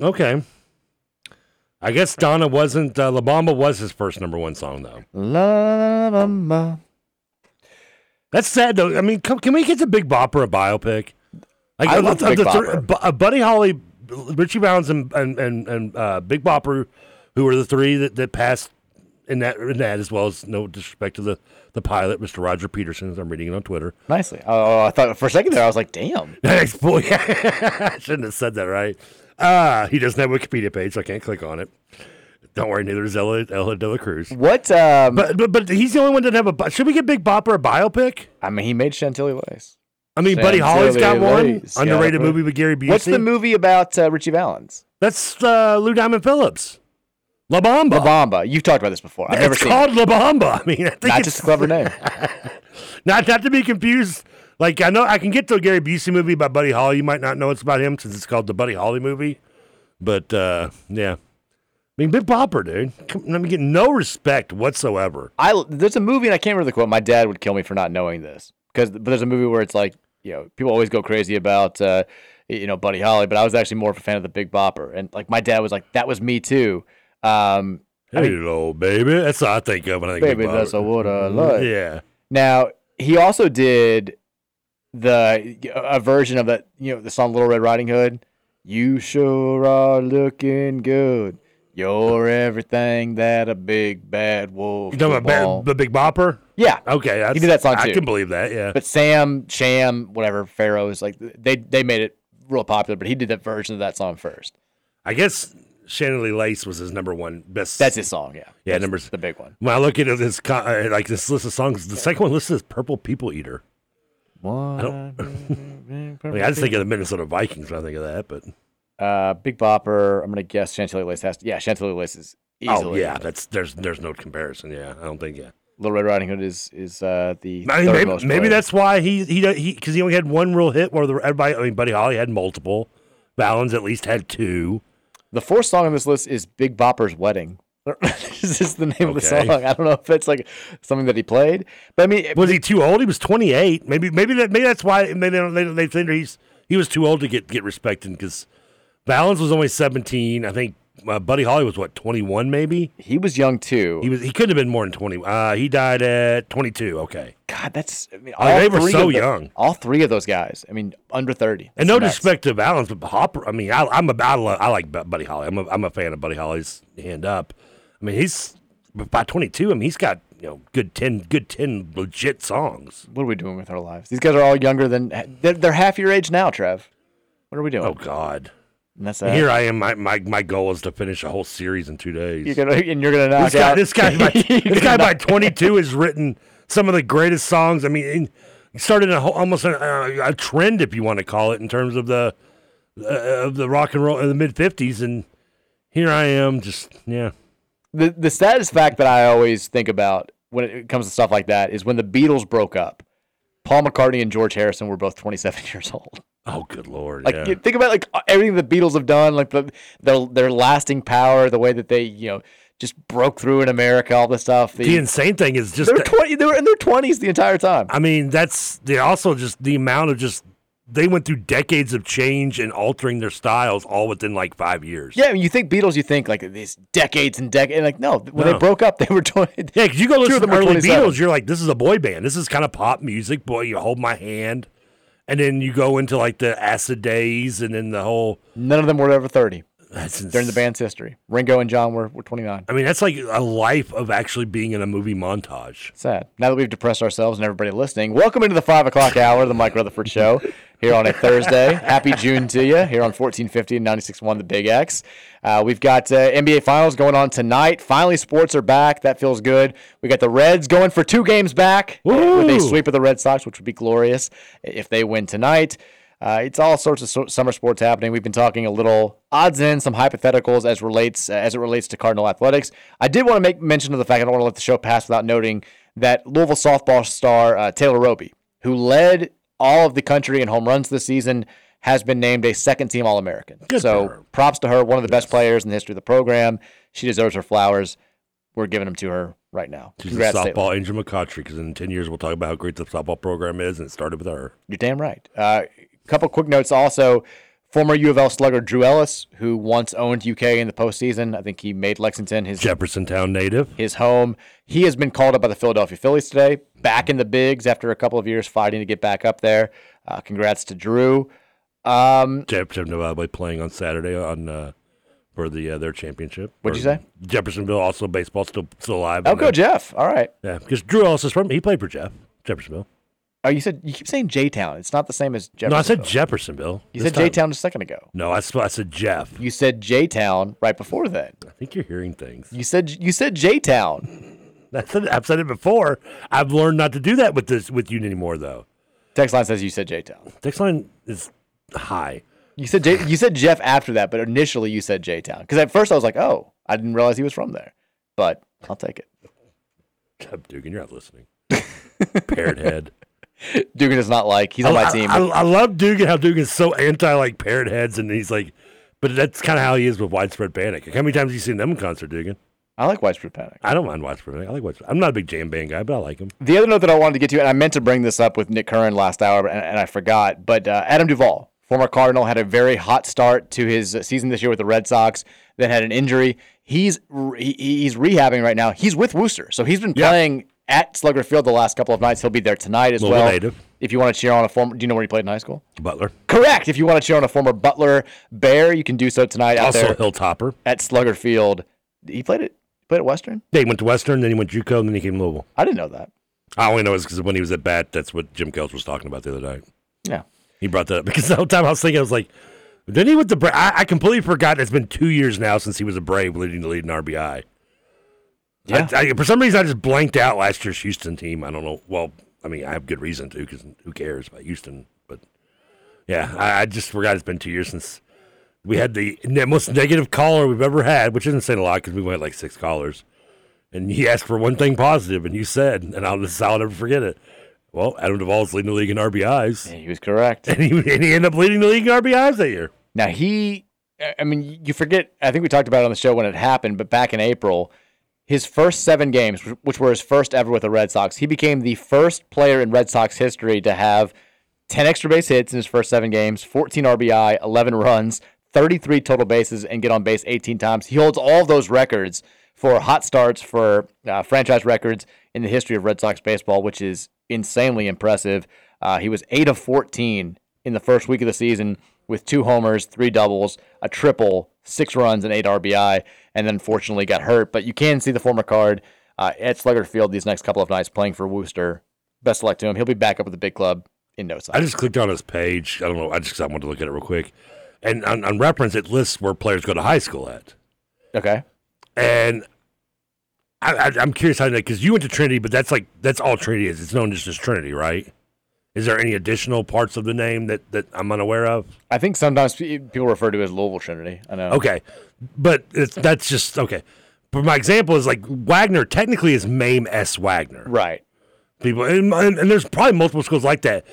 Okay. I guess Donna wasn't. Uh, La Bamba was his first number one song though. La Bamba. That's sad though. I mean, come, can we get the Big Bopper a biopic? Like, I love the- Big the Bopper. Bu- uh, Buddy Holly, Ritchie Valens, and and and, and uh, Big Bopper, who were the three that, that passed in that in that as well as no disrespect to the the pilot, Mr. Roger Peterson, as I'm reading it on Twitter. Nicely. Oh, I thought for a second there I was like, damn. [LAUGHS] Boy. [LAUGHS] I shouldn't have said that, right? Uh, he doesn't have a Wikipedia page, so I can't click on it. Don't worry, neither is Ella, Ella De La Cruz. What? Um, But, but but he's the only one that have a. Should we get Big Bopper a biopic? I mean, he made Chantilly Lace. I mean, Buddy Holly's got one Lace, underrated it. movie with Gary Busey. What's the movie about uh, Ritchie Valens? That's uh, Lou Diamond Phillips. La Bamba. La Bamba. You've talked about this before. I've it's never seen called it. La Bamba. I mean, I think Not it's just a clever name. [LAUGHS] not not to be confused. Like I know I can get to a Gary Busey movie about Buddy Holly. You might not know it's about him since it's called the Buddy Holly movie. But uh, yeah, I mean, Big Bopper, dude. Come, I mean, get no respect whatsoever. I there's a movie and I can't remember the quote. My dad would kill me for not knowing this because but there's a movie where it's like you know people always go crazy about uh, you know Buddy Holly, but I was actually more of a fan of the Big Bopper, and like my dad was like that was me too. Um, I mean, Hello, baby. That's what I think of when I think baby, Bopper. that's a what I like. Yeah. Now he also did the a version of that you know the song Little Red Riding Hood. You sure are looking good. You're everything that a big bad wolf. You talking about. The Big Bopper? Yeah. Okay. That's, he did that song too. I can believe that. Yeah. But Sam, Sham, whatever, Pharaohs, like they they made it real popular, but he did that version of that song first. I guess Chantilly Lace was his number one best. That's his song, yeah. Yeah, That's number the big one. When I look at this, uh, like this list of songs, the second one listed is "Purple People Eater." I don't. [LAUGHS] I, mean, I just think of the Minnesota Vikings when I think of that, but Uh, Big Bopper. I'm gonna guess Chantilly Lace has. To, yeah, Chantilly Lace is easily. oh yeah, that's there's there's no comparison. Yeah, I don't think yeah. Little Red Riding Hood is is uh, the I mean, maybe, most maybe that's why he he he because he only had one real hit. Where the everybody, I mean, Buddy Holly had multiple. Valens at least had two. The fourth song on this list is Big Bopper's Wedding. Is [LAUGHS] this is the name of the song. I don't know if it's like something that he played, but I mean, Was he too old? He was 28. Maybe maybe that maybe that's why maybe they they, they think he's he was too old to get get respected because Valens was only 17. I think uh, Buddy Holly was what 21 maybe. he was young too. He was he couldn't have been more than 20. Uh, he died at 22. Okay. God, that's I mean, Like, they were so the- young. All three of those guys. I mean, under thirty. And no disrespect to Valens, but Hopper. I mean, I, I'm a I, love, I like Buddy Holly. I'm a I'm a fan of Buddy Holly's hand up. I mean, he's by 22. I mean, he's got you know good 10 good 10 legit songs. What are we doing with our lives? These guys are all younger than they're, they're half your age now, Trev. What are we doing? Oh God. And that's And. Here I am. My, my my goal is to finish a whole series in two days. You're gonna and you're gonna knock this guy, out. this guy, [LAUGHS] by, this gonna guy by 22 has written some of the greatest songs. I mean, in- he started a whole, almost a, a trend, if you want to call it, in terms of the uh, of the rock and roll in the mid 50s. And here I am, just yeah. the the saddest fact that I always think about when it comes to stuff like that is when the Beatles broke up. Paul McCartney and George Harrison were both 27 [LAUGHS] years old. Oh, good lord! Like yeah. you think about like everything the Beatles have done, like the their their lasting power, the way that they you know just broke through in America, all this stuff. the insane thing is just they were 20. They were in their 20s the entire time. I mean, that's they also just the amount of just they went through decades of change and altering their styles all within like five years. Yeah, I mean, you think Beatles, you think like these decades and decades. Like no, when No. they broke up, they were 20. Yeah, because you go listen to were early Beatles, you're like, this is a boy band. This is kind of pop music. Boy, you hold my hand, and then you go into like the acid days, and then the whole. None of them were ever 30 That's during the band's history. Ringo and John were, were 29. I mean, that's like a life of actually being in a movie montage. Sad. Now that we've depressed ourselves and everybody listening, welcome into the five o'clock hour of the Mike Rutherford Show [LAUGHS] here on a Thursday. Happy June to you here on 1450 and 96.1 The Big X. Uh, we've got uh, NBA Finals going on tonight. Finally, sports are back. That feels good. We got the Reds going for two games back with a sweep of the Red Sox, which would be glorious if they win tonight. Uh, it's all sorts of so- summer sports happening. We've been talking a little odds in, some hypotheticals as relates uh, as it relates to Cardinal athletics. I did want to make mention of the fact I don't want to let the show pass without noting that Louisville softball star uh, Taylor Roby, who led all of the country in home runs this season, has been named a second team All American. So props to her, one of the best players in the history of the program. She deserves her flowers. We're giving them to her right now. She's Congrats, Taylor. softball Angel McCautry, because in 10 years we'll talk about how great the softball program is, and it started with her. You're damn right. A uh, couple quick notes also. Former U of L slugger Drew Ellis, who once owned UK in the postseason, I think he made Lexington his Jeffersontown native. his home. He has been called up by the Philadelphia Phillies today, back in the bigs after a couple of years fighting to get back up there. Uh, congrats to Drew. Um, Jeffersonville, by the way, playing on Saturday on uh, for the uh, their championship. What'd you say? Jeffersonville, also baseball, still still alive. oh, go Jeff. All right. Yeah, because Drew Ellis is from. He played for Jeff Jeffersonville. Oh, you said you keep saying J Town. It's not the same as Jefferson. No, I said Jeffersonville. You said J. Town a second ago. No, I, I said Jeff. You said J Town right before that. I think you're hearing things. You said you said J Town. [LAUGHS] I've said it before. I've learned not to do that with this with you anymore, though. Text line says you said J Town. Text line is high. You said J- you said Jeff after that, but initially you said J Town. Because at first I was like, oh, I didn't realize he was from there. But I'll take it. [LAUGHS] Dugan, you're not listening. Parrot head. [LAUGHS] Dugan is not like he's on I, my team. I, I love Dugan. How Dugan's so anti like parrot heads, and he's like, but that's kind of how he is with widespread panic. How many times have you seen them in concert, Dugan? I like widespread panic. I don't mind widespread panic. I like widespread. I'm not a big jam band guy, but I like him. The other note that I wanted to get to, and I meant to bring this up with Nick Curran last hour, and, and I forgot, but uh, Adam Duvall, former Cardinal, had a very hot start to his season this year with the Red Sox. Then had an injury. He's re- he's rehabbing right now. He's with Worcester, so he's been playing at Slugger Field the last couple of nights. He'll be there tonight as Louisville well. native. If you want to cheer on a former, do you know where he played in high school? Butler. Correct. If you want to cheer on a former Butler Bear, you can do so tonight out Also there Hilltopper. at Slugger Field. He played it. Played at Western. Yeah, he went to Western, then he went to JUCO, and then he came to Louisville. I didn't know that. I only know is because when he was at bat, that's what Jim Kelch was talking about the other night. Yeah. He brought that up because the whole time I was thinking, I was like, Then he with the Bra- I, I completely forgot. It's been two years now since he was a Brave, leading the lead in RBI. Yeah. I, I, for some reason, I just blanked out last year's Houston team. I don't know. Well, I mean, I have good reason to because who cares about Houston? But yeah, I, I just forgot it's been two years since we had the ne- most negative caller we've ever had, which isn't saying a lot because we went like six callers. And he asked for one thing positive, and you said, and I'll, this I'll never forget it. Well, Adam Duvall's leading the league in RBIs. he was correct. And he, and he ended up leading the league in RBIs that year. Now he, I mean, you forget. I think we talked about it on the show when it happened, but back in April, his first seven games, which were his first ever with the Red Sox, he became the first player in Red Sox history to have 10 extra base hits in his first seven games, 14 RBI, 11 runs, 33 total bases, and get on base 18 times. He holds all those records for hot starts for uh, franchise records in the history of Red Sox baseball, which is insanely impressive. Uh, he was 8 of 14 in the first week of the season with two homers, three doubles, a triple, six runs, and eight RBI, and then unfortunately got hurt. But you can see the former card uh, at Slugger Field these next couple of nights playing for Worcester. Best of luck to him. He'll be back up with the big club in no time. I just clicked on his page. I don't know. I just I wanted to look at it real quick. And on, on reference, it lists where players go to high school at. Okay. And I, I, I'm curious how that because you went to Trinity, but that's like that's all Trinity is. It's known just as just Trinity, right? Is there any additional parts of the name that, that I'm unaware of? I think sometimes people refer to it as Louisville Trinity. I know. Okay, but it's, that's just okay. But my example is like Wagner technically is Mame S. Wagner, right? People and, and, and there's probably multiple schools like that.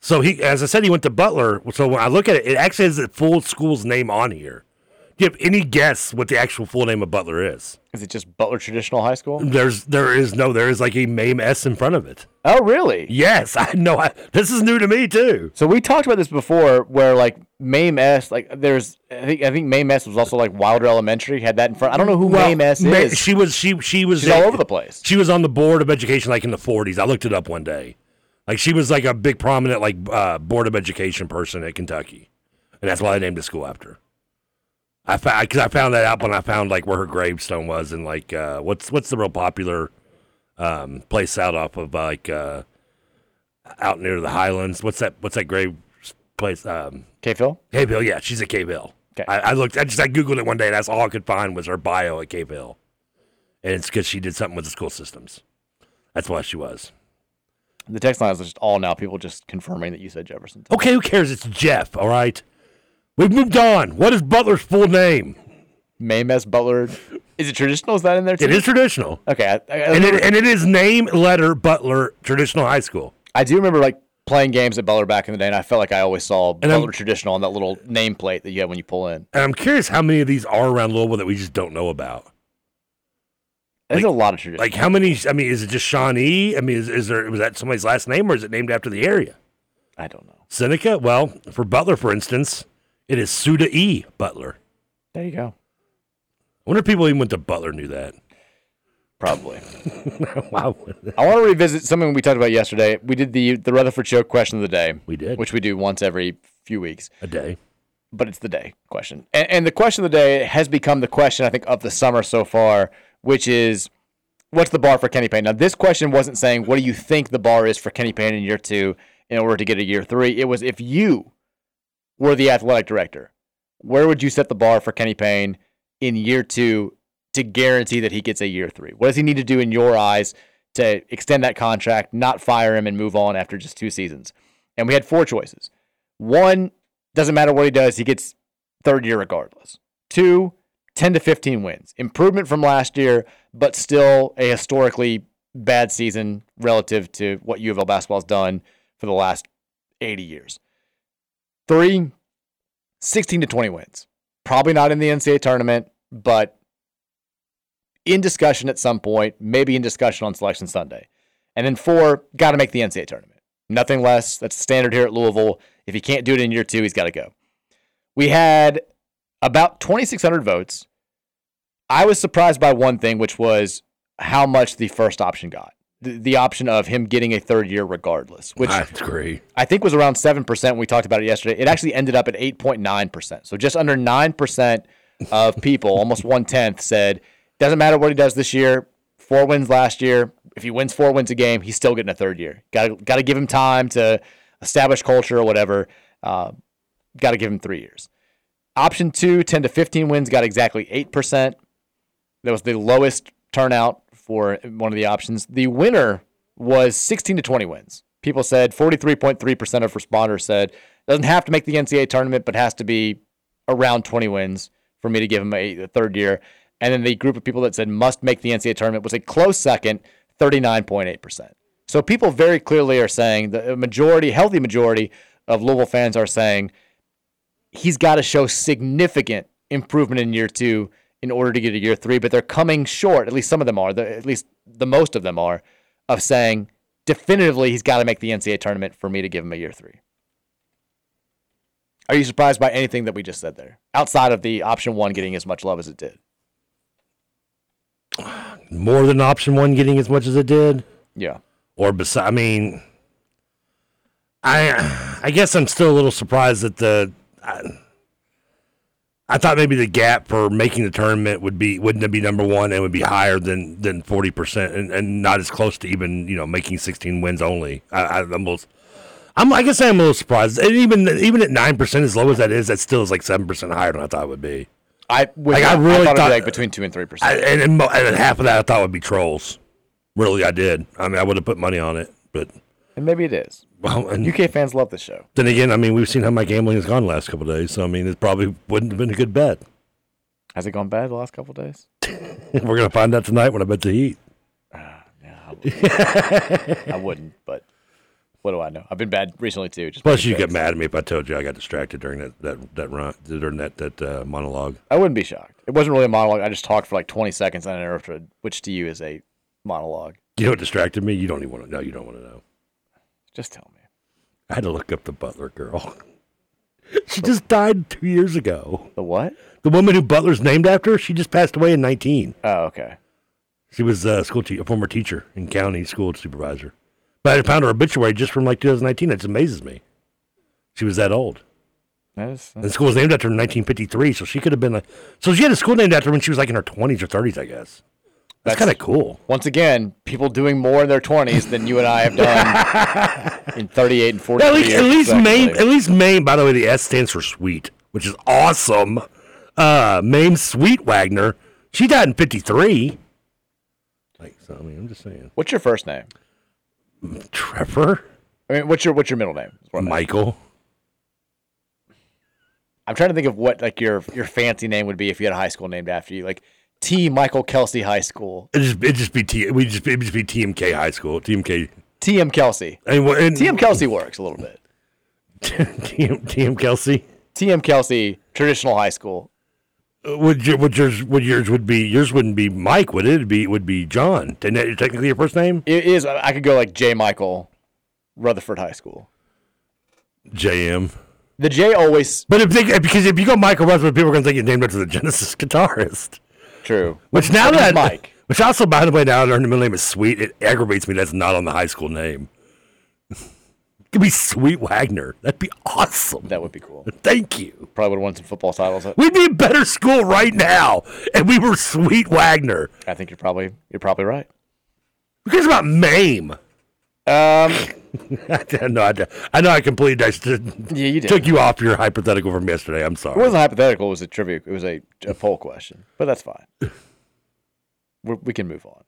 So he, as I said, he went to Butler. So when I look at it, it actually has the full school's name on here. Do you have any guess what the actual full name of Butler is? Is it just Butler Traditional High School? There's there is no there is like a Mame S in front of it. Oh, really? Yes, [LAUGHS] I know. I, this is new to me too. So we talked about this before, where like Mame S, like there's, I think I think Mame S was also like Wilder Elementary had that in front. I don't know who Well, Mame S Ma- is. She was she she was She's all over the place. She was on the board of education like in the 40s. I looked it up one day. Like she was like a big prominent like uh, board of education person at Kentucky, and that's why I named the school after. I found because I found that out when I found like where her gravestone was and like uh, what's what's the real popular um, place out off of like uh, out near the Highlands. What's that? What's that grave place? Um, Cave Hill. Cave Hill. Yeah, she's at Cave Hill. Okay. I, I looked. I just I googled it one day. and That's all I could find was her bio at Cave Hill, and it's because she did something with the school systems. That's why she was. The text line is just all now people just confirming that you said Jefferson. Okay, who cares? It's Jeff. All right. We've moved on. What is Butler's full name? Mame S. Butler. Is it traditional? Is that in there too? It is traditional. Okay. I, I, And it, and it is name letter Butler Traditional High School. I do remember like playing games at Butler back in the day, and I felt like I always saw And I'm- Butler Traditional on that little nameplate that you have when you pull in. And I'm curious how many of these are around Louisville that we just don't know about. There's a lot of traditional. Like how many? I mean, is it just Shawnee? I mean, is, is there was that somebody's last name or is it named after the area? I don't know. Seneca. Well, for Butler, for instance, it is Suda E. Butler. There you go. I wonder if people even went to Butler knew that. Probably. [LAUGHS] wow. I want to revisit something we talked about yesterday. We did the the Rutherford Show question of the day. We did. which we do once every few weeks. A day. But it's the day question, and, and the question of the day has become the question I think of the summer so far, which is, what's the bar for Kenny Payne? Now, this question wasn't saying what do you think the bar is for Kenny Payne in year two in order to get a year three. It was if you were the athletic director, where would you set the bar for Kenny Payne in year two to guarantee that he gets a year three? What does he need to do in your eyes to extend that contract, not fire him, and move on after just two seasons? And we had four choices. One, doesn't matter what he does, he gets third year regardless. Two, 10 to 15 wins. Improvement from last year, but still a historically bad season relative to what U of L basketball has done for the last 80 years. Three, 16 to 20 wins. Probably not in the NCAA tournament, but in discussion at some point, maybe in discussion on Selection Sunday. And then four, got to make the NCAA tournament. Nothing less. That's the standard here at Louisville. If he can't do it in year two, he's got to go. We had about 2,600 votes. I was surprised by one thing, which was how much the first option got. The, the option of him getting a third year regardless, which That's great. I think was around 7% when we talked about it yesterday. It actually ended up at 8.9%. So just under 9% of people, almost one tenth, said, doesn't matter what he does this year. Four wins last year. If he wins four wins a game, he's still getting a third year. Got got to give him time to establish culture or whatever. Uh, got to give him three years. Option two, 10 to 15 wins, got exactly 8%. That was the lowest turnout for one of the options. The winner was 16 to 20 wins. People said 43.3% of responders said doesn't have to make the NCAA tournament, but has to be around 20 wins for me to give him a, a third year. And then the group of people that said must make the NCAA tournament was a close second, 39.8%. So people very clearly are saying the majority, healthy majority of Louisville fans are saying he's got to show significant improvement in year two in order to get to year three, but they're coming short. At least some of them are. The, at least the most of them are of saying definitively he's got to make the NCAA tournament for me to give him a year three. Are you surprised by anything that we just said there, outside of the option one getting as much love as it did? More than option one getting as much as it did. Yeah. Or beside, I mean, I I guess I'm still a little surprised that the. I, I thought maybe the gap for making the tournament would be wouldn't it be number one and would be higher than than forty percent and, and not as close to even you know making sixteen wins only. I, I, I'm I'm I guess I'm a little surprised. And even even at nine percent as low as that is, that still is like seven percent higher than I thought it would be. I would Like, I really thought, thought- it'd be like between two and three percent, and, and, and half of that I thought would be trolls. Really, I did. I mean, I would have put money on it, but And maybe it is. Well, and UK fans love this show. then again, I mean, we've seen how my gambling has gone the last couple of days, so I mean, it probably wouldn't have been a good bet. Has it gone bad the last couple of days? [LAUGHS] We're gonna find out tonight when I bet the Heat. I wouldn't, but what do I know? I've been bad recently too. Just Plus, you get mad at me if I told you I got distracted during that that that run during that that uh, monologue. I wouldn't be shocked. It wasn't really a monologue. I just talked for like 20 seconds uninterrupted, which to you is a monologue. You know what distracted me? You don't even want to know. You don't want to know. Just tell me. I had to look up the Butler girl. [LAUGHS] she just died two years ago. The what? The woman who Butler's named after. She just passed away in 19. Oh, okay. She was a school te- a former teacher and county school supervisor. But I found her obituary just from like 2019. That just amazes me. She was that old. That is, And the school was named after her in 1953, so she could have been like. So she had a school named after her when she was like in her 20s or 30s, I guess. That's, kind of cool. Once again, people doing more in their 20s than you and I have done [LAUGHS] in 38 and 40 at least, years. at least Maine, at least Maine. By the way, the S stands for sweet, which is awesome. Uh, Maine Sweet Wagner. She died in 53. Like, so I mean, I'm just saying. What's your first name? Trevor. I mean, what's your what's your middle name? What Michael. I'm trying to think of what like your your fancy name would be if you had a high school named after you, like T. Michael Kelsey High School. It just it just be T. We just it just be TMK High School. TMK. TM Kelsey. And, and TM Kelsey works a little bit. [LAUGHS] TM, TM Kelsey. TM Kelsey Traditional High School. Uh, Would your would yours would yours would be yours wouldn't be Mike would it? It'd be would be John. Isn't that technically your first name? It is. I could go like J. Michael Rutherford High School. JM. The J always But if they, because if you go Michael Rutherford, people are going to think you're named after the Genesis guitarist. True. Which now that Mike. which also by the way now that her middle name is Sweet, it aggravates me that's not on the high school name. it could be Sweet Wagner. That'd be awesome. That would be cool. Thank you. Probably would have won some football titles. We'd be a better school right now, and we were Sweet Wagner. I think you're probably you're probably right. Who cares about Mame? Um, [LAUGHS] I know. I, I know. I completely just Yeah, you did. took you off your hypothetical from yesterday. I'm sorry. It wasn't hypothetical. It was a trivia. It was a, a poll question, but that's fine. [LAUGHS] We're, we can move on.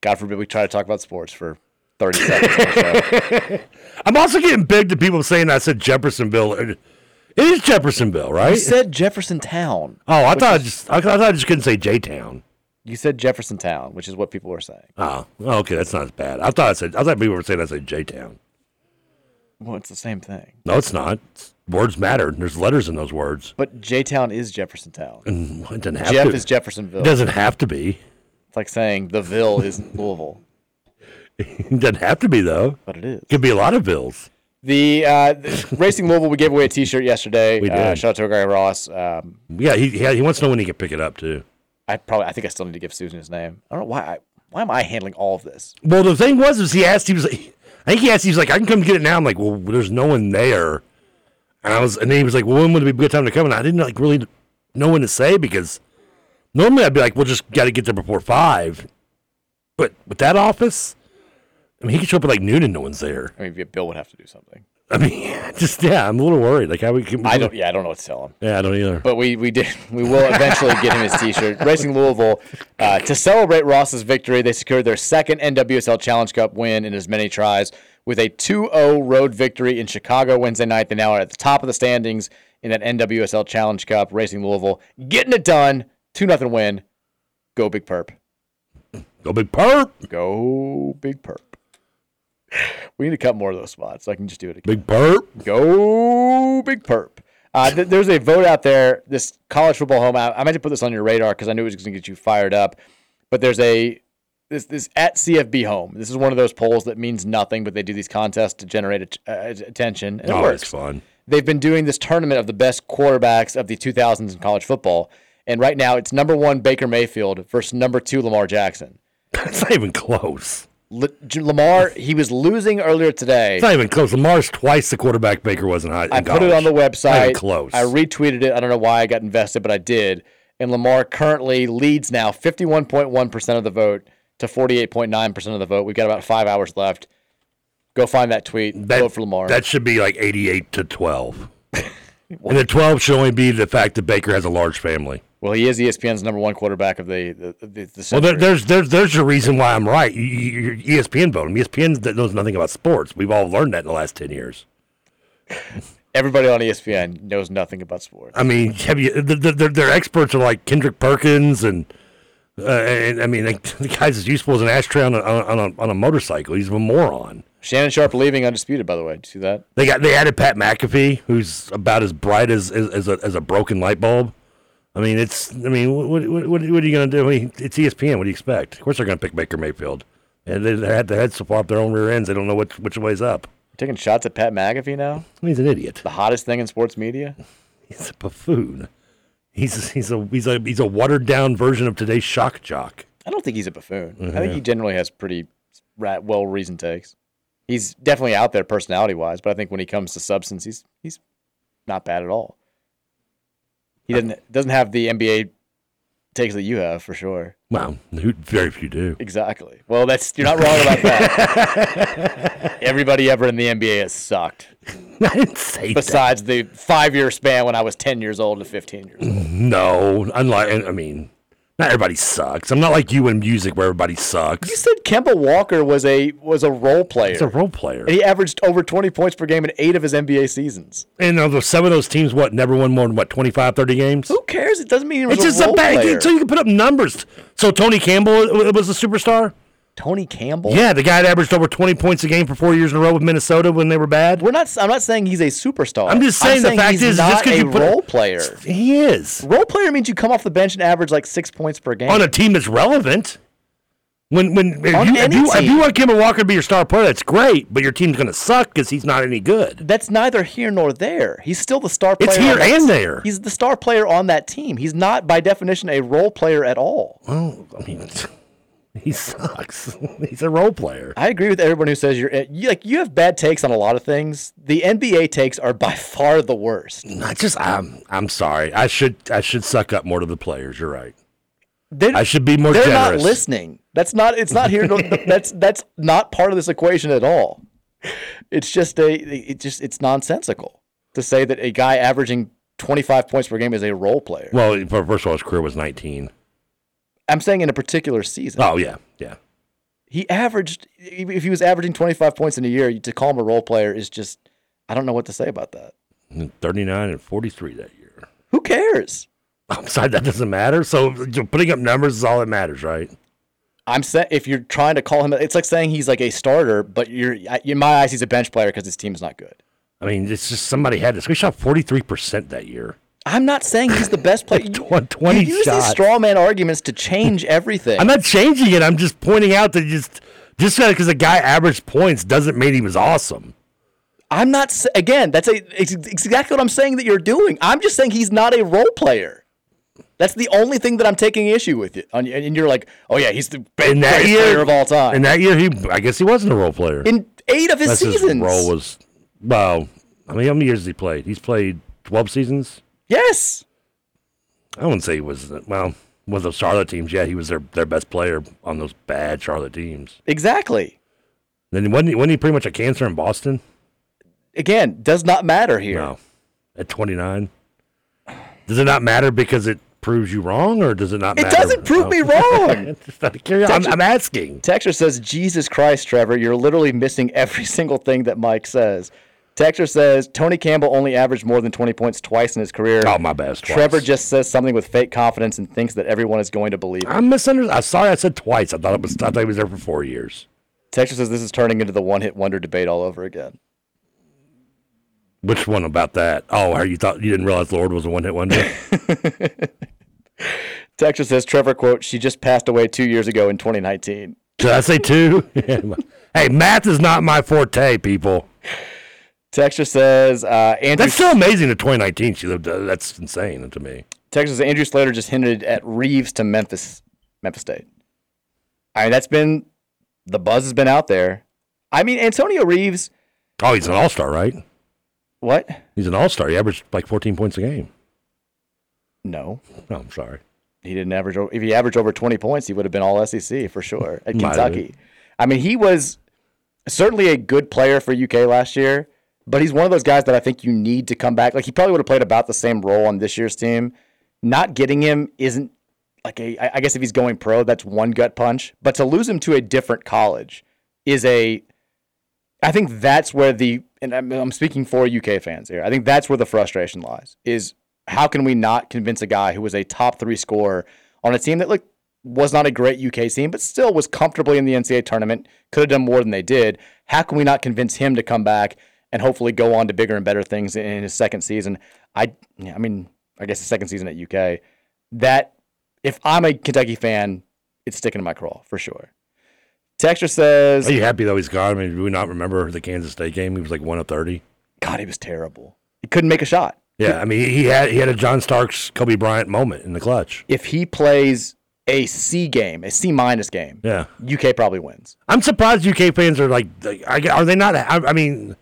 God forbid we try to talk about sports for thirty seconds. on the show. [LAUGHS] I'm also getting big to people saying I said Jeffersonville. It is Jeffersonville, right? You said Jefferson Town. oh, I thought I is- just I thought I just couldn't say J Town. You said Jefferson Town, which is what people were saying. Oh, okay, that's not as bad. I thought I said I thought people were saying I said J Town. Well, it's the same thing. No, it's not. It's- words matter. There's letters in those words. But J Town is Jefferson Town. And it doesn't have Jeff to. is Jeffersonville. It doesn't have to be. It's like saying the Ville is Louisville, [LAUGHS] It doesn't have to be though. but it is. Could be a lot of bills. The, uh, the Racing Louisville, we gave away a T-shirt yesterday. We Uh, did. shout out to our guy Ross. Um, Yeah, he he, he wants to know when he can pick it up too. I probably, I think I still need to give Susan his name. I don't know why. I, why am I handling all of this? Well, the thing was, is he asked, he was like, I think he asked, he was like, I can come get it now. I'm like, well, there's no one there. And I was, and then he was like, well, when would it be a good time to come? And I didn't like really know when to say because normally I'd be like, well, just got to get there before five. But with that office, I mean, he could show up at like noon and no one's there. I mean, Bill would have to do something. I mean, [LAUGHS] just yeah, I'm a little worried. Like how we can. I don't. Yeah, I don't know what to tell him. Yeah, I don't either. But we we did. [LAUGHS] We will eventually get him his T-shirt. [LAUGHS] Racing Louisville uh, to celebrate Ross's victory. They secured their second NWSL Challenge Cup win in as many tries with a 2-0 road victory in Chicago Wednesday night. They now are at the top of the standings in that NWSL Challenge Cup. Racing Louisville getting it done. Two nothing win. Go Big Perp. Go Big Perp. Go Big Perp. We need to cut more of those spots so I can just do it again. Big Perp. Go Big Perp. Uh, th- there's a vote out there. This college football home. I, I meant to put this on your radar because I knew it was going to get you fired up. But there's a this this at CFB home. This is one of those polls that means nothing, but they do these contests to generate a, uh, attention. And it oh, works. it's fun. They've been doing this tournament of the best quarterbacks of the 2000s in college football, and right now it's number one Baker Mayfield versus number two Lamar Jackson. [LAUGHS] It's not even close. L- Lamar, he was losing earlier today. It's not even close. Lamar's twice the quarterback Baker was in high. In I put it on the college. Not even website. close. I retweeted it. I don't know why I got invested, but I did. And Lamar currently leads now 51.1% of the vote to 48.9% of the vote. We've got about five hours left. Go find that tweet. vote for Lamar. That should be like 88 to 12. [LAUGHS] and the 12 should only be the fact that Baker has a large family. Well, he is ESPN's number one quarterback of the the, the, the Well, there, there's there's there's your reason why I'm right. You, you, you- ESPN voted him. ESPN that knows nothing about sports. We've all learned that in the last 10 years. [LAUGHS] Everybody on ESPN knows nothing about sports. I mean, have you? The, the, their, experts are like Kendrick Perkins and. Uh, and I mean, like, [LAUGHS] the guy's as useful as an ashtray on a, on a, on a motorcycle. He's a moron. Shannon Sharpe leaving undisputed, by the way. Did you see that? They got they added Pat McAfee, who's about as bright as as, as, a, as a broken light bulb. I mean, it's. I mean, what what, what, what are you going to do? I mean, it's ESPN. What do you expect? Of course, they're going to pick Baker Mayfield, and they, they had their heads so far up their own rear ends. They don't know which which way's up. Taking shots at Pat McAfee now? He's an idiot. The hottest thing in sports media? [LAUGHS] He's a buffoon. He's he's a he's a he's a watered down version of today's shock jock. I don't think he's a buffoon. I Mhm. think he generally has pretty well reasoned takes. He's definitely out there personality wise, but I think when he comes to substance, he's he's not bad at all. He doesn't doesn't have the NBA takes that you have for sure. Wow, who- very few do. Exactly. Well, that's you're not wrong about that. [LAUGHS] Everybody ever in the NBA has sucked. [LAUGHS] I didn't say Besides the five year span when I was ten years old to fifteen years old. No, unlike I mean, not everybody sucks. I'm not like you in music where everybody sucks. You said Kemba Walker was a was a role player. He's a role player. And he averaged over 20 points per game in eight of his NBA seasons. And of those seven of those teams, what never won more than what 25, 30 games? Who cares? It doesn't mean he was It's a just role a bad player. so you can put up numbers. So Tony Campbell was a superstar. Tony Campbell. Yeah, the guy that averaged over 20 points a game for four years in a row with Minnesota when they were bad. We're not. I'm not saying he's a superstar. I'm just saying the fact he's is, not just a you put a- role player. He is Role player means you come off the bench and average like six points per game. on a team that's relevant. When when if you, if you, if you want Kemba Walker to be your star player, that's great. But your team's going to suck because he's not any good. That's neither here nor there. He's still the star player. It's here that- and there. He's the star player on that team. He's not, by definition, a role player at all. Well, I mean, [LAUGHS] he sucks. [LAUGHS] he's a role player. I agree with everyone who says you're eh, you, like you have bad takes on a lot of things. The NBA takes are by [LAUGHS] far the worst. I just I'm I'm sorry. I should I should suck up more to the players. You're right. They're, I should be more they're generous. not listening. That's not. It's not here. that's that's not part of this equation at all. It's just a. It just it's nonsensical to say that a guy averaging 25 points per game is a role player. Well, first of all, his career was 19. I'm saying in a particular season. Oh yeah, yeah. He averaged. If he was averaging 25 points in a year, to call him a role player is just. I don't know what to say about that. 39 and 43 that year. Who cares? I'm sorry, that doesn't matter. So putting up numbers is all that matters, right? I'm saying if you're trying to call him, it's like saying he's like a starter, but you're in my eyes he's a bench player because his team's not good. I mean, it's just somebody had this. We shot 43 percent that year. I'm not saying he's the best player. [LAUGHS] You, 20 you use these straw man arguments to change everything. I'm not changing it. I'm just pointing out that just just because a guy averaged points doesn't mean he was awesome. I'm not again. That's a it's exactly what I'm saying that you're doing. I'm just saying he's not a role player. That's the only thing that I'm taking issue with it. And you're like, oh yeah, he's the best In that year, player of all time. In that year, he I guess he wasn't a role player. In eight of his That's seasons. His role was well. I mean, how many years has he played? He's played 12 seasons. Yes. I wouldn't say he was well. One of those Charlotte teams, yeah, he was their their best player on those bad Charlotte teams. Exactly. Then wasn't he, wasn't he pretty much a cancer in Boston? again, does not matter here. No. At 29. Does it not matter because it proves you wrong, or does it not matter? It matter? doesn't prove me [LAUGHS] wrong. Just out of curiosity. I'm, I'm asking. Texter says, Jesus Christ, Trevor, you're literally missing every [LAUGHS] single thing that Mike says. Texter says, Tony Campbell only averaged more than 20 points twice in his career. Oh, my bad. Trevor just says something with fake confidence and thinks that everyone is going to believe it. I'm misunderstood. I'm sorry I said twice. I thought it was. I thought he was there for four years. Texter says this is turning into the one hit wonder debate all over again. Which one about that? Oh, how you thought you didn't realize Lord was a one hit wonder? [LAUGHS] Texter says, Trevor, quote, she just passed away two years ago in 2019. Did I say two? [LAUGHS] hey, math is not my forte, people. Texter says, uh, Andrew. That's still amazing. In 2019, she lived. Uh, that's insane to me. Texas Andrew Slater just hinted at Reeves to Memphis, Memphis State. I mean, that's been the buzz has been out there. I mean, Antonio Reeves. Oh, he's an all star, right? What? He's an all star. He averaged like 14 points a game. No. No, I'm sorry. He didn't average. If he averaged over 20 points, he would have been all SEC for sure at [LAUGHS] Kentucky. I mean, he was certainly a good player for UK last year, but he's one of those guys that I think you need to come back. Like he probably would have played about the same role on this year's team. Not getting him isn't like a. I guess if he's going pro, that's one gut punch. But to lose him to a different college is a. I think that's where the and I'm, I'm speaking for UK fans here. I think that's where the frustration lies. Is how can we not convince a guy who was a top three scorer on a team that like was not a great UK team, but still was comfortably in the NCAA tournament, could have done more than they did. How can we not convince him to come back and hopefully go on to bigger and better things in his second season? I, I mean, I guess the second season at UK. That if I'm a Kentucky fan, it's sticking to my craw for sure. Texture says, Are you happy though he's gone? I mean, do we not remember the Kansas State game? He was like one of 30. God, he was terrible. He couldn't make a shot. Yeah, I mean, he had he had a John Starks, Kobe Bryant moment in the clutch. If he plays a C game, a C minus game, Yeah, UK probably wins. I'm surprised UK fans are like, like, I- are they not? I, I mean,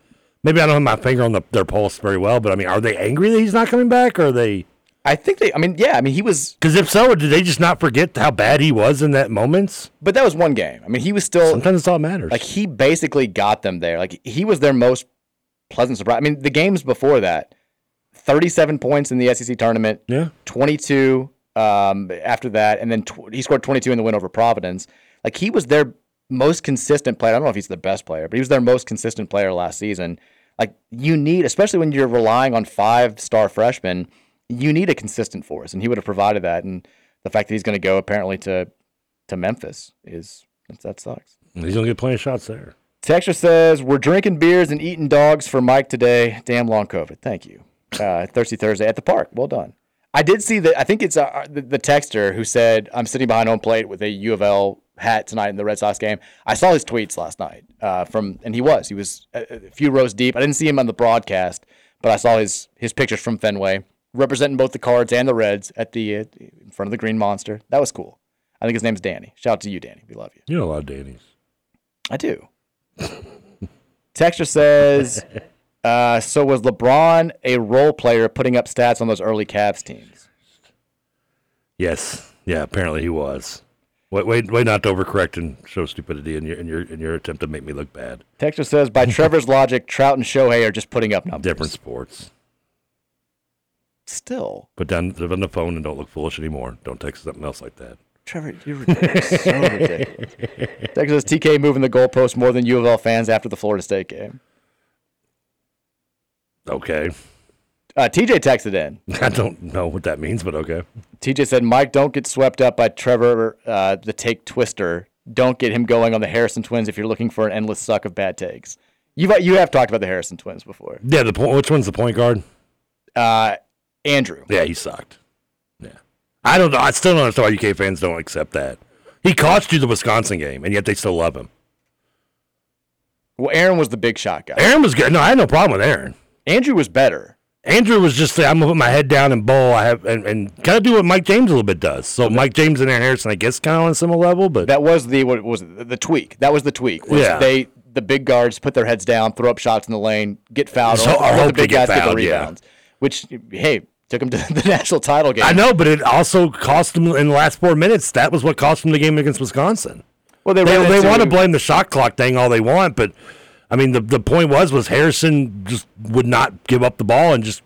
maybe I don't have my finger on the, their pulse very well, but I mean, are they angry that he's not coming back? Or are they? I think they. I mean, yeah. I mean, he was. Because if so, did they just not forget how bad he was in that moments? But that was one game. I mean, he was still. Sometimes it's all matters. Like he basically got them there. Like he was their most pleasant surprise. I mean, the games before that, thirty-seven points in the SEC tournament. Yeah. Twenty-two um, after that, and then tw- he scored twenty-two in the win over Providence. Like he was their most consistent player. I don't know if he's the best player, but he was their most consistent player last season. Like you need, especially when you're relying on five-star freshmen, you need a consistent force, and he would have provided that. And the fact that he's going to go apparently to to Memphis is that sucks. He's gonna get plenty of shots there. Texture says we're drinking beers and eating dogs for Mike today. Damn long COVID. Thank you. Uh, Thirsty Thursday at the park. Well done. I did see that. I think it's uh, the, the texter who said I'm sitting behind home plate with a U of L hat tonight in the Red Sox game. I saw his tweets last night uh, from, and he was he was a, a few rows deep. I didn't see him on the broadcast, but I saw his his pictures from Fenway representing both the Cards and the Reds at the uh, in front of the Green Monster. That was cool. I think his name's Danny. Shout out to you, Danny. We love you. You know a lot of Danny's. I do. Texture says, [LAUGHS] uh, so was LeBron a role player putting up stats on those early Cavs teams? Yes. Yeah. Apparently he was. Wait, wait, wait! Not to overcorrect and show stupidity in your in your in your attempt to make me look bad. Texas says, by Trevor's [LAUGHS] logic, Trout and Shohei are just putting up numbers. Different sports. Still, Put down live on the phone and don't look foolish anymore. Don't text something else like that. Trevor, you're ridiculous. [LAUGHS] so ridiculous. Texture says, TK moving the goalpost more than U of L fans after the Florida State game. Okay. Uh, TJ texted in. [LAUGHS] I don't know what that means, but okay. TJ said, Mike, don't get swept up by Trevor, uh, the take twister. Don't get him going on the Harrison twins if you're looking for an endless suck of bad takes. You've, you have talked about the Harrison twins before. Yeah, the point. Which one's the point guard? Uh, Andrew. Yeah, he sucked. Yeah, I don't know. I still don't understand why UK fans don't accept that. He cost you the Wisconsin game, and yet they still love him. Well, Aaron was the big shot guy. Aaron was good. No, I had no problem with Aaron. Andrew was better. Andrew was just I'm gonna put my head down and bowl. I have and, and kind of do what Mike James a little bit does. So Mike James and Aaron Harrison, I guess, kind of on a similar level. But That was the what was it? the tweak. That was the tweak. was Yeah. They the big guards put their heads down, throw up shots in the lane, get fouled, So- or, or the big get guys get the fouled, yeah. rebounds. Which hey took them to [LAUGHS] the national title game. I know, but it also cost them in the last four minutes. That was what cost them the game against Wisconsin. Well, they they, they into- want to blame the shot clock thing all they want, but I mean, the the point was was Harrison just would not give up the ball and just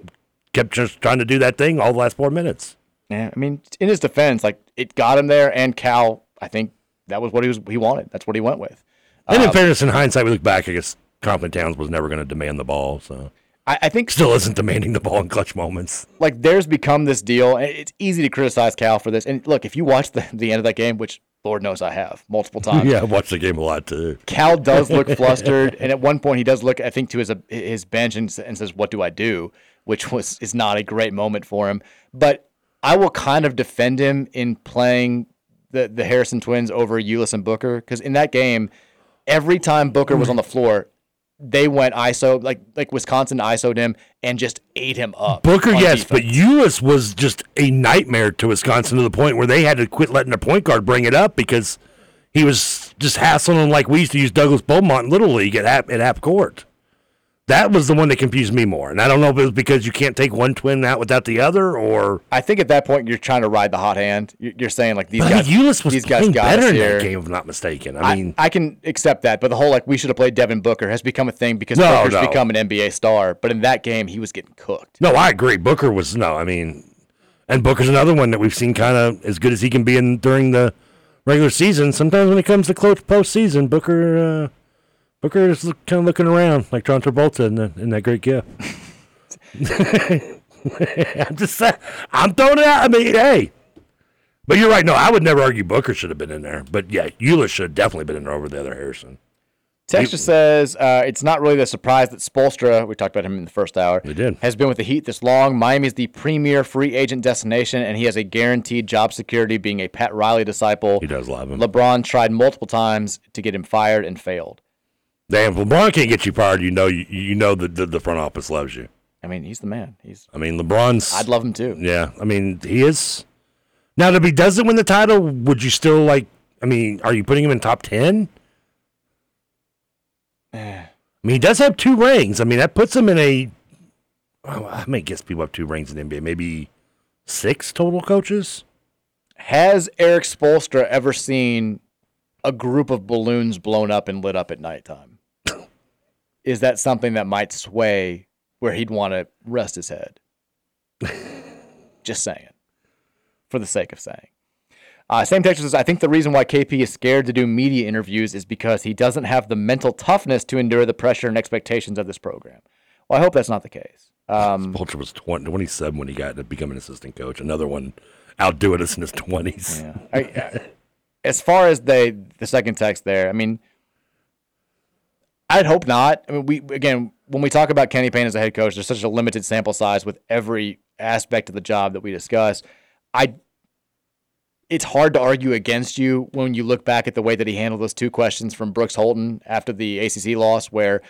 kept just trying to do that thing all the last four minutes. Yeah, I mean, in his defense, like it got him there, and Cal, I think that was what he was he wanted. That's what he went with. And in Um, fairness, in hindsight, we look back. I guess Karl-Anthony Towns was never going to demand the ball, so I, I think still isn't demanding the ball in clutch moments. like there's become this deal, and it's easy to criticize Cal for this. And look, if you watch the the end of that game, which Lord knows I have multiple [LAUGHS] times, yeah, I watched the game a lot too. Cal does look [LAUGHS] flustered, and at one point he does look, I think, to his his bench and, and says, "What do I do?" Which was is not a great moment for him. But I will kind of defend him in playing the the Harrison twins over Ulis and Booker because in that game, every time Booker was on the floor, they went ISO like like Wisconsin ISO'd him and just ate him up. Booker, yes, but defense. Ulis was just a nightmare to Wisconsin to the point where they had to quit letting their point guard bring it up because he was just hassling them like we used to use Douglas Beaumont in Little League at at App Court. That was the one that confused me more. And I don't know if it was because you can't take one twin out without the other or. I think at that point you're trying to ride the hot hand. You're saying like these But I guys, Ulis was these guys got better in that game, if I'm not mistaken. I mean, I, can accept that, but the whole like we should have played Devin Booker has become a thing because No, Booker's no. become an NBA star. But in that game, he was getting cooked. No, I agree. Booker was no. I mean, and Booker's another one that we've seen kind of as good as he can be in during the regular season. Sometimes when it comes to close postseason, Booker uh, Booker is look, kind of looking around like John Travolta in, the, in that great gift. [LAUGHS] I'm just saying. I'm throwing it out. I mean, hey. But you're right. No, I would never argue Booker should have been in there. But yeah, Ulis should have definitely been in there over the other Harrison. Texture says uh, it's not really the surprise that Spoelstra, we talked about him in the first hour, we did. has been with the Heat this long. Miami is the premier free agent destination, and he has a guaranteed job security. Being a Pat Riley disciple, he does love him. LeBron tried multiple times to get him fired and failed. Damn, if LeBron can't get you fired. You know, you, you know that the, the front office loves you. I mean, he's the man. He's. I mean, LeBron's. I'd love him too. Yeah, I mean, he is. Now, if he doesn't win the title, would you still like? I mean, are you putting him in top ten? Eh. I mean, he does have two rings. I mean, that puts him in a. Oh, I may guess people have two rings in the NBA. Maybe six total coaches. Has Erik Spoelstra ever seen a group of balloons blown up and lit up at nighttime? Is that something that might sway where he'd want to rest his head? [LAUGHS] Just saying, for the sake of saying. Uh, same text says, I think the reason why KP is scared to do media interviews is because he doesn't have the mental toughness to endure the pressure and expectations of this program. Well, I hope that's not the case. Um, Spoelstra was 20, 27 when he got to become an assistant coach. Another one outdoing us in his twenties. I, I, as far as the the second text there, I mean, I'd hope not. I mean, we again when we talk about Kenny Payne as a head coach, there's such a limited sample size with every aspect of the job that we discuss. I it's hard to argue against you when you look back at the way that he handled those two questions from Brooks Holton after the ACC loss, where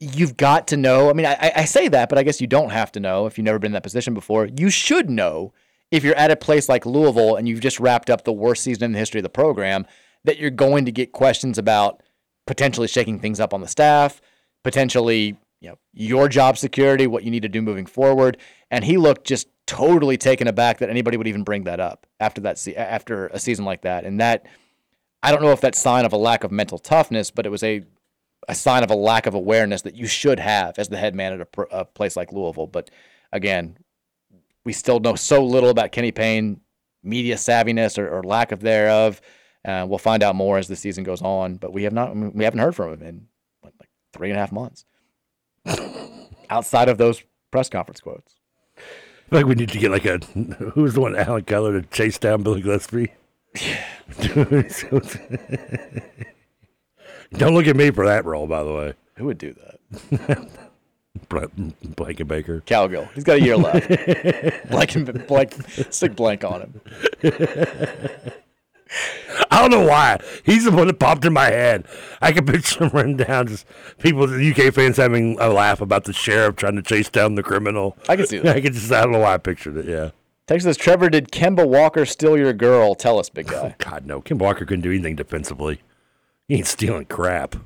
you've got to know. I mean, I, I say that, but I guess you don't have to know if you've never been in that position before. You should know if you're at a place like Louisville and you've just wrapped up the worst season in the history of the program that you're going to get questions about potentially shaking things up on the staff, potentially you know your job security, what you need to do moving forward. And he looked just totally taken aback that anybody would even bring that up after that se- after a season like that. And that I don't know if that's sign of a lack of mental toughness, but it was a a sign of a lack of awareness that you should have as the head man at a, pr- a place like Louisville. But again, we still know so little about Kenny Payne, media savviness or, or lack of thereof. Uh, we'll find out more as the season goes on, but we have not we haven't heard from him in what, like three and a half months. [LAUGHS] Outside of those press conference quotes. I feel like we need to get like a [LAUGHS] who's the one Alan Keller to chase down Billy Gillispie. [SIGHS] Don't look at me for that role, by the way. Who would do that? [LAUGHS] Blank and Baker. Cowgill. He's got a year left. blank blank, stick blank on him. I don't know why. He's the one that popped in my head. I can picture him running down, just people, the UK fans having a laugh about the sheriff trying to chase down the criminal. I can see that. [LAUGHS] I can just, I don't know why I pictured it. Yeah. Text says, Trevor, did Kemba Walker steal your girl? Tell us, big [LAUGHS] guy. God, no. Kemba Walker couldn't do anything defensively. He ain't stealing crap.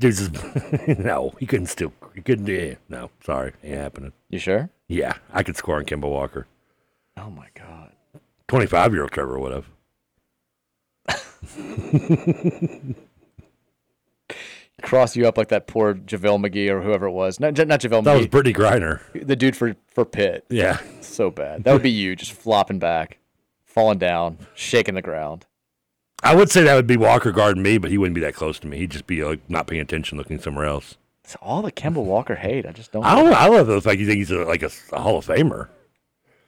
Dude's just, [LAUGHS] no, he couldn't steal. He couldn't do it. No, sorry. Ain't happening. You sure? Yeah, I could score on Kemba Walker. Oh, my God. 25 year old Trevor would have. Cross you up like that poor JaVale McGee or whoever it was. Not, not JaVale That McGee. was Brittney Griner. The dude for, for Pitt. Yeah. So bad. That would be you just flopping back, falling down, shaking the ground. I would say that would be Walker guarding me, but he wouldn't be that close to me. He'd just be like not paying attention, looking somewhere else. It's all the Kemba Walker hate. I just don't. I don't. I love the fact you think he's a, like a, a Hall of Famer.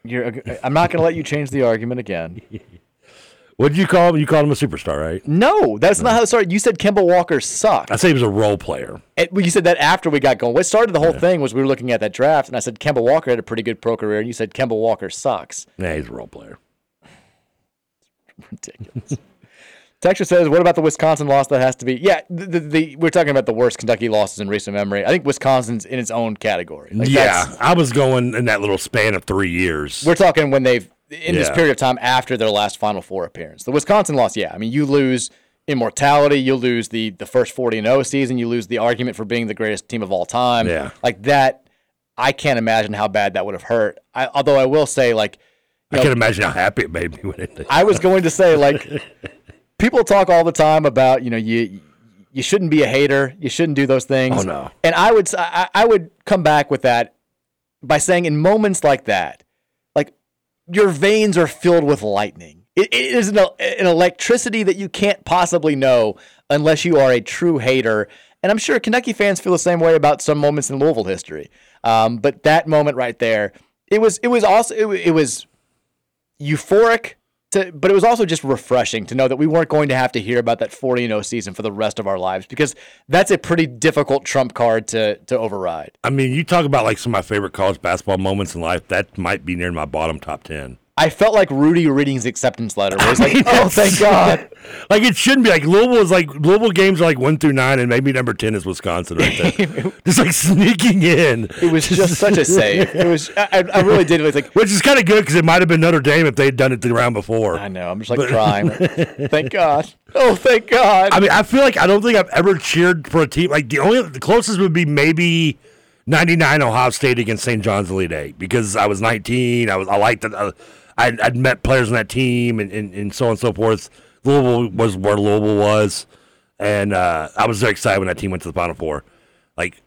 You're, I'm not going to let you change the argument again. [LAUGHS] What did you call him? You called him a superstar, right? No, that's not how it started. You said Kemba Walker sucked. I say he was a role player. And, you said that after we got going. What started the whole thing was we were looking at that draft, and I said Kemba Walker had a pretty good pro career, and you said Kemba Walker sucks. Yeah, he's a role player. Ridiculous. [LAUGHS] Texas says, "What about the Wisconsin loss? That has to be yeah. The, the, the we're talking about the worst Kentucky losses in recent memory. I think Wisconsin's in its own category. Like, yeah, I was going in that little span of three years. we're talking when they've in this period of time after their last Final Four appearance. The Wisconsin loss, yeah. I mean, you lose immortality, you lose the the first forty and zero season, you lose the argument for being the greatest team of all time. Yeah. like that. I can't imagine how bad that would have hurt. I, although I will say, like, I you can know, imagine how happy it made me when it did. I was going to say like [LAUGHS] people talk all the time about you know you you shouldn't be a hater, you shouldn't do those things. Oh, no. And I would I would come back with that by saying in moments like that, your veins are filled with lightning. It, it is an, an electricity that you can't possibly know unless you are a true hater. And I'm sure Kentucky fans feel the same way about some moments in Louisville history. Um, but that moment right there, it was it was also it, it was euphoric to, but it was also just refreshing to know that we weren't going to have to hear about that 40 0 season for the rest of our lives because that's a pretty difficult trump card to to override. I mean, you talk about like some of my favorite college basketball moments in life. That might be near my bottom top ten. I felt like Rudy reading his acceptance letter. Where he's like, [LAUGHS] "Oh, thank God." [LAUGHS] like it shouldn't be like Louisville is like Louisville games are like one through nine, and maybe number ten is Wisconsin right there, [LAUGHS] just like sneaking in. It was just such a save. It was. I, I really did. It was like, which is kind of good because it might have been Notre Dame if they had done it the round before. I know. I'm just like crying. thank God. Oh, thank God. I mean, I feel like I don't think I've ever cheered for a team like the only the closest would be maybe. 99 Ohio State against St. John's Elite Eight because I was 19. I was I liked it. Uh, I'd, I'd met players on that team and, and, and so on and so forth. Louisville was where Louisville was, and uh, I was very excited when that team went to the Final Four. Like,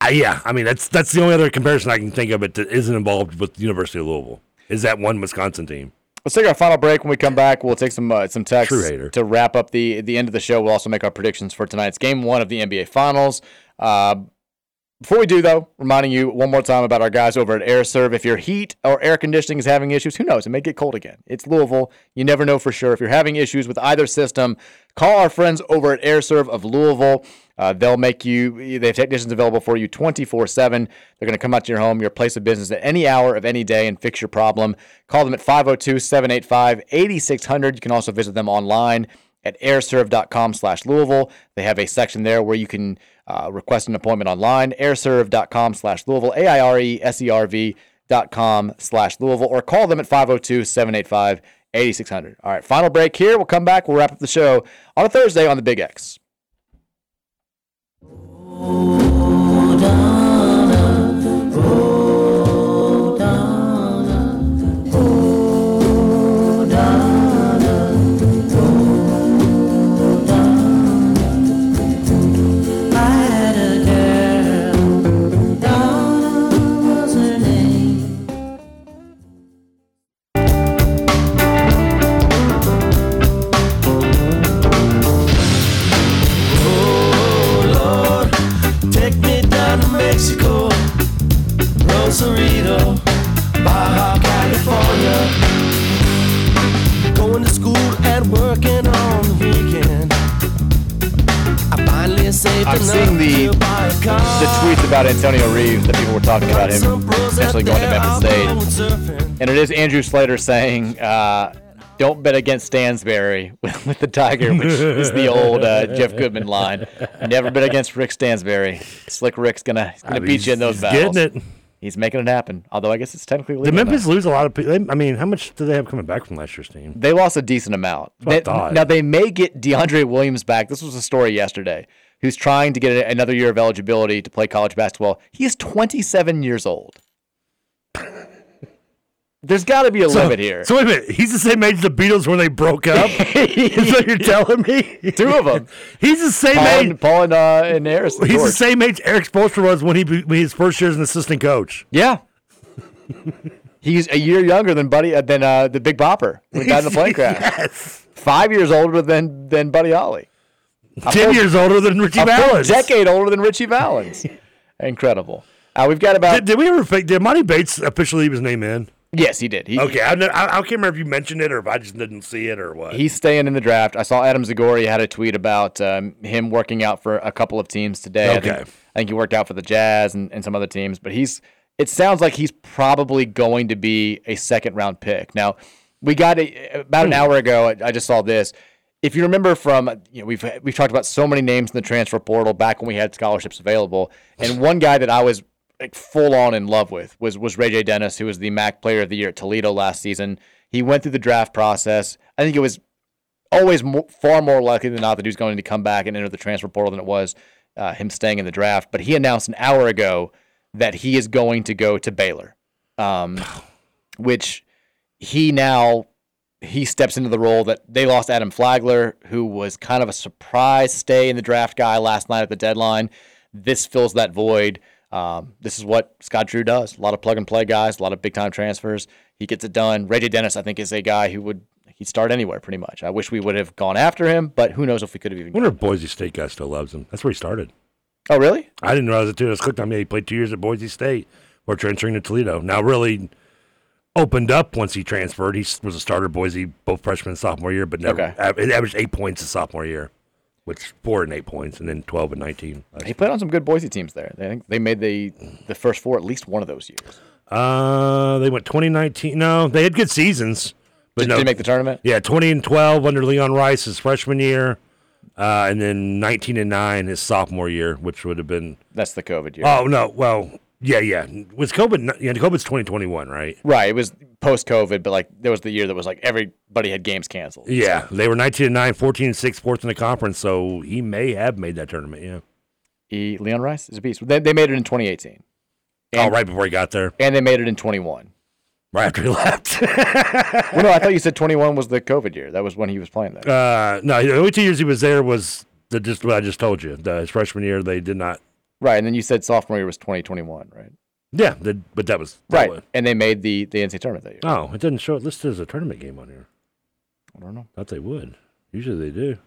I, yeah, I mean that's that's the only other comparison I can think of it that isn't involved with the University of Louisville. Is that one Wisconsin team? Let's take our final break. When we come back, we'll take some uh, some texts to wrap up the the end of the show. We'll also make our predictions for tonight's game one of the NBA Finals. Uh, before we do, though, reminding you one more time about our guys over at AirServe. If your heat or air conditioning is having issues, who knows? It may get cold again. It's Louisville. You never know for sure. If you're having issues with either system, call our friends over at AirServe of Louisville. Uh, they'll make you, they have technicians available for you 24 7. They're going to come out to your home, your place of business at any hour of any day and fix your problem. Call them at 502 785 8600. You can also visit them online at airserve.com slash Louisville. They have a section there where you can uh, request an appointment online, airserve.com slash Louisville, A-I-R-E-S-E-R-V dot com slash Louisville, or call them at 502-785-8600. All right, final break here. We'll come back. We'll wrap up the show on a Thursday on the Big X. I'm enough seeing the to buy a car. the tweets about Antonio Reeves that people were talking about him potentially going to Memphis State. And it is Andrew Slater saying, uh, don't bet against Stansbury with, [LAUGHS] with the Tiger, which is the old uh, Jeff Goodman line. Never bet against Rick Stansbury. Slick Rick's gonna he's gonna I mean, beat you in those he's battles. getting it. He's making it happen. Although I guess it's technically legal Did Memphis now. lose a lot of people? I mean, how much do they have coming back from last year's team? They lost a decent amount. That's what I They- now they may get DeAndre Williams back. This was a story yesterday. Who's trying to get another year of eligibility to play college basketball? He is 27 years old. There's got to be a So- limit here. So wait a minute. He's the same age as the Beatles when they broke up. [LAUGHS] Is that what you're telling me? Two of them. He's the same Paul age. and, Paul and, uh, and Harrison. He's the same age Erik Spoelstra was when he when his first year as an assistant coach. Yeah. He's a year younger than Buddy uh, than uh, the Big Bopper when he died in the [LAUGHS] plane crash. Yes. Five years older than than Buddy Holly. Ten full- years older than Ritchie a Valens. decade older than Ritchie Valens. [LAUGHS] Incredible. Uh, we've got about Did, did we ever? Did Monty Bates officially leave his name in? Yes, he did. He, Okay, I, I, I can't remember if you mentioned it or if I just didn't see it or what. He's staying in the draft. I saw Adam Zagoria had a tweet about um, him working out for a couple of teams today. I Okay. think, I think he worked out for the Jazz and, and some other teams, but he's. It sounds like he's probably going to be a second round pick. Now, we got a, about an hour ago. I, I just saw this. If you remember from you know we've we've talked about so many names in the transfer portal back when we had scholarships available, and [SIGHS] one guy that I was like full on in love with was was RayJ Dennis, who was the MAC Player of the Year at Toledo last season. He went through the draft process. I think it was always mo far more likely than not that he was going to come back and enter the transfer portal than it was uh, him staying in the draft. But he announced an hour ago that he is going to go to Baylor, um, [SIGHS] which he now he steps into the role that they lost Adam Flagler, who was kind of a surprise stay in the draft guy last night at the deadline. This fills that void. Um, this is what Scott Drew does. A lot of plug and play guys, a lot of big time transfers. He gets it done. Reggie Dennis, I think, is a guy who would he'd start anywhere pretty much. I wish we would have gone after him, but who knows if we could have even. I wonder if Boise State guy still loves him. That's where he started. Oh, really? I didn't realize it too. I was clicked on me. He played two years at Boise State before transferring to Toledo. Now really opened up once he transferred. He was a starter Boise both freshman and sophomore year, but never Okay. averaged eight points his sophomore year, which four and eight points, and then twelve and nineteen. He played on some good Boise teams there. I think they made the the first four at least one of those years. Uh, they went 2019. No, they had good seasons. But Did- no, did they make the tournament? Yeah, 20 and 12 under Leon Rice his freshman year, uh, and then 19 and nine his sophomore year, which would have been. That's the COVID year. Oh no, well, yeah, yeah. Was COVID? Yeah, COVID's 2021, right? Right. It was post COVID, but like there was the year that was like everybody had games canceled. Yeah, they were 19 and 9, 14 and 6, fourth in the conference, so he may have made that tournament, yeah. E. Leon Rice is a beast. They, they made it in 2018. oh, right before he got there. And they made it in 21. Right after he left. [LAUGHS] well, no, I thought you said 21 was the COVID year. That was when he was playing there. Uh, no, the only two years he was there was the just what I just told you. The, his freshman year, they did not. Right. And then you said sophomore year was 2021, right? Yeah, the, but that was that Right. was- And they made the, the NCAA tournament that year. Oh, it didn't show it listed as a tournament game on here. I don't know. Thought they would. Usually they do.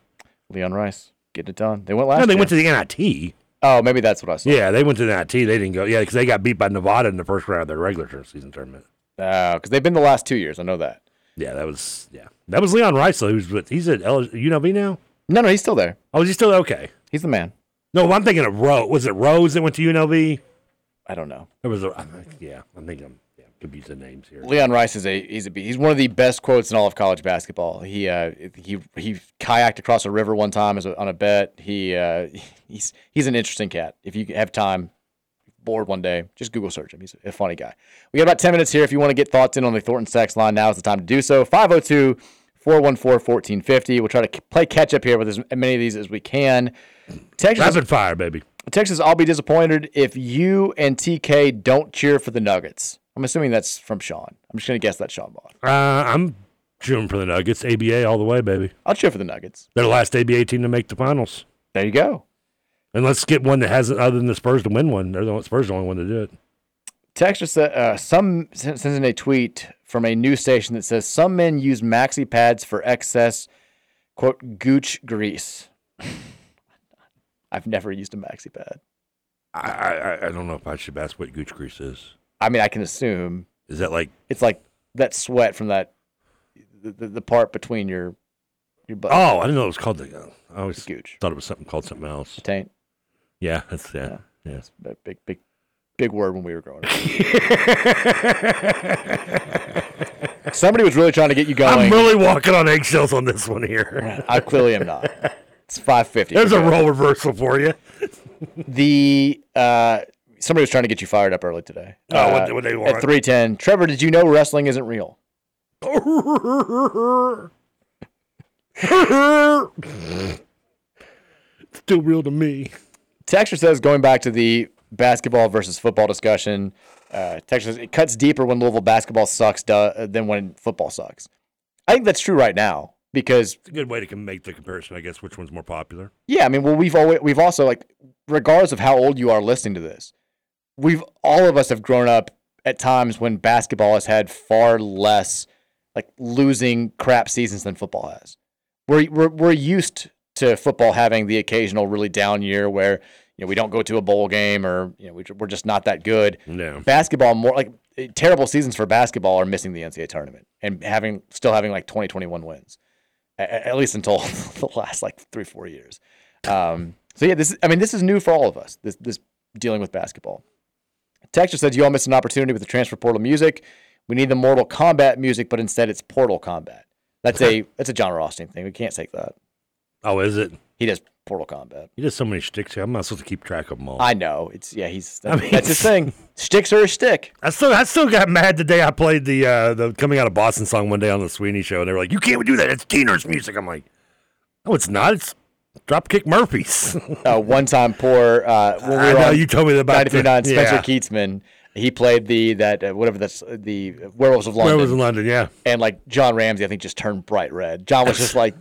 Leon Rice getting it done. They went last No, they year. went to the NIT. Oh, maybe that's what I saw. Yeah, they went to the NIT. They didn't go. Yeah, because they got beat by Nevada in the first round of their regular season tournament. because Uh, they've been the last two years. I know that. Yeah, that was yeah. That was Leon Rice though. Who's with? He's at L- UNLV now. No, no, he's still there. Oh, is he still okay? He's the man. No, I'm thinking of Rose. Was it Rose that went to UNLV? I don't know. There was a. I think- Yeah, I'm thinking. Yeah, confusing names here. Leon Rice is a he's a he's one of the best quotes in all of college basketball. He uh he he kayaked across a river one time as a, on a bet. He uh [LAUGHS] he's he's an interesting cat. If you have time, bored one day, just Google search him. He's a funny guy. We got about 10 minutes here. If you want to get thoughts in on the Thorntons text line, now is the time to do so. 502 414 1450. We'll try to play catch up here with as many of these as we can. Texas, Rapid fire, baby. Texas, I'll be disappointed if you and TK don't cheer for the Nuggets. I'm assuming that's from Sean. I'm just going to guess that's Sean Bond. Uh, I'm cheering for the Nuggets. ABA all the way, baby. I'll cheer for the Nuggets. They're the last ABA team to make the finals. There you go. And let's get one that hasn't, other than the Spurs, to win one. They're the Spurs, are the only one to do it. Texture said uh, some sends in a tweet from a news station that says some men use maxi pads for excess quote gooch grease. [LAUGHS] I've never used a maxi pad. I, I I don't know if I should ask what gooch grease is. I mean, I can assume Is that like? it's like that sweat from that the, the, the part between your your butt. Oh, I didn't know it was called the. Uh, I always gooch. thought it was something called something else. taint. Yeah, that's yeah, yeah. That's a big big big word when we were growing up. [LAUGHS] Somebody was really trying to get you going. I'm really walking on eggshells on this one here. I clearly am not. It's five fifty. There's a role reversal for you. The uh, somebody was trying to get you fired up early today. Oh, what- Uh, what they want? at three ten? Trevor, did you know wrestling isn't real? [LAUGHS] Still real to me. Texture says going back to the basketball versus football discussion. Uh, Texas, it cuts deeper when Louisville basketball sucks duh, than when football sucks. I think that's true right now because It's a good way to make the comparison, I guess. Which one's more popular? yeah, I mean, well, we've always we've also like, regardless of how old you are listening to this, we've all of us have grown up at times when basketball has had far less like losing crap seasons than football has. We're we're we're used to football having the occasional really down year where you know we don't go to a bowl game or you know we, we're just not that good. No. Basketball more like terrible seasons for basketball are missing the NCAA tournament and having still having like 20 21 wins a- a- at least until [LAUGHS] the last like three four years. Um, so yeah, this is, I mean this is new for all of us. This this dealing with basketball. Texture says you all missed an opportunity with the transfer portal music. We need the Mortal Kombat music, but instead it's Portal Combat. That's a [LAUGHS] that's a Jon Rothstein thing. We can't take that. Oh, is it? He does Portal Combat. He does so many shticks here. I'm not supposed to keep track of them all. I know. It's yeah. He's I mean, that's his thing. [LAUGHS] Sticks are a stick. I still, I still got mad the day I played the uh, the coming out of Boston song one day on the Sweeney show, and they were like, "You can't do that. It's teeners music." I'm like, "No, it's not. It's Dropkick Murphys." uh, [LAUGHS] one time poor. Uh, when we I know, you told me about the- 93.9, Spencer yeah. Keatsman. He played the that uh, whatever that's uh, the Werewolves of London. Werewolves in London, yeah. And like John Ramsey, I think just turned bright red. John was just [LAUGHS] like,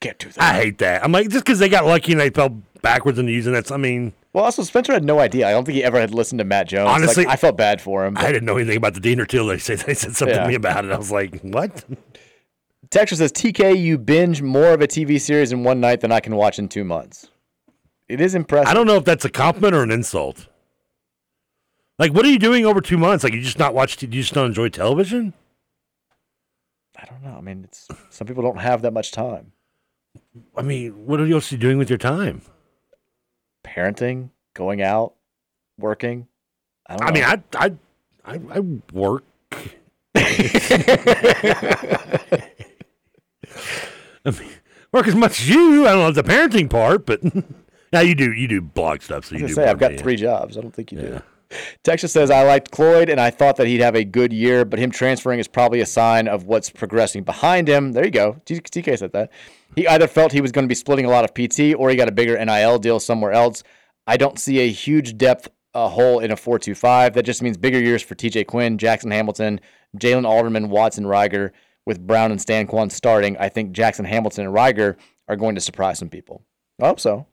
"Get to that." I hate that. I'm like, just because they got lucky and they fell backwards into using that. I mean, Well, also Spencer had no idea. I don't think he ever had listened to Matt Jones. Like, Honestly, I felt bad for him. I didn't know anything about the Dean or Till. They said they said something Yeah. to me about it. I was like, what? Texture says, "TK, you binge more of a TV series in one night than I can watch in two months." It is impressive. I don't know if that's a compliment or an insult. Like, what are you doing over two months? Like, you just not watch? Do you just don't enjoy television? I don't know. I mean, it's some people don't have that much time. I mean, what are you doing with your time? Parenting, going out, working. I don't. I mean. I I I, I work. [LAUGHS] I mean, work as much as you. I don't know the parenting part, but [LAUGHS] now you do you do blog stuff. So I you do. say I've got three jobs. I don't think you do. Texas says I liked Cloyd and I thought that he'd have a good year, but him transferring is probably a sign of what's progressing behind him. There you go. TK said that. He either felt he was going to be splitting a lot of PT or he got a bigger NIL deal somewhere else. I don't see a huge depth uh, hole in a 4-2-5. That just means bigger years for TJ Quinn, Jackson Hamilton, Jalen Alderman, Watson, Reiger, with Brown and Stanquan starting. I think Jackson Hamilton and Reiger are going to surprise some people. I hope so.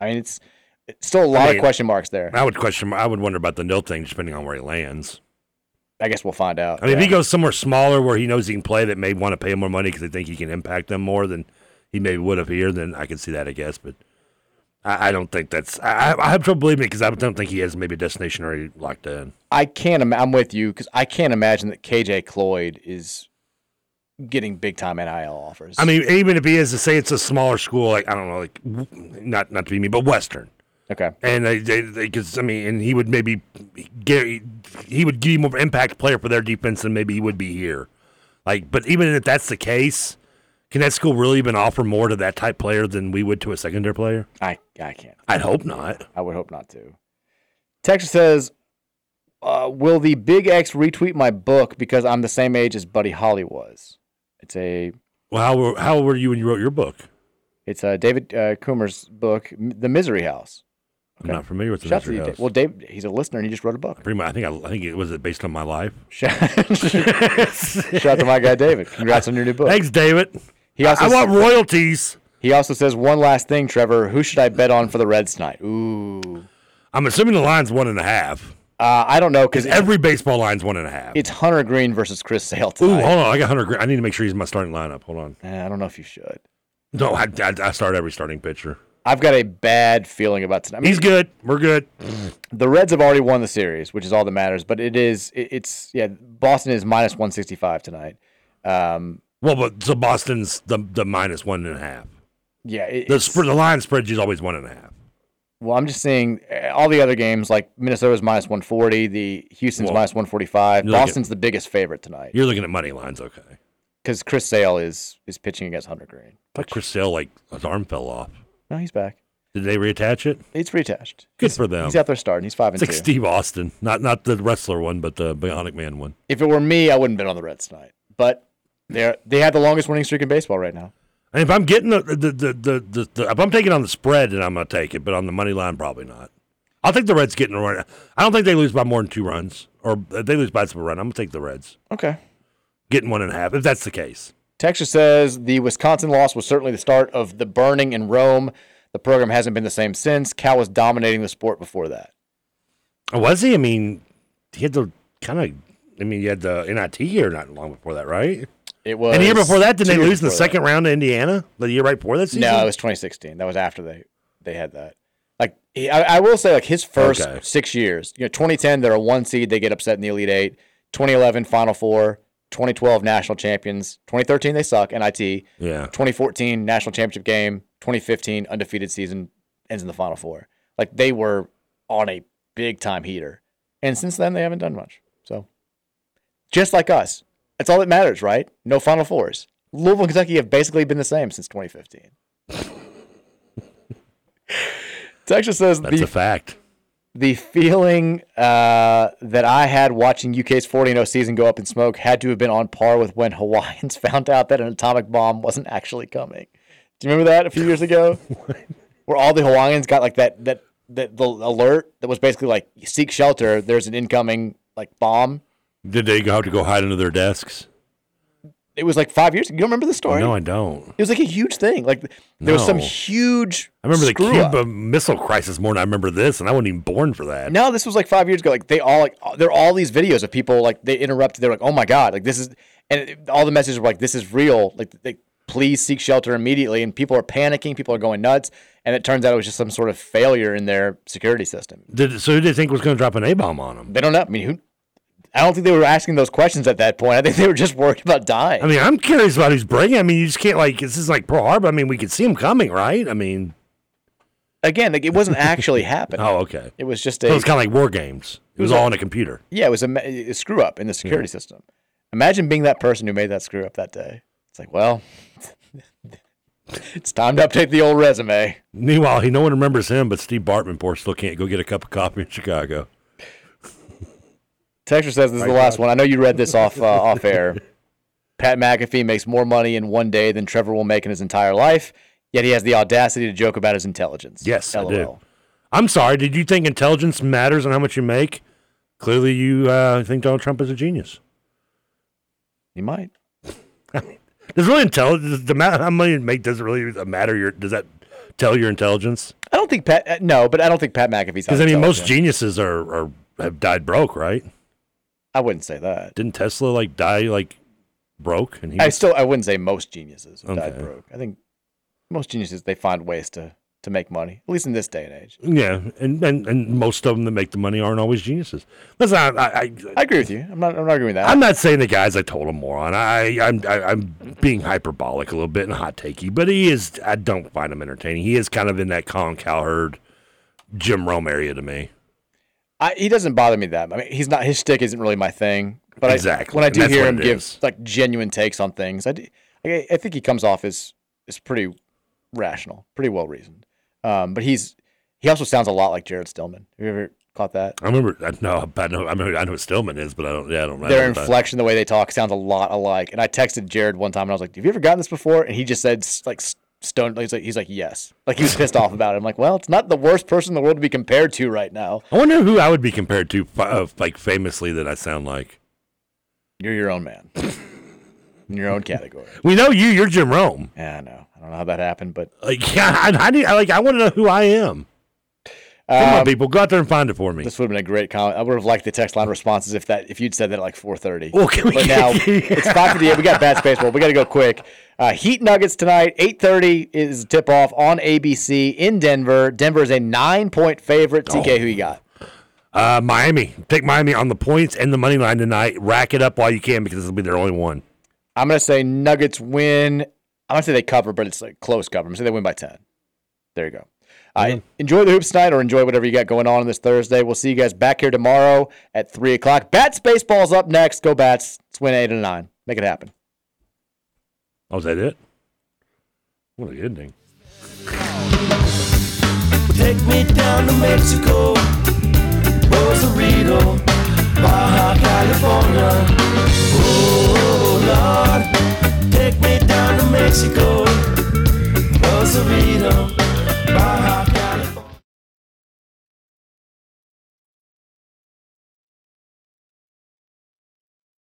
I mean, it's still a lot I of question marks there. I would question. I would wonder about the nil thing, depending on where he lands. I guess we'll find out. I mean, if he goes somewhere smaller where he knows he can play, that may want to pay him more money because they think he can impact them more than he maybe would have here, then I can see that, I guess. But I, I don't think that's. I, I I have trouble believing it because I don't think he has maybe a destination already locked in. I can't. Im- I'm with you because I can't imagine that KJ Cloyd is getting big time NIL offers. I mean, even if he is to say it's a smaller school, like I don't know, like not not to be me, but Western. Okay. And they, they, because I mean, and he would maybe get, he would give you more impact player for their defense than maybe he would be here. Like, but even if that's the case, can that school really even offer more to that type player than we would to a secondary player? I I can't. I'd hope not. I would hope not to. Texas says, uh, "Will the Big X retweet my book because I'm the same age as Buddy Holly was?" It's a Well, how were, how were you when you wrote your book? it's a David uh, Coomer's book, M- The Misery House. I'm not familiar with the Shout you, House. Well, Dave, he's a listener and he just wrote a book. Pretty much, I think I, I think it was it based on my life. Shout [LAUGHS] Shout out to my guy David. Congrats on your new book. Thanks, David. He also I want royalties. He also says one last thing, Trevor. Who should I bet on for the Reds tonight? Ooh. I'm assuming the line's one and a half. Uh, I don't know because Every baseball line's one and a half. it's Hunter Greene versus Chris Sale tonight. Ooh, hold on. I got Hunter Greene. I need to make sure he's in my starting lineup. Hold on. Eh, I don't know if you should. No, I, I, I start every starting pitcher. I've got a bad feeling about tonight. I mean, He's good. We're good. The Reds have already won the series, which is all that matters. But it is, it, it's yeah. Boston is minus one sixty five tonight. Um, Well, but so Boston's the the minus one and a half. yeah. It, The spread, the line spread is always one and a half. well, I'm just seeing uh, all the other games like Minnesota's minus one forty, the Houston's Well, minus one forty five. Boston's the biggest favorite tonight You're looking at money lines, okay? because Chris Sale is is pitching against Hunter Greene. But Chris Sale, like his arm fell off. No, he's back. Did they reattach it? It's reattached. Good He's- for them. He's out there starting. He's five and It's like two. Steve Austin, not not the wrestler one, but the Bionic Man one. If it were me, I wouldn't bet on the Reds tonight. But they they have the longest winning streak in baseball right now. And if I'm getting the the the, the, the, the if I'm taking on the spread, then I'm gonna take it. But on the money line, probably not. I'll take the Reds getting a run. I don't think they lose by more than two runs, or if they lose by some run. I'm gonna take the Reds Okay. getting one and a half if that's the case. Texas says the Wisconsin loss was certainly the start of the burning in Rome. The program hasn't been the same since. Cal was dominating the sport before that. Was he? I mean, he had the kind of. I mean, you had the NIT year not long before that, right? It was and the year before that, did two they lose in the second round to Indiana? The year right before that season? No, it was 2016. That was after they they had that. Like he- I, I will say, like his first Okay. six years. You know, 2010 they're a one seed, they get upset in the Elite Eight. 2011 Final Four. 2012 national champions. 2013 they suck. NIT. Yeah. 2014 national championship game. 2015 undefeated season ends in the Final Four. Like they were on a big time heater, and since then they haven't done much. So just like us, that's all that matters, right? No Final Fours. Louisville and Kentucky have basically been the same since 2015. [LAUGHS] Texas says That's the a fact. The feeling uh, that I had watching UK's 40 0 season go up in smoke had to have been on par with when [LAUGHS] Hawaiians found out that an atomic bomb wasn't actually coming. Do you remember that a few years ago? [LAUGHS] Where all the Hawaiians got like that that that the alert that was basically like seek shelter. There's an incoming like bomb. Did they have to go hide under their desks? It was like five years. You don't remember the story? No, I don't. It was like a huge thing. Like there was some huge. I remember the screw up. Cuba Missile Crisis more than I remember this, and I wasn't even born for that. No, this was like five years ago. Like they all like there are all these videos of people like they interrupted. They're like, oh my god, like this is, and it- all the messages were like, this is real. Like, they, please seek shelter immediately. And people are panicking. People are going nuts. And it turns out it was just some sort of failure in their security system. Did so? Who did they think was going to drop an A bomb on them? They don't know. I mean, who? I don't think they were asking those questions at that point. I think they were just worried about dying. I mean, I'm curious about who's bringing. I mean, you just can't like this is like Pearl Harbor. I mean, we could see them coming, right? I mean, Again, like, it wasn't actually [LAUGHS] happening. oh, okay. It was just So it was kind of like war games. It was was a- all on a computer. Yeah, it was a, a screw up in the security system. Imagine being that person who made that screw up that day. It's like, well, [LAUGHS] it's time to update the old resume. Meanwhile, he no one remembers him, but Steve Bartman, poor, still can't go get a cup of coffee in Chicago. Texture says this is the last one. I know you read this off [LAUGHS] uh, off air. Pat McAfee makes more money in one day than Trevor will make in his entire life, yet he has the audacity to joke about his intelligence. Yes, I LOL. do. I'm sorry. Did you think intelligence matters on how much you make? Clearly, you uh, think Donald Trump is a genius. He might. [LAUGHS] Does really intelligence the amount how money you make does it really matter? Your does that tell your intelligence? I don't think Pat. Uh, no, but I don't think Pat McAfee's. Because I mean, most geniuses are, are have died broke, right? I wouldn't say that. Didn't Tesla like die like broke? And he I was- still I wouldn't say most geniuses have died broke. I think most geniuses they find ways to to make money, at least in this day and age. yeah, and, and and most of them that make the money aren't always geniuses. That's not. I, I, I agree with you. I'm not. I'm not agreeing with that. I'm not saying the guy's a total moron. I, I'm I, I'm being hyperbolic a little bit and hot takey, but he is. I don't find him entertaining. He is kind of in that Colin Cowherd, Jim Rome area to me. I, he doesn't bother me that. I mean, he's not. His stick isn't really my thing. But Exactly, I, when I do hear him give is. like genuine takes on things, I, do, I, I think he comes off as is pretty rational, pretty well reasoned. Um, but he's he also sounds a lot like Jared Stillman. Have you ever caught that? I remember. I know. I know. I know. I know who Stillman is, but I don't. Yeah, I don't know. Their about that. inflection, the way they talk, sounds a lot alike. And I texted Jared one time, and I was like, "Have you ever gotten this before?" And he just said, "Like stone." He's like, "He's like, yes." Like he was pissed off about it. I'm like, "Well, it's not the worst person in the world to be compared to right now. I wonder who I would be compared to, uh, like famously, that I sound like. You're your own man, in your own category." [LAUGHS] We know you. You're Jim Rome. Yeah, I know. I don't know how that happened, but Like, yeah, [LAUGHS] I, I, need, I like. I want to know who I am. Come on, Um, people, go out there and find it for me. This would have been a great comment. I would have liked the text line responses if that if you'd said that at like 4:30. Well, can we- but now [LAUGHS] it's 5:58. We got bad baseball. We got to go quick. Uh, Heat Nuggets tonight. 8:30 is tip off on ABC in Denver. Denver is a nine point favorite. TK, who you got? Uh, Miami. Take Miami on the points and the money line tonight. Rack it up while you can because this will be their only one. I'm gonna say Nuggets win. I'm gonna say they cover, but it's like close cover. I'm gonna say they win by 10. There you go. I yeah. enjoy the hoops tonight or enjoy whatever you got going on this Thursday. We'll see you guys back here tomorrow at 3 o'clock. Bats Baseball's up next. Go Bats. It's win 8 and 9. Make it happen. Oh, is that it? What a ending. Take me down to Mexico, Rosarito, Baja California. Oh, Lord, take me down to Mexico, Rosarito, Baja